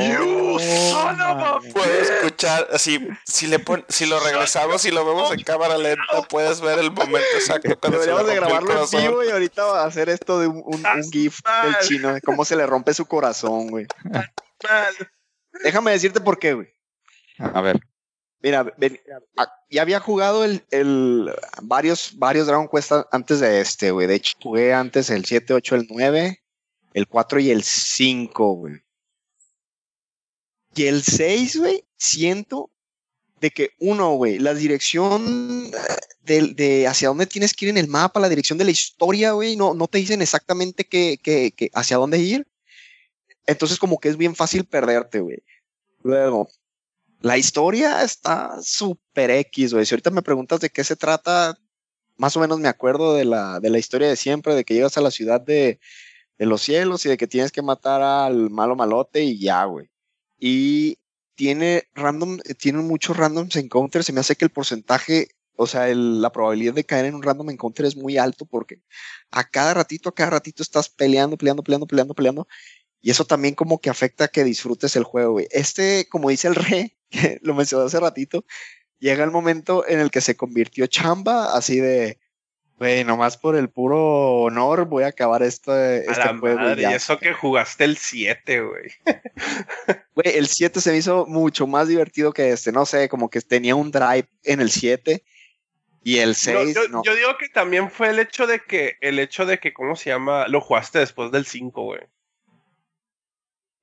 Puedes escuchar, así, si le pon- si lo regresamos y lo vemos en cámara lenta, puedes ver el momento exacto Deberíamos de grabarlo en vivo y ahorita va a hacer esto de un, un- un GIF del chino, de cómo se le rompe su corazón, güey. Déjame decirte por qué, güey. a ver. Mira, ven- a- ya había jugado el, el- varios, varios Dragon Quest antes de este, güey. De hecho, jugué antes el 7, 8, el 9, el 4 y el 5, güey. Y el 6, güey, siento de que uno, güey, la dirección de, de hacia dónde tienes que ir en el mapa, la dirección de la historia, güey, no, no te dicen exactamente qué, qué- qué- hacia dónde ir. Entonces como que es bien fácil perderte, güey. Luego, la historia está súper X, güey. Si ahorita me preguntas de qué se trata, más o menos me acuerdo de la, de la historia de siempre, de que llegas a la ciudad de, de los cielos y de que tienes que matar al malo malote y ya, güey. Y tiene random, tiene muchos randoms encounters. Se me hace que el porcentaje, o sea, la probabilidad de caer en un random encounter es muy alto porque a cada ratito, a cada ratito estás peleando, peleando, peleando, peleando, peleando. Y eso también como que afecta a que disfrutes el juego, güey. Este, como dice el rey, que lo mencionó hace ratito, llega el momento en el que se convirtió chamba, así de, güey, nomás por el puro honor voy a acabar este, A este la juego. madre, ya. y eso que jugaste el 7, güey. Güey, el 7 se me hizo mucho más divertido que este, no sé, como que tenía un drive en el 7 y el Yo, 6, yo- no. yo digo que también fue el hecho de que, el hecho de que, ¿cómo se llama? Lo jugaste después del 5, güey.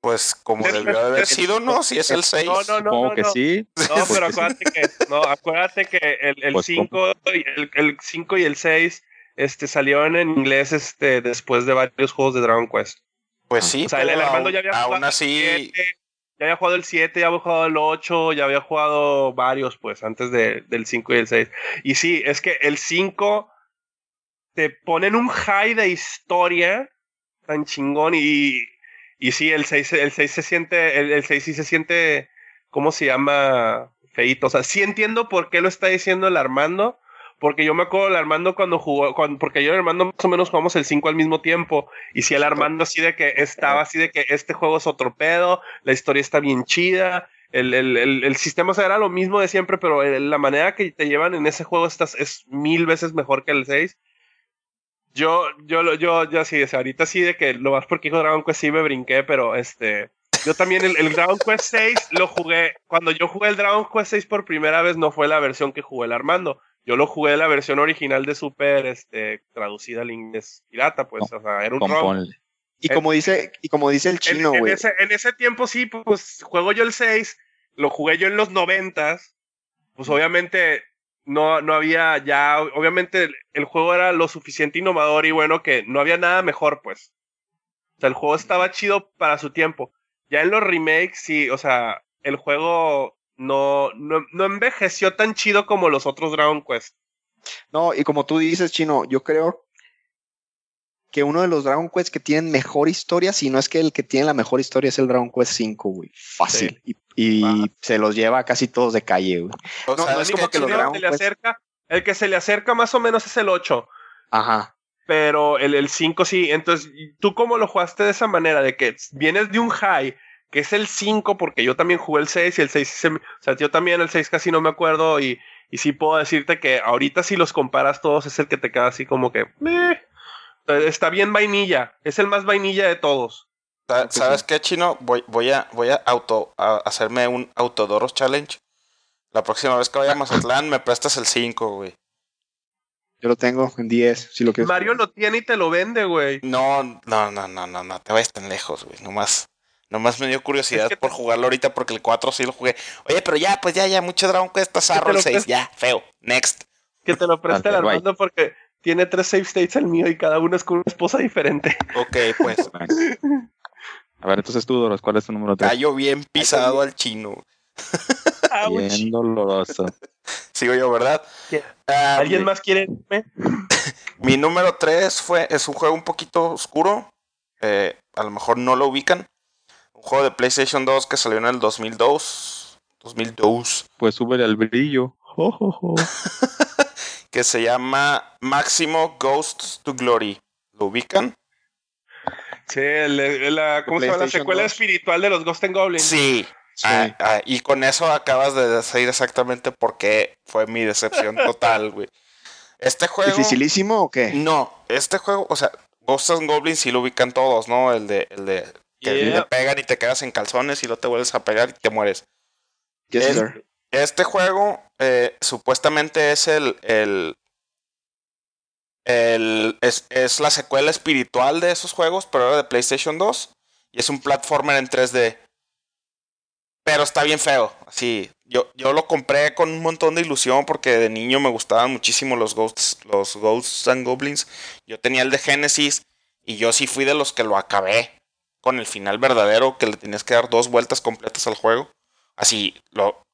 Pues como debió haber sido, ¿no? Si es el 6. No, no, no, Supongo no, que no. sí. No, pero acuérdate que, no, acuérdate que el, el Pues, 5 y el, el 5 y el 6 este, salieron en inglés este, después de varios juegos de Dragon Quest. Pues sí, O sea, el, el pero Armando aún, ya había aún jugado así, el 7, ya había jugado el 7, ya había jugado el 8, ya había jugado varios, pues, antes de- del 5 y el 6. Y sí, es que el 5 te ponen un high de historia tan chingón y, y sí, el 6, el 6 se siente, el, el 6 sí se siente, ¿cómo se llama? Feito. O sea, sí entiendo por qué lo está diciendo el Armando. Porque yo me acuerdo del Armando cuando jugó, cuando, porque yo y el Armando más o menos jugamos el 5 al mismo tiempo. Y si el Armando así de que estaba así de que este juego es otro pedo, la historia está bien chida, el, el, el, el sistema o sea, era lo mismo de siempre, pero el- la manera que te llevan en ese juego estás, es mil veces mejor que el 6. Yo, yo, lo- yo, yo sí, o sea, ahorita sí de que lo más porque dijo Dragon Quest sí me brinqué, pero este, yo también el, el Dragon Quest 6 lo jugué, cuando yo jugué el Dragon Quest 6 por primera vez no fue la versión que jugué el Armando, yo lo jugué la versión original de Super, este, traducida al inglés pirata, pues, o sea, era un ROM. Y como dice, y como dice el En, chino, en güey. ese, en ese tiempo sí, pues juego yo el 6, lo jugué yo en los 90, pues obviamente no, no había ya, obviamente el, juego era lo suficiente innovador y bueno que no había nada mejor, pues. O sea, el juego estaba chido para su tiempo. Ya en los remakes, sí, o sea, el juego no, no, no envejeció tan chido como los otros Dragon Quest. No, y como tú dices, Chino, yo creo que uno de los Dragon Quest que tienen mejor historia, si no es que el que tiene la mejor historia es el Dragon Quest 5, güey. Fácil. Y, y Ah. se los lleva casi todos de calle, güey. o no, sea, no es como que los El Dragon que se le Quest- acerca, el que se le acerca más o menos es el 8. Ajá. pero el, el 5 sí. Entonces, ¿tú cómo lo jugaste de esa manera? De que vienes de un high, que es el 5, porque yo también jugué el 6 y el 6, se me- o sea, yo también el 6 casi no me acuerdo y, y sí puedo decirte que ahorita si los comparas todos es el que te queda así como que... "Meh". Está bien vainilla, es el más vainilla de todos. Sa- ¿Sabes qué, Chino? Voy, voy a, voy a auto a hacerme un Autodoros Challenge. La próxima vez que vaya a Mazatlán me prestas el 5, güey. Yo lo tengo en 10, si lo quieres. Mario lo tiene y te lo vende, güey. No, no, no, no, no, no te vayas tan lejos, güey. Nomás, nomás me dio curiosidad Es que por jugarlo ahorita porque el 4 sí lo jugué. Oye, pero ya, pues ya, ya, mucho Dragon Quest, zarro el lo 6, presto. ya, feo. Next. Que te lo preste el. Armando porque tiene tres save states el mío y cada uno es con una esposa diferente. Ok, pues, A ver, entonces tú, Doros, ¿cuál es tu número 3? cayó bien pisado al chino. Bien doloroso. Sigo yo, ¿verdad? Ah, ¿Alguien mi- más quiere? irme? Mi número 3 fue, es un juego un poquito oscuro. eh, a lo mejor no lo ubican. Un juego de PlayStation 2 que salió en el 2002. 2002. Pues súbele al brillo. Jo, jo, jo. Que se llama Máximo Ghosts to Glory. ¿Lo ubican? Sí, el- el- la, ¿cómo se llama? La PlayStation secuela 2. espiritual de los Ghost and Goblins. Sí. Ah, ah, y con eso acabas de decir exactamente por qué fue mi decepción total, güey. Este juego. ¿Dificilísimo o qué? No, este juego, o sea, Ghosts and Goblins sí lo ubican todos, ¿no? El de, el de que Yeah. te pegan y te quedas en calzones y luego te vuelves a pegar y te mueres. Yes, el- sir. Este juego eh, supuestamente es el, el, el es, es la secuela espiritual de esos juegos, pero era de PlayStation 2 y es un platformer en 3D. Pero está bien feo, así. Yo, yo lo compré con un montón de ilusión porque de niño me gustaban muchísimo los Ghosts, los Ghosts and Goblins. Yo tenía el de Genesis y yo sí fui de los que lo acabé con el final verdadero, que le tenías que dar dos vueltas completas al juego. Así, lo,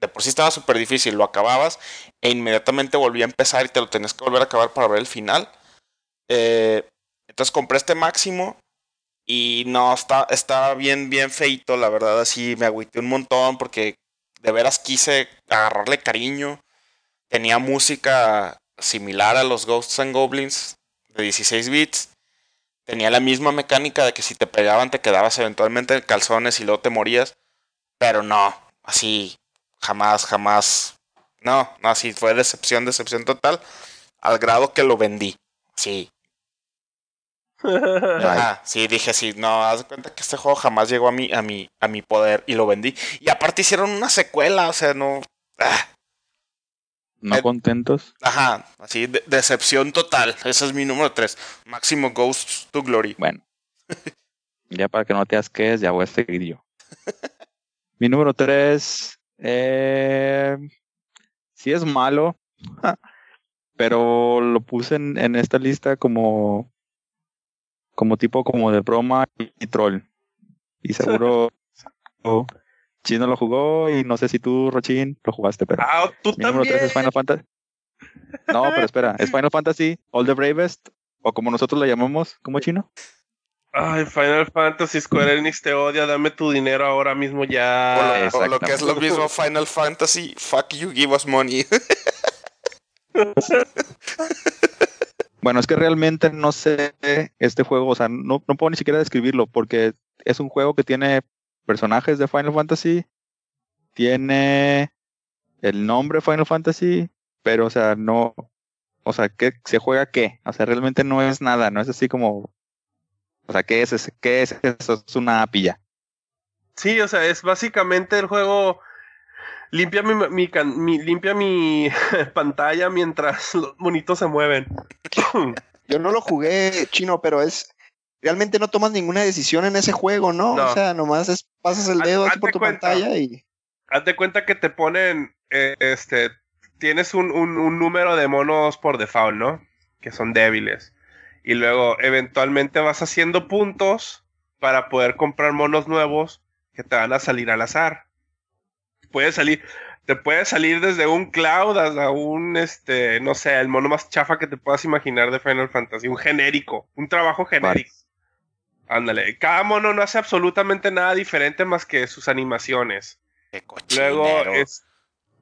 de por sí estaba súper difícil, lo acababas e inmediatamente volvía a empezar y te lo tenías que volver a acabar para ver el final. Eh, entonces compré este máximo y no, está, bien, bien feito, la verdad, así me agüité un montón porque de veras quise agarrarle cariño. Tenía música similar a los Ghosts and Goblins de 16 bits. Tenía la misma mecánica de que si te pegaban te quedabas eventualmente en calzones y luego te morías. Pero no, así jamás, jamás. No, no, así fue decepción, decepción total. Al grado que lo vendí. Sí. Ajá, sí, dije sí, no, haz de cuenta que este juego jamás llegó a mi, a mi, a mi poder y lo vendí. Y aparte hicieron una secuela, o sea, no. ah, No Eh, contentos. ajá, así, de- decepción total. Ese es mi número 3. Máximo Ghosts to Glory. Bueno. ya para que no te asques, ya voy a seguir yo. Mi número 3. Eh, sí es malo. Pero lo puse en, en esta lista como. Como tipo como de broma y, troll. Y seguro. Chino lo jugó y no sé si tú, Rochin, lo jugaste, pero. Ah, tú Mi número 3 también. es Final Fantasy. No, pero espera, es Final Fantasy All the Bravest, o como nosotros lo llamamos, como chino. Ay, Final Fantasy Square Enix te odia, dame tu dinero ahora mismo O ya. lo, o lo que es lo mismo Final Fantasy, fuck you, give us money. Bueno, es que realmente no sé este juego, o sea, no, no puedo ni siquiera describirlo, porque es un juego que tiene personajes de Final Fantasy, tiene el nombre Final Fantasy, pero, o sea, no, o sea, ¿qué se juega qué? O sea, realmente no es nada, no es así como, o sea, ¿qué es ese? ¿Qué es eso? Es una API ya. Sí, o sea, es básicamente el juego. Limpia mi, mi can- mi- limpia mi pantalla mientras los monitos se mueven. Yo no lo jugué chino, pero es. Realmente no tomas ninguna decisión en ese juego, ¿no? No. O sea, nomás es, pasas el Haz- dedo así hazte por tu cuenta. pantalla y. Haz de cuenta que te ponen, eh, este, tienes un, un- un número de monos por default, ¿no? Que son débiles. Y luego, eventualmente vas haciendo puntos para poder comprar monos nuevos que te van a salir al azar. Puede salir, te puede salir desde un Cloud hasta un, este, no sé, el mono más chafa que te puedas imaginar de Final Fantasy. Un genérico, un trabajo genérico. Ándale, cada mono no hace absolutamente nada diferente más que sus animaciones. Qué. Luego es.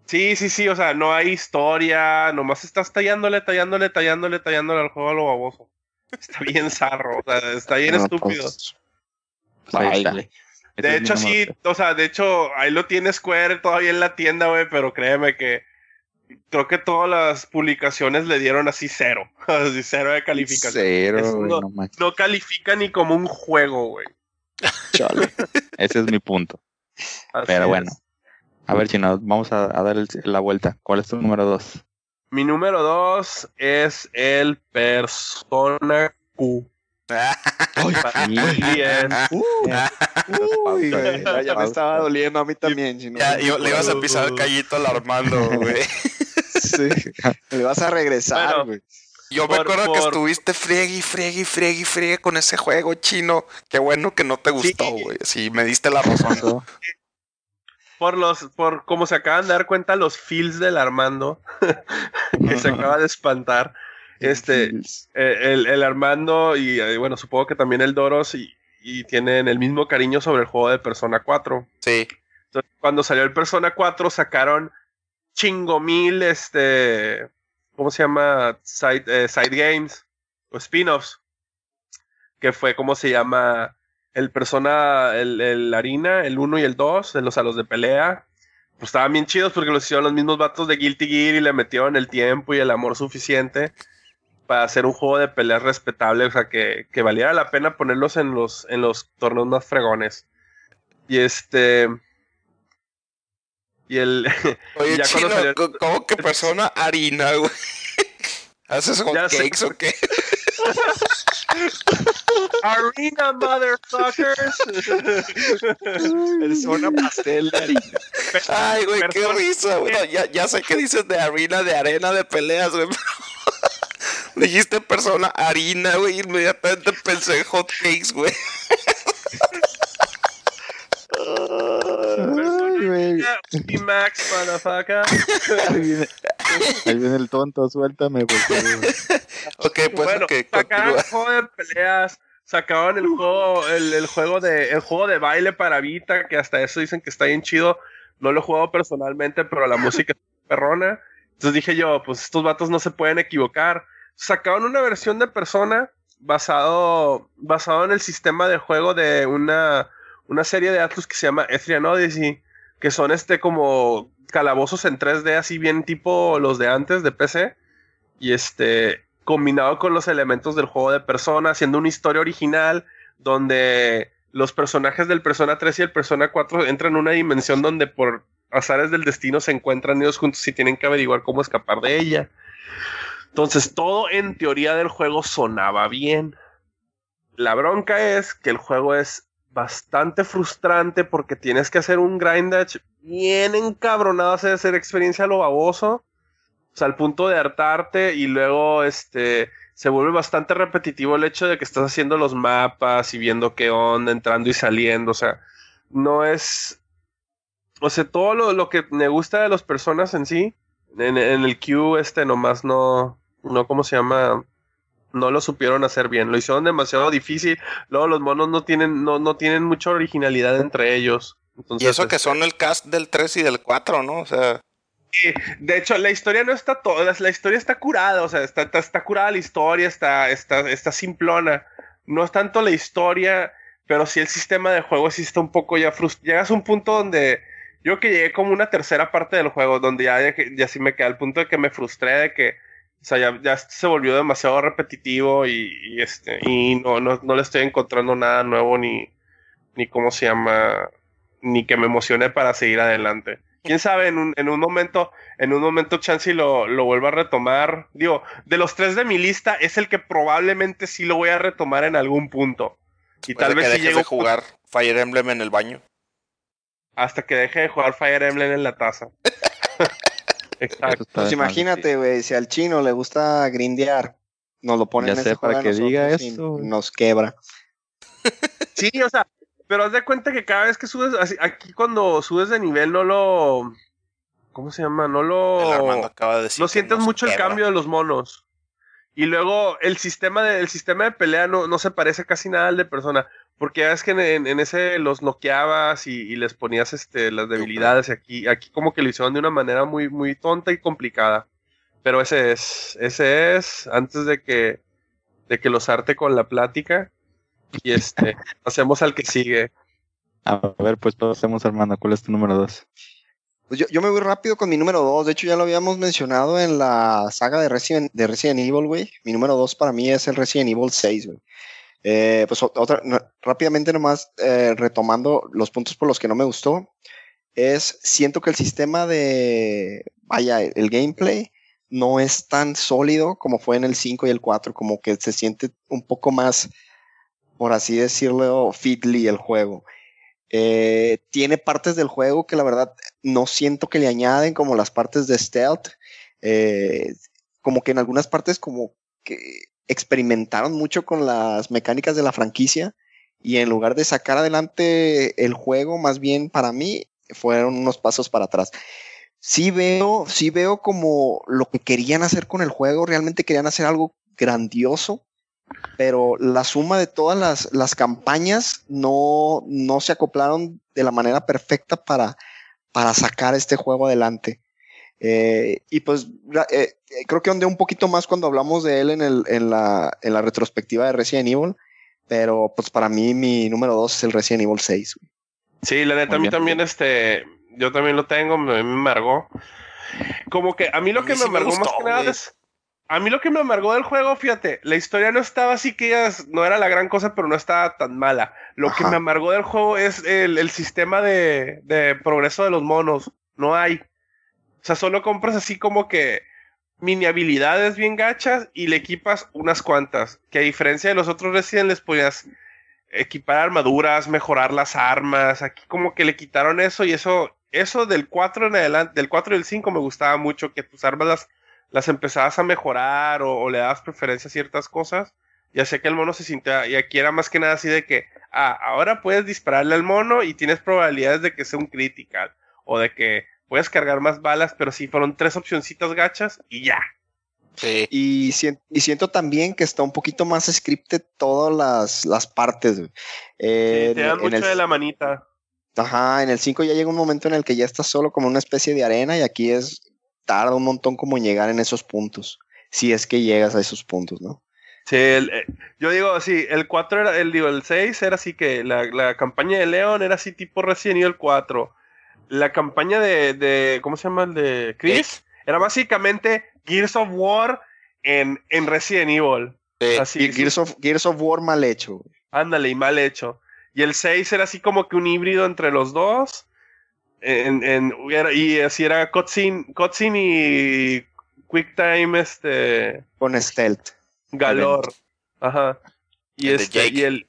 Sí, sí, sí, o sea, no hay historia, nomás estás tallándole, tallándole, tallándole, tallándole al juego a lo baboso. Está bien zarro, o sea, está bien No, estúpido. pues, Pues ahí Ay, está. güey. Ese De hecho, sí, o sea, de hecho, ahí lo tiene Square todavía en la tienda, güey, pero créeme que creo que todas las publicaciones le dieron así cero, así cero de calificación. Cero, güey, no- no. No califica ni como un juego, güey. chale. Ese es mi punto. Así Pero es. bueno. A ver, Chino, vamos a, a dar el- la vuelta. ¿Cuál es tu número dos? Mi número dos es el Persona Q. Güey, ya, me estaba doliendo a mí también. Si no, Ya, y- le ibas a pisar el callito al Armando, güey. Sí. Me vas a regresar, Bueno. güey. Yo me Por- acuerdo que por- estuviste friegue y friegue y friegue y friegue con ese juego chino. Qué bueno que no te gustó, Sí. güey. Sí, me diste la razón. Por los, por como se acaban de dar cuenta los feels del Armando, que se acaba de espantar. Este, eh, el, el Armando y eh, bueno, supongo que también el Doros y, y tienen el mismo cariño sobre el juego de Persona 4. Sí. Entonces, cuando salió el Persona 4 sacaron chingo mil este ¿cómo se llama? Side, eh, side games o spin-offs. Que fue, ¿cómo se llama? El persona, el, el harina, el 1 y el 2, los a los de pelea. Pues estaban bien chidos porque los hicieron los mismos vatos de Guilty Gear y le metieron el tiempo y el amor suficiente para hacer un juego de peleas respetable, o sea, que, que valiera la pena ponerlos en los, en los torneos más fregones. Y este. Y el. Oye, ya chino, salió- ¿cómo que persona harina, güey? ¿Haces hot sé. cakes o qué? Arena, motherfuckers. Persona pastel de harina. Ay, güey, qué risa, güey. No, ya, ya sé que dices de harina, de arena, de peleas, güey. Dijiste persona harina, güey. Inmediatamente pensé en hot cakes, güey. Ay, güey. Max, motherfucker. Ahí viene, el tonto, suéltame, por favor. Ok, pues bueno, sacaron continúa. el juego de peleas, sacaron el juego, el, el juego de, el juego de baile para Vita, que hasta eso dicen que está bien chido. No lo he jugado personalmente, pero la música es perrona. Entonces dije yo, pues estos vatos no se pueden equivocar. Sacaron una versión de persona basado, basado en el sistema de juego de una, una serie de Atlus que se llama Etrian Odyssey, que son este como calabozos en 3D, así bien tipo los de antes de PC. Y este, combinado con los elementos del juego de Persona, haciendo una historia original donde los personajes del Persona 3 y el Persona 4 entran en una dimensión donde por azares del destino se encuentran ellos juntos y tienen que averiguar cómo escapar de ella. Entonces todo en teoría del juego sonaba bien. La bronca es que el juego es bastante frustrante porque tienes que hacer un grindage bien encabronado, hacer, hacer experiencia lo baboso. O sea, al punto de hartarte y luego este se vuelve bastante repetitivo el hecho de que estás haciendo los mapas y viendo qué onda, entrando y saliendo. O sea, no es. O sea, todo lo, lo que me gusta de las personas en sí, en, en el queue, este nomás no. No, ¿cómo se llama? No lo supieron hacer bien. Lo hicieron demasiado difícil. Luego los monos no tienen, no, no tienen mucha originalidad entre ellos. Entonces, Y eso que este, son el cast del 3 y del 4, ¿no? O sea, Sí, de hecho, la historia no está toda, la historia está curada, o sea, está, está, está curada la historia, está, está, está simplona. No es tanto la historia, pero sí el sistema de juego sí está un poco ya frustrado. Llegas a un punto donde yo que llegué como una tercera parte del juego, donde ya, ya, ya sí me queda al punto de que me frustré de que, o sea, ya, ya se volvió demasiado repetitivo y, y este, y no, no, no le estoy encontrando nada nuevo ni, ni cómo se llama, ni que me emocione para seguir adelante. Quién sabe, en un, en un momento, en un momento Chansey lo, lo vuelva a retomar. Digo, de los tres de mi lista, es el que probablemente sí lo voy a retomar en algún punto. Y tal que vez si dejes llego de jugar Fire Emblem en el baño. hasta que deje de jugar Fire Emblem en la taza. Exacto. Pues imagínate, güey, si al chino le gusta grindear, nos lo ponen Ya en ese para que diga eso, nos quebra. Sí, o sea, pero haz de cuenta que cada vez que subes, así- aquí cuando subes de nivel no lo... ¿Cómo se llama? No lo... Acaba de decir. no sientes mucho el cambio de los monos. Y luego el sistema de, el sistema de pelea no, no se parece casi nada al de persona. Porque ya es que en ese los noqueabas y, y les ponías este, las debilidades. Y aquí, aquí como que lo hicieron de una manera muy, muy tonta y complicada. Pero ese es, ese es, antes de que, de que los arte con la plática. Y este, pasemos al que sigue. A ver, pues pasemos, Armando. ¿Cuál es tu número dos? Pues yo, yo me voy rápido con mi número 2. De hecho, ya lo habíamos mencionado en la saga de Resident, de Resident Evil, güey. Mi número 2 para mí es el Resident Evil 6, güey. Eh, pues otra, no, rápidamente nomás eh, retomando los puntos por los que no me gustó. Es, siento que el sistema de, vaya, el gameplay no es tan sólido como fue en el 5 y el 4, como que se siente un poco más, por así decirlo, fiddly el juego. Eh, tiene partes del juego que la verdad no siento que le añaden como las partes de stealth. eh, como que en algunas partes como que experimentaron mucho con las mecánicas de la franquicia y en lugar de sacar adelante el juego, más bien para mí fueron unos pasos para atrás. Sí veo, sí veo como lo que querían hacer con el juego, realmente querían hacer algo grandioso, pero la suma de todas las, las campañas no, no se acoplaron de la manera perfecta para, para sacar este juego adelante. Eh, y pues eh, eh, creo que ondé un poquito más cuando hablamos de él en, el, en, la, en la retrospectiva de Resident Evil. Pero pues para mí mi número dos es el Resident Evil 6. güey. Sí, la neta, a mí también, este, yo también lo tengo, me, me amargó. Como que a mí lo A que mí me sí me amargó más que nada es, a mí lo que me amargó del juego, fíjate, la historia no estaba así que ya no era la gran cosa, pero no estaba tan mala. Lo que me amargó del juego es el, el sistema de, de progreso de los monos. No hay. O sea, solo compras así como que mini habilidades bien gachas y le equipas unas cuantas. Que a diferencia de los otros Resident les podías equipar armaduras, mejorar las armas. Aquí como que le quitaron eso y eso, eso del 4 en adelante, del 4 y el 5 me gustaba mucho, que tus armas las, las empezabas a mejorar o, o le dabas preferencia a ciertas cosas. Y hacía que el mono se sintiera, y aquí era más que nada así de que, ah, ahora puedes dispararle al mono y tienes probabilidades de que sea un critical. O de que puedes cargar más balas, pero sí fueron tres opcioncitas gachas y ya. Sí. Y, y siento también que está un poquito más scripted todas las, las partes. Eh, Sí, te dan en mucho el- de la manita. Ajá, en el 5 ya llega un momento en el que ya estás solo como una especie de arena y aquí es tarda un montón como en llegar en esos puntos. Si es que llegas a esos puntos, ¿no? Sí, el, eh, yo digo, sí, el 4 era, el, digo, el 6 era así que la, la campaña de Leon era así tipo Resident Evil 4. La campaña de, de ¿cómo se llama el de Chris? Era básicamente Gears of War en, en Resident Evil. Sí. Así, Ge- Gears, of, Gears of War mal hecho. ándale, y mal hecho. Y el 6 era así como que un híbrido entre los dos. En, en- y así era cutscene, cutscene y QuickTime, este... Con stealth. Galor. Ajá. Y El este, y el,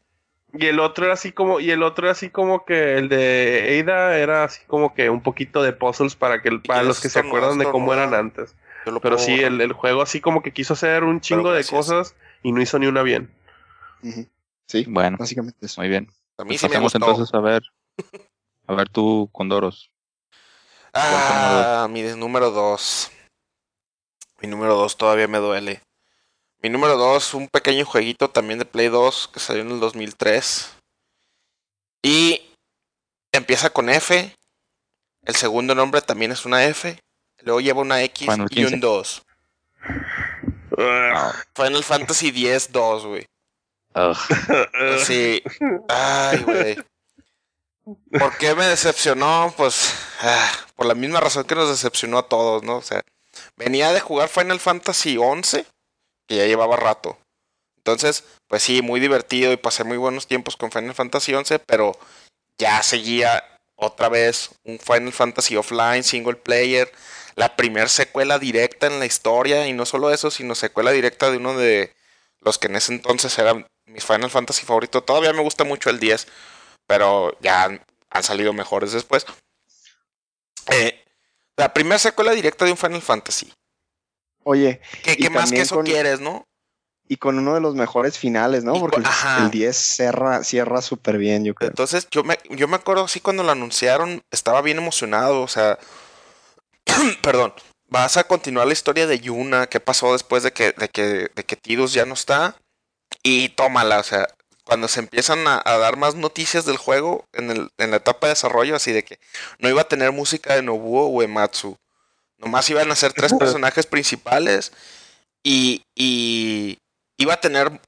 y el otro era así como, y el otro era así como que el de Ada era así como que un poquito de puzzles para que para los que se acuerdan de cómo no. eran antes. Pero sí, el, el juego así como que quiso hacer un chingo de cosas y no hizo ni una bien. Sí, Bueno, básicamente eso. muy bien. A mí sí me Pasemos gustó. entonces a ver. A ver tú, Condoros. Ah, mi número 2. Mi número 2 todavía me duele. Mi número 2, un pequeño jueguito también de Play 2 que salió en el 2003. Y empieza con F. El segundo nombre también es una F. Luego lleva una X Final y 15. un 2. Final Fantasy X 2, güey. Sí. Ay, güey. ¿Por qué me decepcionó? Pues ah, por la misma razón que nos decepcionó a todos, ¿no? O sea, venía de jugar Final Fantasy 11, que ya llevaba rato. Entonces, pues sí, muy divertido y pasé muy buenos tiempos con Final Fantasy 11, pero ya seguía otra vez un Final Fantasy offline, single player, la primer secuela directa en la historia, y no solo eso, sino secuela directa de uno de los que en ese entonces eran mis Final Fantasy favoritos. Todavía me gusta mucho el 10, pero ya han, han salido mejores después. Eh, la primera secuela directa de un Final Fantasy. Oye, ¿Qué, más que eso con- quieres, no? y con uno de los mejores finales, ¿no? Y Porque con- el- ajá. el 10 cierra, cierra súper bien, yo creo. Entonces yo me, yo me acuerdo así cuando lo anunciaron, estaba bien emocionado, o sea, perdón, vas a continuar la historia de Yuna, qué pasó después de que, de que, de que Tidus ya no está, y tómala, o sea, cuando se empiezan a, a dar más noticias del juego en, el, en la etapa de desarrollo, así de que no iba a tener música de Nobuo o Ematsu, nomás iban a ser tres personajes principales y, y iba a tener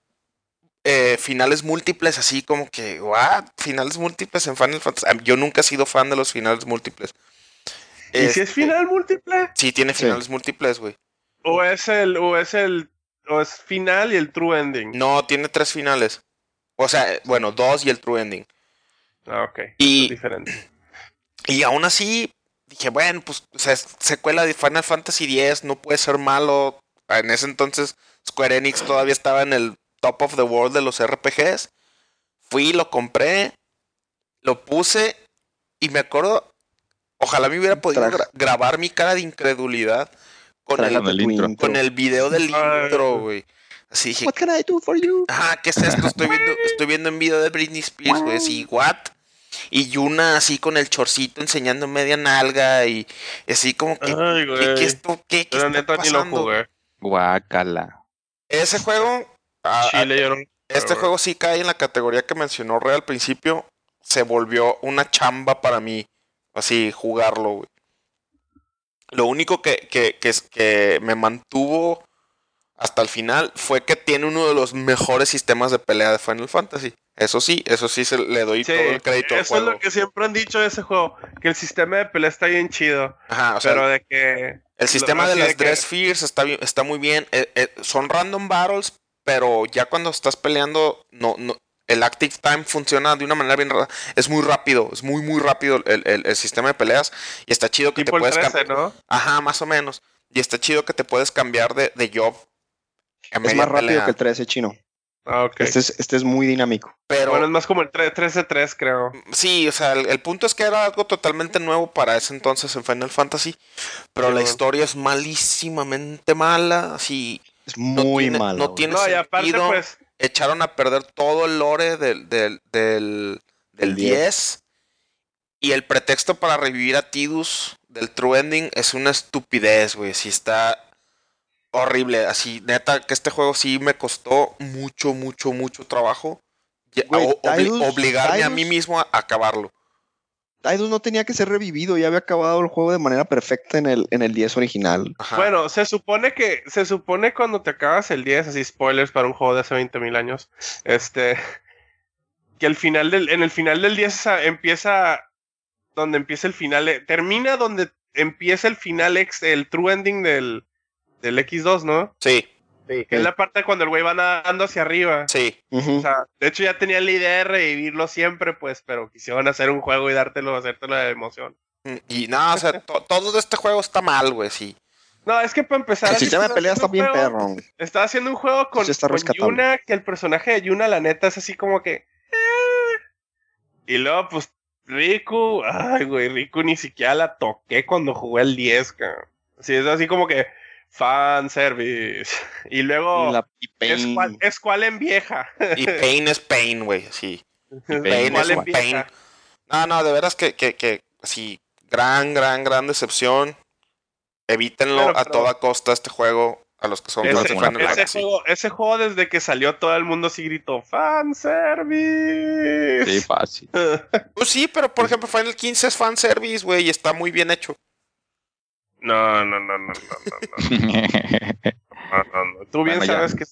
eh, finales múltiples, así como que, ¿what? Finales múltiples en Final Fantasy. Ah, Yo nunca he sido fan de los finales múltiples. ¿Y si Este, es final múltiple? Sí, tiene Sí. finales múltiples, güey. ¿O es el, o es el, o es final y el true ending? No, tiene tres finales. O sea, bueno, dos y el true ending. Ah, ok. Y- Es diferente. Y aún así, dije, bueno, pues, o sea, es secuela de Final Fantasy X, no puede ser malo. En ese entonces, Square Enix todavía estaba en el top of the world de los RPGs. Fui, lo compré, lo puse y me acuerdo, ojalá me hubiera podido gra- grabar mi cara de incredulidad con el, intro. con el video del intro, güey. Así dije, What can I do for you? Ajá, ¿qué es esto? Estoy viendo, estoy viendo en video de Britney Spears, güey, así, what? Y Yuna así con el chorcito enseñando media nalga y así como que, Ay, ¿qué, güey. qué esto, qué, qué Pero está neta ni lo pasando? jugué. Guácala. Ese juego, Chile, yo no. este juego sí cae en la categoría que mencionó Ray al principio, se volvió una chamba para mí, así, jugarlo, güey. Lo único que, que, que, es- que me mantuvo hasta el final fue que tiene uno de los mejores sistemas de pelea de Final Fantasy. Eso sí, eso sí se le doy Sí, todo el crédito al eso es juego. lo que siempre han dicho de ese juego, que el sistema de pelea está bien chido, Ajá, o sea, pero de que... el sistema de las de que- Dress Spheres está, bien- está muy bien. Eh, eh, son random battles, pero ya cuando estás peleando, no, no, el active time funciona de una manera bien rara. Es muy rápido, es muy, muy rápido el, el- el sistema de peleas. Y está chido que Tipo te puedes 13, cambiar. ¿no? Ajá, más o menos. Y está chido que te puedes cambiar de, de job. Es más rápido que el 13 chino. Ah, ok. Este, es, este es muy dinámico. Pero Bueno, es más como el 3, 13-3, creo. sí, o sea, el, el punto es que era algo totalmente nuevo para ese entonces en Final Fantasy. Pero Sí, la bueno. historia es malísimamente mala. Así, Es no muy tiene, malo. no tiene No, y aparte, sentido. pues, echaron a perder todo el lore del, del, del, del Del 10. Y el pretexto para revivir a Tidus del True Ending es una estupidez, güey. Sí está horrible. Así, neta, que este juego sí me costó mucho, mucho, mucho trabajo. Y- Güey, o- obli- Tidus- obligarme a mí mismo a acabarlo. Tidus no tenía que ser revivido, ya había acabado el juego de manera perfecta en el, en el 10 original. Ajá. bueno, se supone que, se supone cuando te acabas el 10, así spoilers para un juego de hace 20 mil años, este, que el final del, en el final del 10 esa- empieza donde empieza el final, eh, termina donde empieza el final, ex, el true ending del, del X2, ¿no? Sí, Que es la parte cuando el güey va nadando hacia arriba. sí. O sea, de hecho ya tenía la idea de revivirlo siempre, pues, pero quisieron hacer un juego y dártelo, hacértelo de emoción. Mm, Y nada, o sea, to- todo de este juego está mal, güey, sí. No, es que para empezar... el sistema de pelea está bien juego- perro. Estaba haciendo un juego con, Sí está con. Yuna, que el personaje de Yuna, la neta, es así como que. "Eh". Y luego, pues, Riku. Ay, güey, Riku ni siquiera la toqué cuando jugué el 10, cabrón. Sí, es así como que. Fan service. Y luego. Y la y es, Pain. cual, es cual en vieja. Y Pain es Pain, güey, sí. Pain es. Pain. No, no, de veras que, que, que sí, gran, gran, gran decepción. Evítenlo a toda costa este juego. A los que son Ese- fans de ese- juego, ese juego, desde que salió, todo el mundo sí gritó: Fan service. Sí, fácil. Pues sí, pero por ejemplo, Final 15 es fanservice, güey, y está muy bien hecho. No, no, no, no, no, no. No, no, no. Tú bien Bueno, ya. sabes que.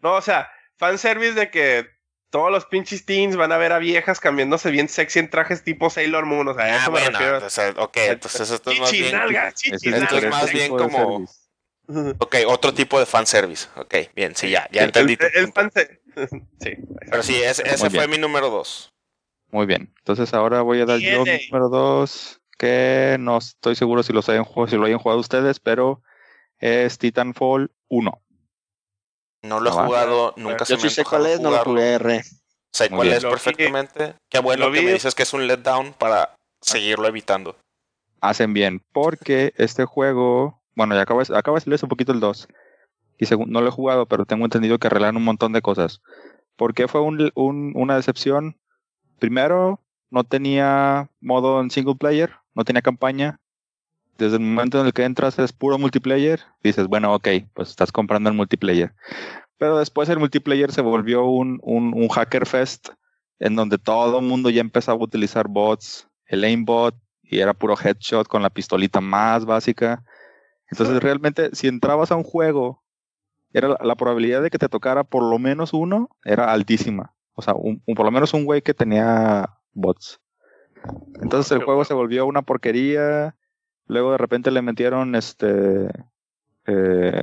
No, o sea, fanservice de que todos los pinches teens van a ver a viejas cambiándose bien sexy en trajes tipo Sailor Moon. O sea, Ah, eso me bueno, refiero. o sea, ok, entonces esto es más bien. es Esto es más bien como-. Ok, otro tipo de fanservice. Ok, bien, sí, ya, ya El- entendí. El, el punto. fanse- sí. Pero sí, ese, fue bien. mi número dos. Muy bien. Entonces ahora voy a dar yo mi número 2, que no estoy seguro si, los hayan jugado, si lo hayan jugado ustedes, pero es Titanfall 1. No lo he Ah, jugado, nunca se Yo me sí sé cuál es, no lo jugué R. Sé Muy cuál bien. es Lo perfectamente. Qué bueno lo que me dices que es un letdown para seguirlo evitando. Hacen bien, porque este juego, bueno, ya acabo, de- acabo de salir hace un poquito el 2. Y según, no lo he jugado, pero tengo entendido que arreglan un montón de cosas. ¿Por qué fue un- un- una decepción? Primero, no tenía modo en single player, no tenía campaña. Desde el momento en el que entras es puro multiplayer. Dices, bueno, ok, pues estás comprando el multiplayer. Pero después el multiplayer se volvió un, un, hacker fest en donde todo el mundo ya empezaba a utilizar bots, el aimbot, y era puro headshot con la pistolita más básica. Entonces realmente si entrabas a un juego, era la, probabilidad de que te tocara por lo menos uno era altísima. O sea, un- por lo menos un güey que tenía bots. Entonces el juego se volvió una porquería. Luego de repente le metieron este eh,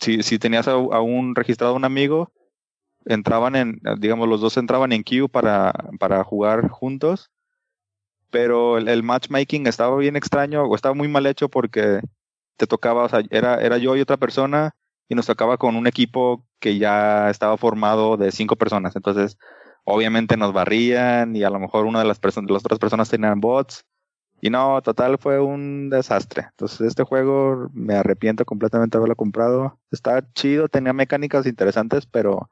si, si tenías a, a un registrado un amigo, entraban en, digamos, los dos entraban en queue para, para jugar juntos, pero el, el matchmaking estaba bien extraño, o estaba muy mal hecho porque te tocaba, o sea, era, era yo y otra persona, y nos tocaba con un equipo que ya estaba formado de cinco personas, entonces obviamente nos barrían y a lo mejor una de las, personas las otras personas tenían bots, y no, total fue un desastre. Entonces este juego me arrepiento completamente de haberlo comprado. Está chido, tenía mecánicas interesantes, pero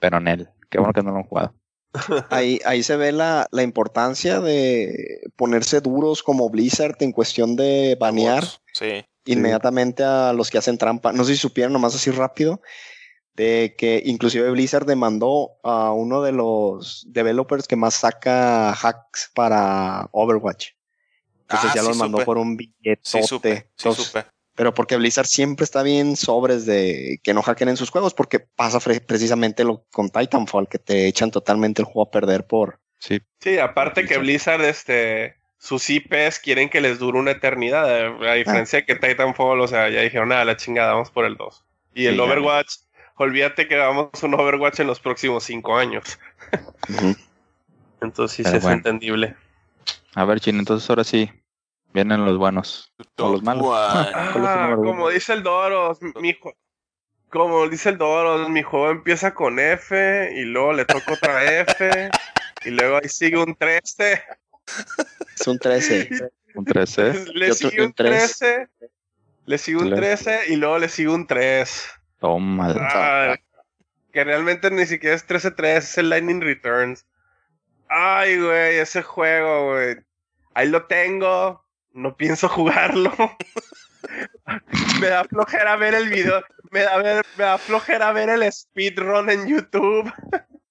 pero en él. Qué bueno que no lo han jugado. Ahí, ahí se ve la, la importancia de ponerse duros como Blizzard en cuestión de banear Sí. inmediatamente a los que hacen trampa. No sé si supieron nomás así rápido de que inclusive Blizzard demandó a uno de los developers que más saca hacks para Overwatch. Entonces Ah, ya sí los mandó supe. por un billetote. Sí supe, sí Entonces, supe. Pero porque Blizzard siempre está bien sobres de que no hackeen en sus juegos, porque pasa precisamente lo con Titanfall, que te echan totalmente el juego a perder por. Sí. Sí, aparte que Blizzard, este, sus IPs quieren que les dure una eternidad. A diferencia de que Titanfall, o sea, ya dijeron, nada, la chingada, vamos por el 2. Y el ya. Olvídate que vamos a un Overwatch en los próximos cinco años. Entonces sí, es bueno. entendible. A ver, Chin, entonces ahora sí. Vienen los buenos. O los malos. One. ¿Cuál es el Ah, como dice el Doros, mi como dice el Doros, mi juego empieza con F y luego le toca otra F y luego ahí sigue un 13. Es un 13. Un 13. Le sigue un un tres. 13. Le sigue un Le- 13 y luego le sigue un 3. Toma. Ah, que realmente ni siquiera es 13-3, es el Lightning Returns. Ay, güey, ese juego, güey. Ahí lo tengo. No pienso jugarlo. me da flojera ver el video. Me da, ver- me da flojera ver el speedrun en YouTube.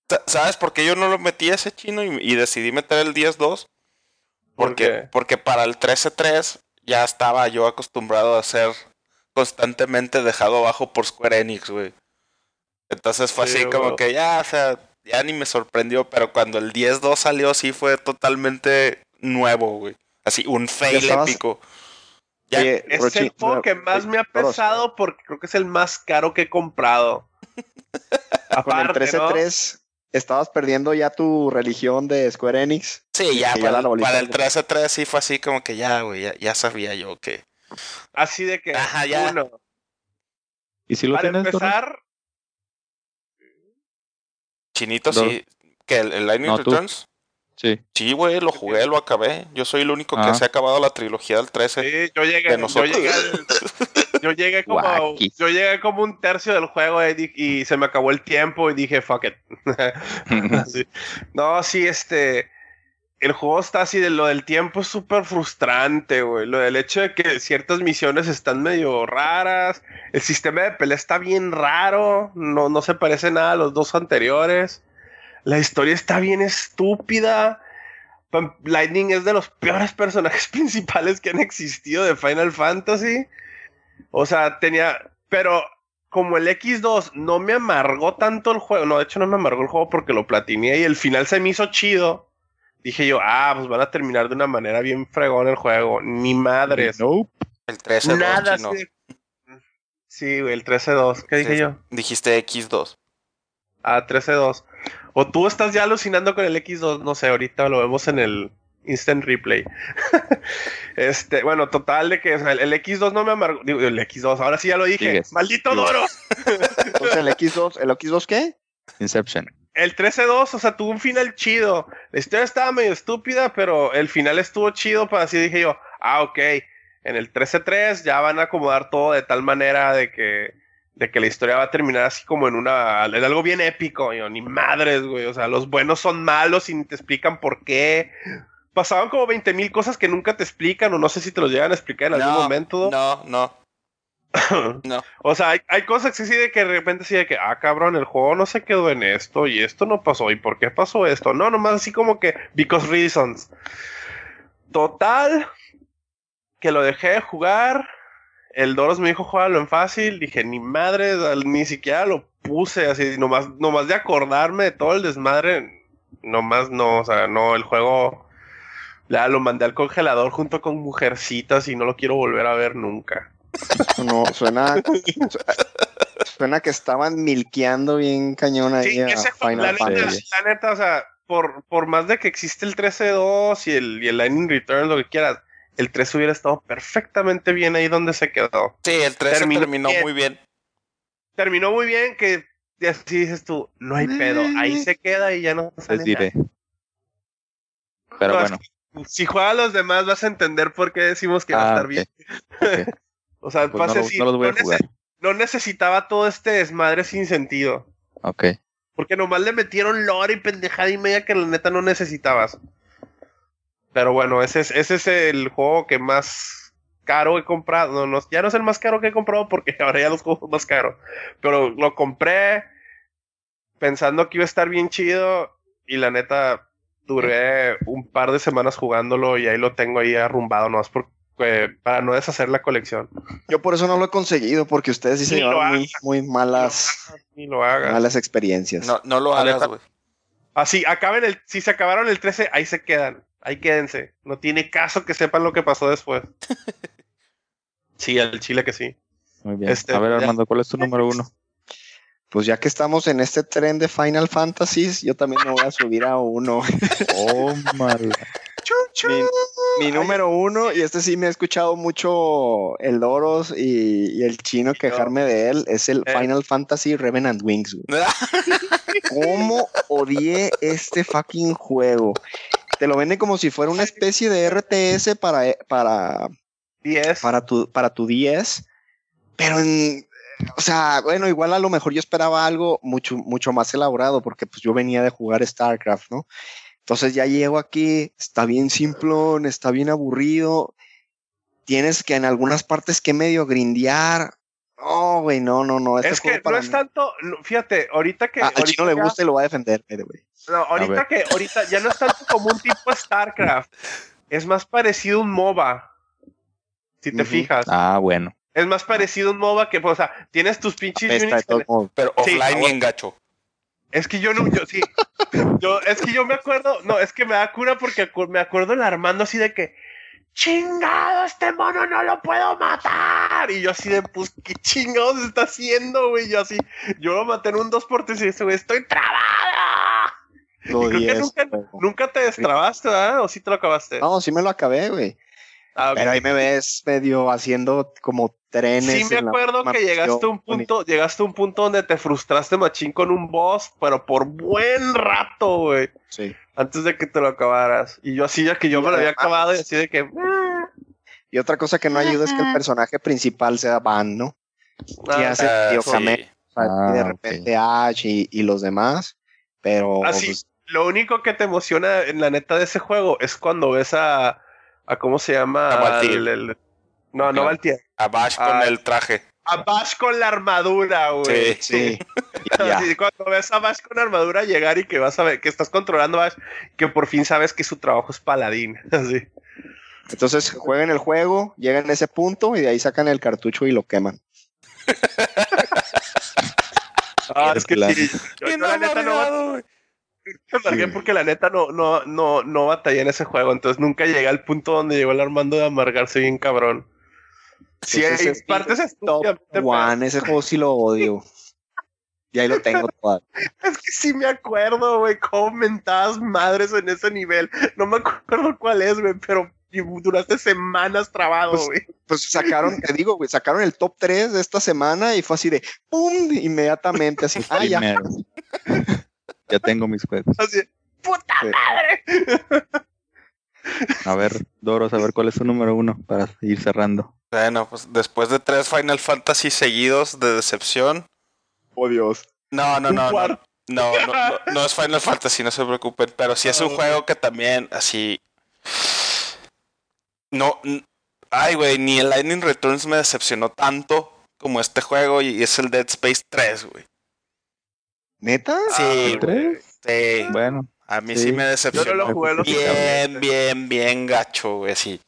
Sa- ¿Sabes por qué yo no lo metí a ese chino y, y decidí meter el 10-2? ¿Por Porque, porque para el 13-3 ya estaba yo acostumbrado a ser constantemente dejado abajo por Square Enix, güey. Entonces fue Sí, así como que ya, o sea, ya ni me sorprendió, pero cuando el 10-2 salió sí fue totalmente nuevo, güey. Así, un fail épico. Ya, Es Rochi, el juego que más me ha pesado porque creo que es el más caro que he comprado. Con el Aparte, ¿no? 13-3 estabas perdiendo ya tu religión de Square Enix. sí, ya, que ya para, para el de- 13-3 sí fue así como que ya, güey, ya, ya sabía yo que... Así de que, Ajá, ya. uno, ¿Y si lo para tienes, empezar, Chinito, Dos. sí. que el, el Lightning No. Returns? Sí. Sí, güey, lo jugué, lo acabé. Yo soy el único que Ah. se ha acabado la trilogía del 13. Sí, yo llegué, de yo nosotros. llegué, yo llegué como, yo llegué como un tercio del juego y, di- y se me acabó el tiempo y dije fuck it. Sí. No, sí, este, el juego está así de lo del tiempo es súper frustrante, güey. Lo del hecho de que ciertas misiones están medio raras, el sistema de pelea está bien raro, no, no se parece nada a los dos anteriores. La historia está bien estúpida. Lightning es de los peores personajes principales que han existido de Final Fantasy. O sea, tenía. Pero como el X2 no me amargó tanto el juego. No, de hecho no me amargó el juego porque lo platiné y el final se me hizo chido. Dije yo, ah, pues van a terminar de una manera bien fregón el juego. Ni madres. Nope. El 13 Nada chino. Sí, güey, el 13-2. ¿Qué dije Sí. yo? Dijiste X2. Ah, 13-2. O tú estás ya alucinando con el X2, no sé, ahorita lo vemos en el Instant Replay. este, bueno, total de que o sea, el, el X2 no me amargó. Digo, el X2, ahora sí ya lo dije. Sigues. ¡Maldito Sigues. Doro! Entonces el X2, ¿el X2 qué? Inception. El 13-2, o sea, tuvo un final chido. La historia estaba medio estúpida, pero el final estuvo chido, para así dije yo, ah, ok. En el 13-3 ya van a acomodar todo de tal manera de que, de que la historia va a terminar así como en una, en algo bien épico. Yo, ni madres, güey. O sea, los buenos son malos y ni te explican por qué. Pasaban como 20 mil cosas que nunca te explican, o no sé si te los llegan a explicar en algún momento. No, no. No. O sea, hay, hay cosas que sí de que de repente sí de que, ah, cabrón, el juego no se quedó en esto y esto no pasó. ¿Y por qué pasó esto? No, nomás así como que, because reasons. Total, que lo dejé de jugar. El Doros me dijo, juégalo en fácil. Dije, ni madre, ni siquiera lo puse así, nomás, nomás de acordarme de todo el desmadre. Nomás no, o sea, no, el juego ya lo mandé al congelador junto con mujercitas y no lo quiero volver a ver nunca. No, suena. su- suena que estaban milqueando bien cañón ahí Sí, a ese Final la, neta, Fantasy. la neta, o sea, por, por más de que existe el 13-2 y el, y el Lightning Return, lo que quieras, el 3 hubiera estado perfectamente bien ahí donde se quedó. Sí, el 13 Terminó terminó, bien. muy bien. Terminó muy bien que así dices tú, no hay pedo, ahí se queda y ya no Les sale diré. Pero No, es bueno. Si juegas a los demás vas a entender por qué decimos que va a Ah, estar bien. O sea, Pues no, así, no los voy a no nece- jugar. no necesitaba todo este desmadre sin sentido. Ok. Porque nomás le metieron lore y pendejada y media que la neta no necesitabas. Pero bueno, ese es, ese es el juego que más caro he comprado. No, no, ya no es el más caro que he comprado porque ahora ya los juegos más caros. Pero lo compré pensando que iba a estar bien chido y la neta duré un par de semanas jugándolo y ahí lo tengo ahí arrumbado, no es por, para no deshacer la colección. Yo por eso no lo he conseguido, porque ustedes sí se llevaron muy, malas, Ni lo hagas. malas experiencias. No, no lo hagas, güey. Así, acaben el, si se acabaron el 13, ahí se quedan. Ahí quédense. No tiene caso que sepan lo que pasó después. sí, el chile que sí. Muy bien. Este, a ver. Armando, ¿cuál es tu número uno? Pues ya que estamos en este tren de Final Fantasies, yo también me voy a subir a uno. Oh, mala. mi, mi número uno, y este sí me ha escuchado mucho el Doros y, y el chino quejarme de él, es el Eh. Final Fantasy Revenant Wings. güey. ¿Cómo odié este fucking juego? Te lo venden como si fuera una especie de RTS para, para, 10. para tu, para tu 10, pero en, o sea, bueno, igual a lo mejor yo esperaba algo mucho, mucho más elaborado, porque pues yo venía de jugar StarCraft, ¿no? Entonces ya llego aquí, está bien simplón, está bien aburrido, tienes que en algunas partes que medio grindear. No, güey, no, no, no. este es que no es mí- tanto, fíjate, ahorita que... Ah, al ahorita chino le gusta y lo va a defender, way. No, ahorita que, ahorita ya no es tanto como un tipo StarCraft. Es más parecido a un MOBA. Si te fijas. Ah, bueno. Es más parecido a un MOBA que, pues, o sea, tienes tus pinches Apesta units. Pero Sí, offline ahora- y engacho. Es que yo no, yo sí. Yo, es que yo me acuerdo, no, es que me da cura porque me acuerdo el Armando así de que, chingado, este mono no lo puedo matar. Y yo así de, pues, ¿qué chingados está haciendo, güey? Yo así, yo lo maté en un 2 por 3 y ese güey, estoy trabada. Creo que nunca- te destrabaste, ¿verdad? ¿O sí te lo acabaste? No, sí me lo acabé, güey. Ah. Pero ahí me ves medio haciendo como trenes. Sí me acuerdo que llegaste a un punto, llegaste a un punto donde te frustraste machín con un boss, pero por buen rato, güey. Sí. Antes de que te lo acabaras. Y yo así ya que yo me lo había acabado y así de que. "Ah, Y otra cosa que no ayuda es que el personaje principal sea Van, ¿no? Que hace Ah, tío sí. Ah, y de ok. repente Ash y, y los demás. Pero Así, pues, lo único que te emociona en la neta de ese juego es cuando ves a. a ¿Cómo se llama? Al- el- no, no Claro. Valtier. A Bash con Ah. el traje. A Bash con la armadura, güey. Sí. sí. Así, cuando ves a Bash con armadura llegar y que vas a ver que estás controlando a Bash, que por fin sabes que su trabajo es paladín. Así. Entonces juegan el juego, llegan a ese punto y de ahí sacan el cartucho y lo queman. Ah, es que sí. Yo, yo la neta no me amargué porque la neta no, no, no, no batallé en ese juego. Entonces nunca llegué al punto donde llegó el Armando de amargarse bien cabrón. Sí, hay ese sí partes es top one, ese juego sí lo odio. Y ahí lo tengo todavía. Es que sí me acuerdo, güey, cómo mentabas madres en ese nivel. No me acuerdo cuál es, güey, pero duraste semanas trabado, Pues, güey. Pues sacaron, te digo, güey, sacaron el top 3 de esta semana y fue así de ¡pum! inmediatamente así. Ah, ya. Ya tengo mis juegos. Así, ¡puta Sí. madre! A ver, Doros, a ver cuál es tu número uno para ir cerrando. Bueno, pues después de tres Final Fantasy seguidos de decepción. Oh, Dios. No, no, no, no. No, no, no, es Final Fantasy, no se preocupen. Pero sí es un Ah, juego que también, así. No. Ay, güey, ni el Lightning Returns me decepcionó tanto como este juego y es el Dead Space 3, güey. ¿Neta? Sí, Ah, güey. Sí. Bueno, A mí sí, Sí. me Yo decepcionó. no lo jugué lo Bien, bien, bien gacho, güey, sí.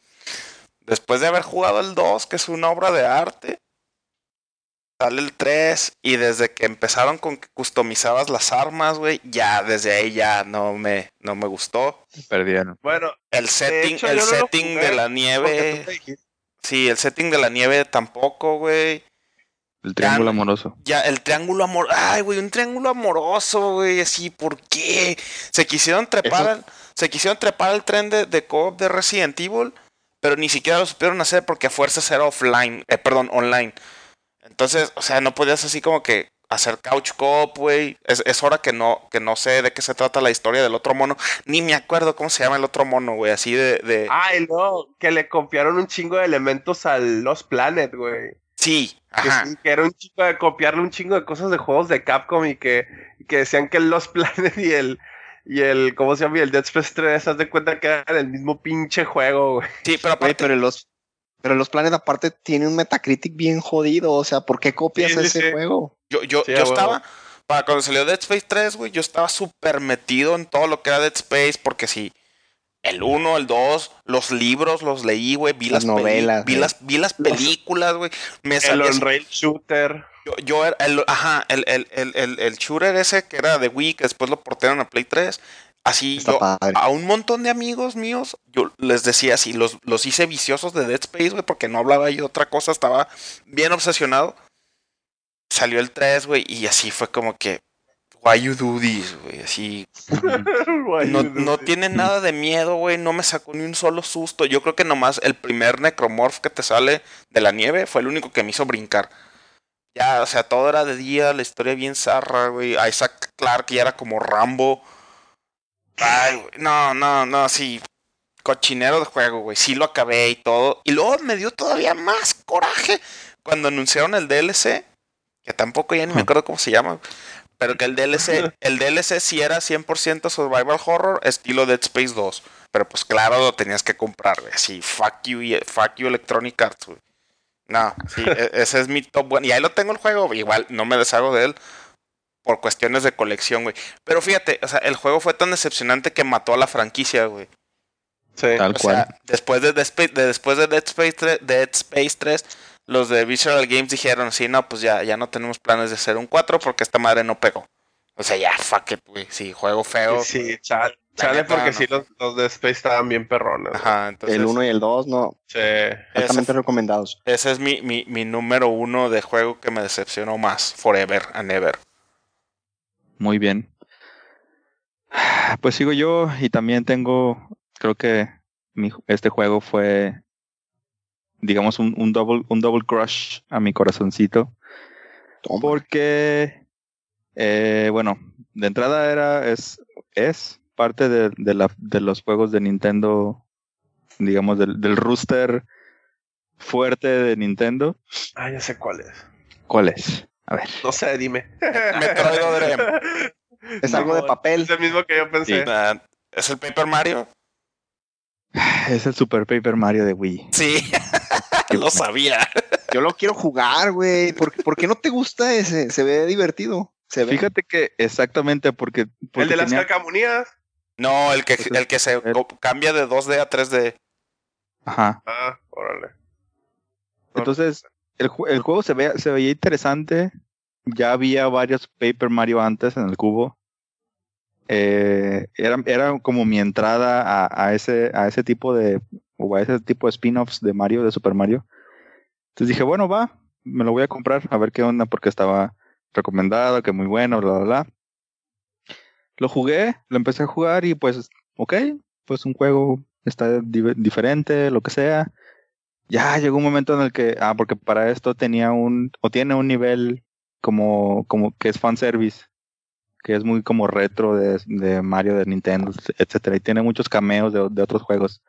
Después de haber jugado el 2, que es una obra de arte, sale el 3 y desde que empezaron con que customizabas las armas, güey, ya desde ahí ya no me, no me gustó. perdieron. Bueno, El setting, hecho, el no setting de la nieve, sí, el setting de la nieve tampoco, güey. El triángulo amoroso. Ya, el triángulo amor, ay, güey, un triángulo amoroso, güey, así, ¿por qué? Se quisieron trepar, Eso- al, se quisieron trepar al tren de, de co-op de Resident Evil, pero ni siquiera lo supieron hacer porque a fuerzas era offline, eh, perdón, online. Entonces, o sea, no podías así como que hacer couch co-op, güey. Es, es hora que no, que no sé de qué se trata la historia del otro mono. Ni me acuerdo cómo se llama el otro mono, güey, así de... de... Ay, no, que le copiaron un chingo de elementos a Lost Planet, güey. Sí, Que, ajá. que era un chingo de copiarle un chingo de cosas de juegos de Capcom y que, y que decían que el Lost Planet y el, y el, ¿cómo se llama? Y el Dead Space 3, haz de cuenta que eran el mismo pinche juego, güey. Sí, pero aparte, pero los, pero los planes aparte tiene un Metacritic bien jodido. O sea, ¿por qué copias Sí, sí, ese sí. juego? yo, yo, yo estaba... para cuando salió Dead Space 3, güey, yo estaba súper metido en todo lo que era Dead Space, porque sí, el 1, el 2, los libros los leí, güey, vi Las las, novelas, vi las, vi las películas, güey, me El on-rail shooter. Yo, yo era el, ajá, el, el, el, el, el shooter ese que era de Wii, que después lo portaron a Play 3. Así Está yo, padre. a un montón de amigos míos, yo les decía así, los, los hice viciosos de Dead Space, güey, porque no hablaba yo de otra cosa, estaba bien obsesionado. Salió el 3, güey, y así fue como que, why you do this, güey, así. No, no tiene nada de miedo, güey, no me sacó ni un solo susto. Yo creo que nomás el primer necromorph que te sale de la nieve fue el único que me hizo brincar. Ya, o sea, todo era de día, la historia bien zarra, güey. Isaac Clark ya era como Rambo. Ay, güey, no, no, no, sí. Cochinero de juego, güey. Sí lo acabé y todo. Y luego me dio todavía más coraje cuando anunciaron el DLC. Que tampoco ya ni me acuerdo cómo se llama. Pero que el DLC, el DLC sí era 100% survival horror, estilo Dead Space 2. Pero pues claro, lo tenías que comprar, güey. Así, fuck you, y- fuck you Electronic Arts, güey. No, sí, e- ese es mi top one. Y ahí lo tengo el juego, igual no me deshago de él por cuestiones de colección, güey. Pero fíjate, o sea, el juego fue tan decepcionante que mató a la franquicia, güey. Sí. Tal O cual. sea, después de, Dead Space- de- después de Dead Space 3, Dead Space 3, los de Visual Games dijeron, sí, no, pues ya, ya no tenemos planes de hacer un 4 porque esta madre no pegó. O sea, ya, fuck it, güey. Sí, juego feo. Sí, chale, chale neta, porque no. sí, los, los de Space estaban bien perrones. Ajá, entonces. el 1 y el 2, no, Sí. altamente ese, recomendados. ese es mi, mi, mi número uno de juego que me decepcionó más. Forever and ever. Muy bien. Pues sigo yo y también tengo, creo que mi- este juego fue, digamos, un, un double, un double crush a mi corazoncito. Toma. Porque, eh, bueno, de entrada era, es, es parte de, de, la, de los juegos de Nintendo, digamos, del, del rooster fuerte de Nintendo. Ah, ya sé cuál es. ¿Cuál es? A ver. No sé, dime. Metroid Dream. Es algo de papel. Es el mismo que yo pensé. Ah, ¿Es el Paper Mario? Es el Super Paper Mario de Wii. Sí. Lo sabía. Yo lo quiero jugar, güey. ¿Por, por qué no te gusta ese? Se ve divertido. Se ve. Fíjate que exactamente porque, porque el de las tenía-. No, el que, Pues, el que se el- cambia de 2D a 3D. Ajá. Ah, órale. Entonces, el, el juego se, ve, se veía interesante. Ya había varios Paper Mario antes en el cubo. Eh, era, era como mi entrada a, a ese, a ese tipo de, o a ese tipo de spin-offs de Mario, de Super Mario. Entonces dije, bueno, va, me lo voy a comprar, a ver qué onda, porque estaba recomendado, que muy bueno, bla, bla, bla. Lo jugué, lo empecé a jugar y pues, ok, pues un juego está di- diferente, lo que sea. Ya llegó un momento en el que, ah, porque para esto tenía un, o tiene un nivel como, como que es fanservice, que es muy como retro de, de Mario, de Nintendo, etcétera, y tiene muchos cameos de, de otros juegos.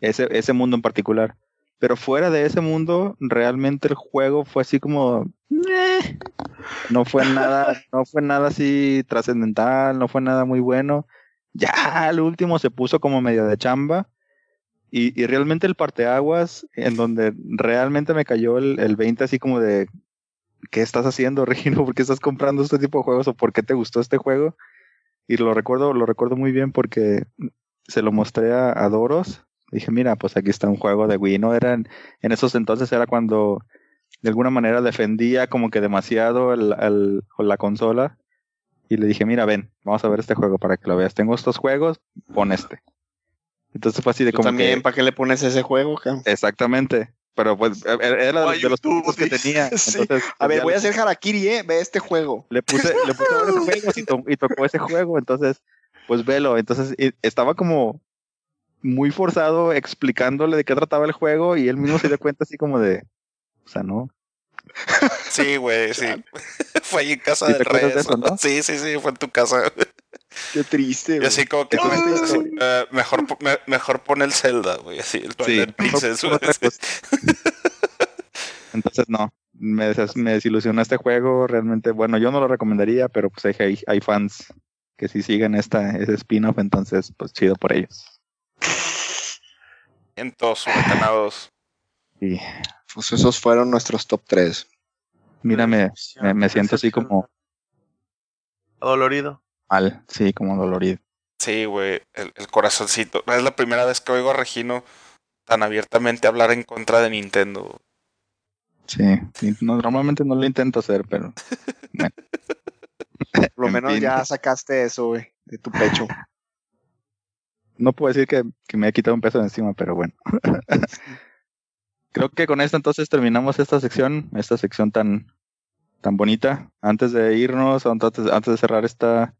Ese, ese mundo en particular. Pero fuera de ese mundo, realmente el juego fue así como, No fue nada, no fue nada así trascendental, no fue nada muy bueno. Ya al último se puso como medio de chamba. Y, realmente el parteaguas, en donde realmente me cayó el, el 20 así como de, ¿qué estás haciendo, Regino? ¿Por qué estás comprando este tipo de juegos? ¿O por qué te gustó este juego? Y lo recuerdo, lo recuerdo muy bien porque se lo mostré a, a Doros. Dije, mira, pues aquí está un juego de Wii. No eran, en esos entonces era cuando de alguna manera defendía como que demasiado el, el- la consola. Y le dije, mira, ven, vamos a ver este juego para que lo veas. Tengo estos juegos, pon este. Entonces fue así de Tú como también, que, ¿para qué le pones ese juego, cabrón? exactamente. Pero pues e- e- era de los pocos que tenía. Sí. Entonces, A ver, voy a hacer harakiri, ¿eh? Ve este juego. le puse, le puse varios juegos y, to- y tocó ese juego, entonces, pues velo. Entonces y- estaba como muy forzado explicándole de qué trataba el juego y él mismo se dio cuenta así como de, o sea, no. Sí, güey, sí. fue ahí en casa ¿Sí del de eso, no? Sí, sí, sí, fue en tu casa. Qué triste, Y güey. así como que, Con esta "Ah, historia. eh, mejor, po- me- mejor pon el Zelda, güey, así, el Twilight Princess, cosa. Entonces no, me, des- me desilusionó este juego, realmente, bueno, yo no lo recomendaría, pero pues hay, fans que sí siguen esta, ese spin-off, entonces pues chido por ellos. En todos huracanados. Y Pues esos fueron nuestros top 3. mira, me, me, me siento así como, Dolorido. Mal, sí, como dolorido. Sí, güey, el, el corazoncito. Es la primera vez que oigo a Regino tan abiertamente hablar en contra de Nintendo. Sí, sí, no, normalmente no lo intento hacer, pero bueno. Por lo En menos fin. ya sacaste eso, güey, de tu pecho. no puedo decir que, que me he quitado un peso de encima, pero bueno. Creo que con esto entonces terminamos esta sección, esta sección tan, tan bonita. Antes de irnos, antes, antes de cerrar esta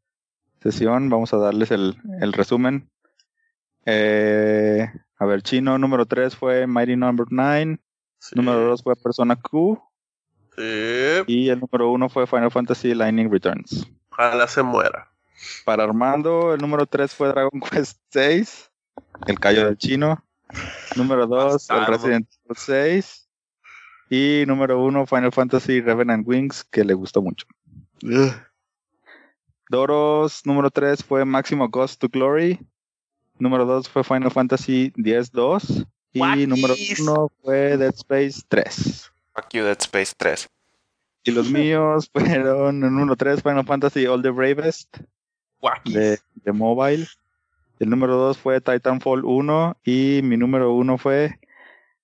sesión, vamos a darles el, el resumen. Eh, a ver, chino número 3 fue Mighty Number 9, número 2 fue Persona Q Sí. y el número 1 fue Final Fantasy Lightning Returns. Ojalá se muera. Para Armando, el número 3 fue Dragon Quest 6, el callo del chino. Número 2, el. Resident Evil 6. Y número 1, Final Fantasy Revenant Wings, que le gustó mucho. Doros, número 3 fue Máximo Ghost to Glory. Número 2 fue Final Fantasy X-2. Y número 1 fue Dead Space 3. Fuck you, Dead Space 3. Y los míos fueron número 3 Final Fantasy All the Bravest. De, de mobile. El número 2 fue Titanfall 1 y mi número 1 fue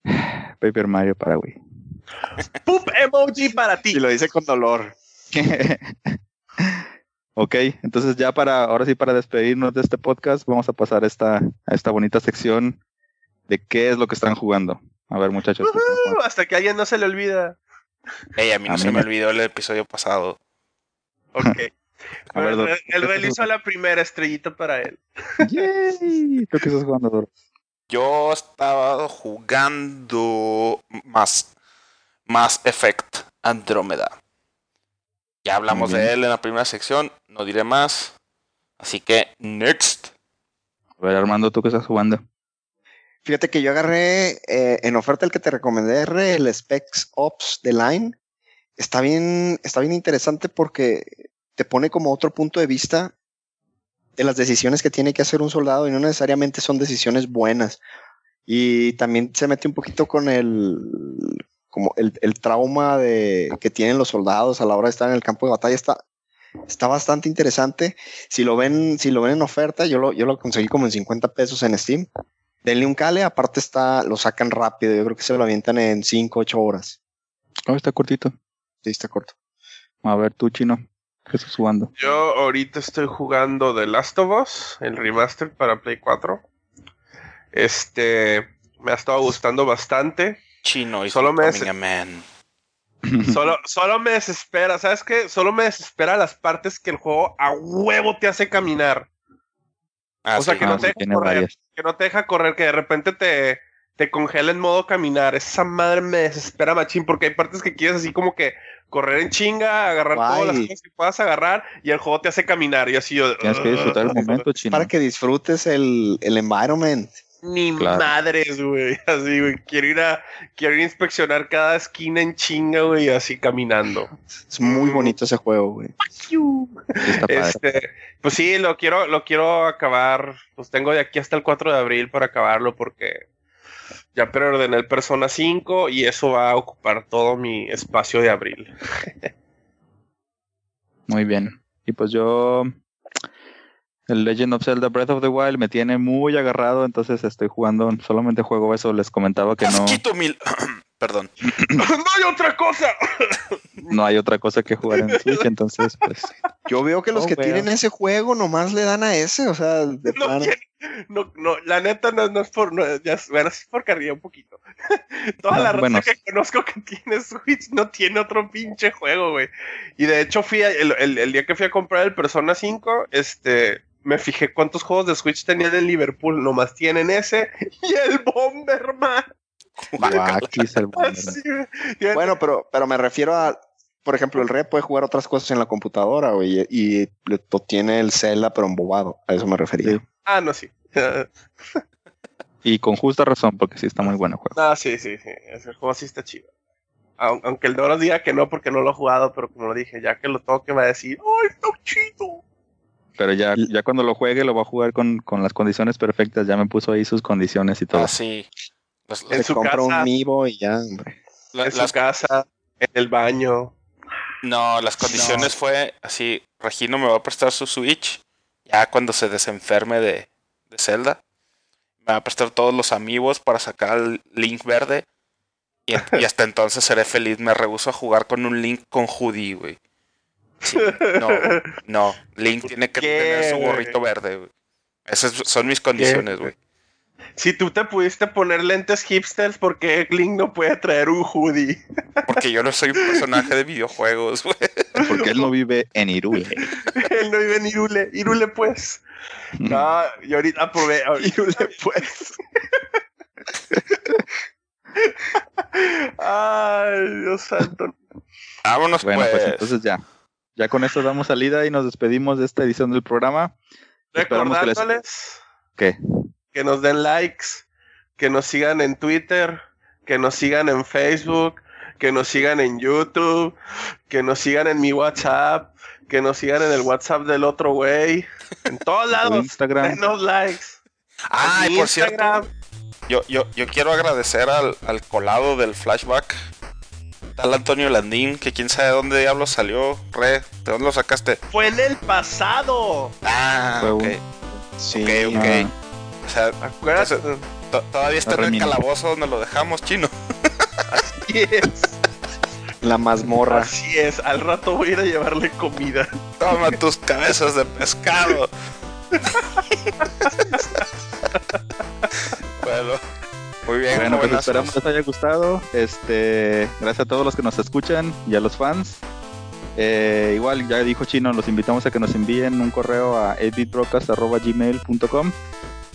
Paper Mario para Wii. Poop emoji para ti. Y lo dice con dolor. ok, entonces ya para, ahora sí para despedirnos de este podcast, vamos a pasar esta, a esta bonita sección de qué es lo que están jugando. A ver muchachos. Uh, hasta que a alguien no se le olvida. Ey, a mí no A se mí me me- olvidó el episodio pasado. Ok. A ver, el, Dor- el ¿qué estás realizó la primera estrellita para él. Yay, ¿Tú qué estás jugando, Dor? Yo estaba jugando más, más Effect Andrómeda. Ya hablamos bien. de él en la primera sección, no diré más. Así que, next. A ver, Armando, ¿tú qué estás jugando? Fíjate que yo agarré eh, en oferta el que te recomendé, R, el Specs Ops de Line. Está bien, está bien interesante porque te pone como otro punto de vista de las decisiones que tiene que hacer un soldado y no necesariamente son decisiones buenas. Y también se mete un poquito con el como el, el trauma de, que tienen los soldados a la hora de estar en el campo de batalla. Está, está bastante interesante. Si lo ven, si lo ven en oferta, yo lo, yo lo conseguí como en 50 pesos en Steam. Denle un cale, aparte está, lo sacan rápido. Yo creo que se lo avientan en 5, 8 horas. Oh, está cortito. Sí, está corto. A ver, tú, chino, ¿qué estás jugando? Yo ahorita estoy jugando The Last of Us, el remaster para Play 4. Este me ha estado gustando bastante. Chino y Solo me Man. Solo, solo me desespera, ¿sabes qué? Solo me desespera las partes que el juego a huevo te hace caminar. Ah, o sea, sí. que no te deja correr, varias. que no te deja correr, que de repente te, te congela en modo caminar. Esa madre me desespera machín porque hay partes que quieres así como que correr en chinga, agarrar todas las cosas que puedas agarrar y el juego te hace caminar y así yo... Tienes que disfrutar el momento, chino. Para que disfrutes el, el environment. Ni Claro. madres, güey. Así, güey. Quiero ir a, quiero ir a inspeccionar cada esquina en chinga, güey, así caminando. Es muy Mm. bonito ese juego, güey. Este, pues sí, lo quiero, lo quiero acabar. Pues tengo de aquí hasta el 4 de abril para acabarlo porque ya preordené el Persona 5 y eso va a ocupar todo mi espacio de abril. Muy bien. Y pues yo, el Legend of Zelda Breath of the Wild me tiene muy agarrado, entonces estoy jugando, solamente juego eso, les comentaba que no, mil. Perdón. ¡No hay otra cosa! no hay otra cosa que jugar en Switch, entonces pues Yo veo que los Oh, que veo. tienen ese juego nomás le dan a ese, o sea, de No, tiene- no, no, la neta no, no es por, no, ya, es- bueno, es por carrilla un poquito. Toda la Ah, raza bueno. que conozco que tiene Switch no tiene otro pinche juego, güey. Y de hecho fui, a- el, el- el día que fui a comprar el Persona 5, este, me fijé cuántos juegos de Switch tenían en Liverpool, nomás tienen ese y el Bomberman. El Bueno, pero, pero me refiero a, por ejemplo, el Re puede jugar otras cosas en la computadora, güey, y, y tiene el Zelda, pero embobado. A eso me refería. Sí. Ah, no, sí. Y con justa razón, porque sí está muy bueno el juego. Ah, sí, sí, sí. Ese juego sí está chido. Aun- Aunque el Doros diga que no porque no lo he jugado, pero como lo dije, ya que lo toque va a decir, ¡ay, está chido! Pero ya, ya cuando lo juegue lo va a jugar con, con las condiciones perfectas, ya me puso ahí sus condiciones y todo. Ah, sí. Las, En su compra casa. un Mivo y ya, hombre. la- en su casa, en el baño. No, las condiciones fue así, Regino me va a prestar su Switch, ya cuando se desenferme de, de Zelda. Me va a prestar todos los amigos para sacar el Link verde. Y, y hasta entonces seré feliz. Me rehuso a jugar con un Link con hoodie, güey. Sí, no, no. Link tiene que qué, tener su gorrito verde, güey. Esas son mis condiciones, güey. Si tú te pudiste poner lentes hipsters, ¿por qué Link no puede traer un hoodie? Porque yo no soy un personaje de videojuegos, güey. Porque él no vive en Irule. Él no vive en Irule. Irule, pues. No, y ahorita aprobé. Irule, pues. Ay, Dios santo. Vámonos, Bueno, pues pues. entonces ya. Ya con esto damos salida y nos despedimos de esta edición del programa. Esperamos que les- Recordándoles ¿Qué? Que nos den likes, que nos sigan en Twitter, que nos sigan en Facebook, que nos sigan en YouTube, que nos sigan en mi WhatsApp, que nos sigan en el WhatsApp del otro güey. En todos lados. Instagram. Denos likes. Ah, En y por cierto, Instagram. yo, yo, yo quiero agradecer al, al colado del flashback. Tal Antonio Landín, que quién sabe de dónde diablos salió. Re, ¿de dónde lo sacaste? Fue en el pasado. Ah, Fue ok. un- Sí. Ok, ok. Ah, sea, todavía está en el calabozo donde lo dejamos, chino. Así es. La mazmorra. Así es. Al rato voy a ir a llevarle comida. Toma tus cabezas de pescado. bueno, muy bien, Bueno, pues esperamos les haya gustado. Este, gracias a todos los que nos escuchan y a los fans. Eh, igual, ya dijo Chino, los invitamos a que nos envíen un correo a 8bitbroadcast.gmail.com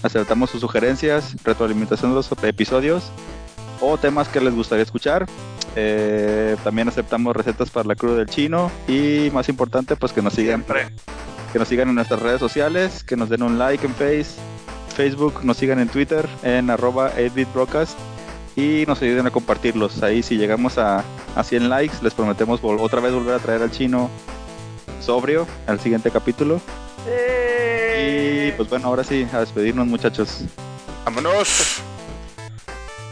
Aceptamos sus sugerencias, retroalimentación de los episodios o temas que les gustaría escuchar. Eh, también aceptamos recetas para la cruda del chino y más importante, pues que nos sigan Siempre. que nos sigan en nuestras redes sociales, que nos den un like en face, Facebook, nos sigan en Twitter en arroba 8bitbroadcast y nos ayuden a compartirlos. Ahí si llegamos a, a 100 likes, les prometemos otra vez volver a traer al chino sobrio al siguiente capítulo. Y pues bueno, ahora sí, a despedirnos muchachos. Vámonos.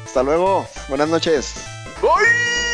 Hasta luego. Buenas noches. ¡Ay!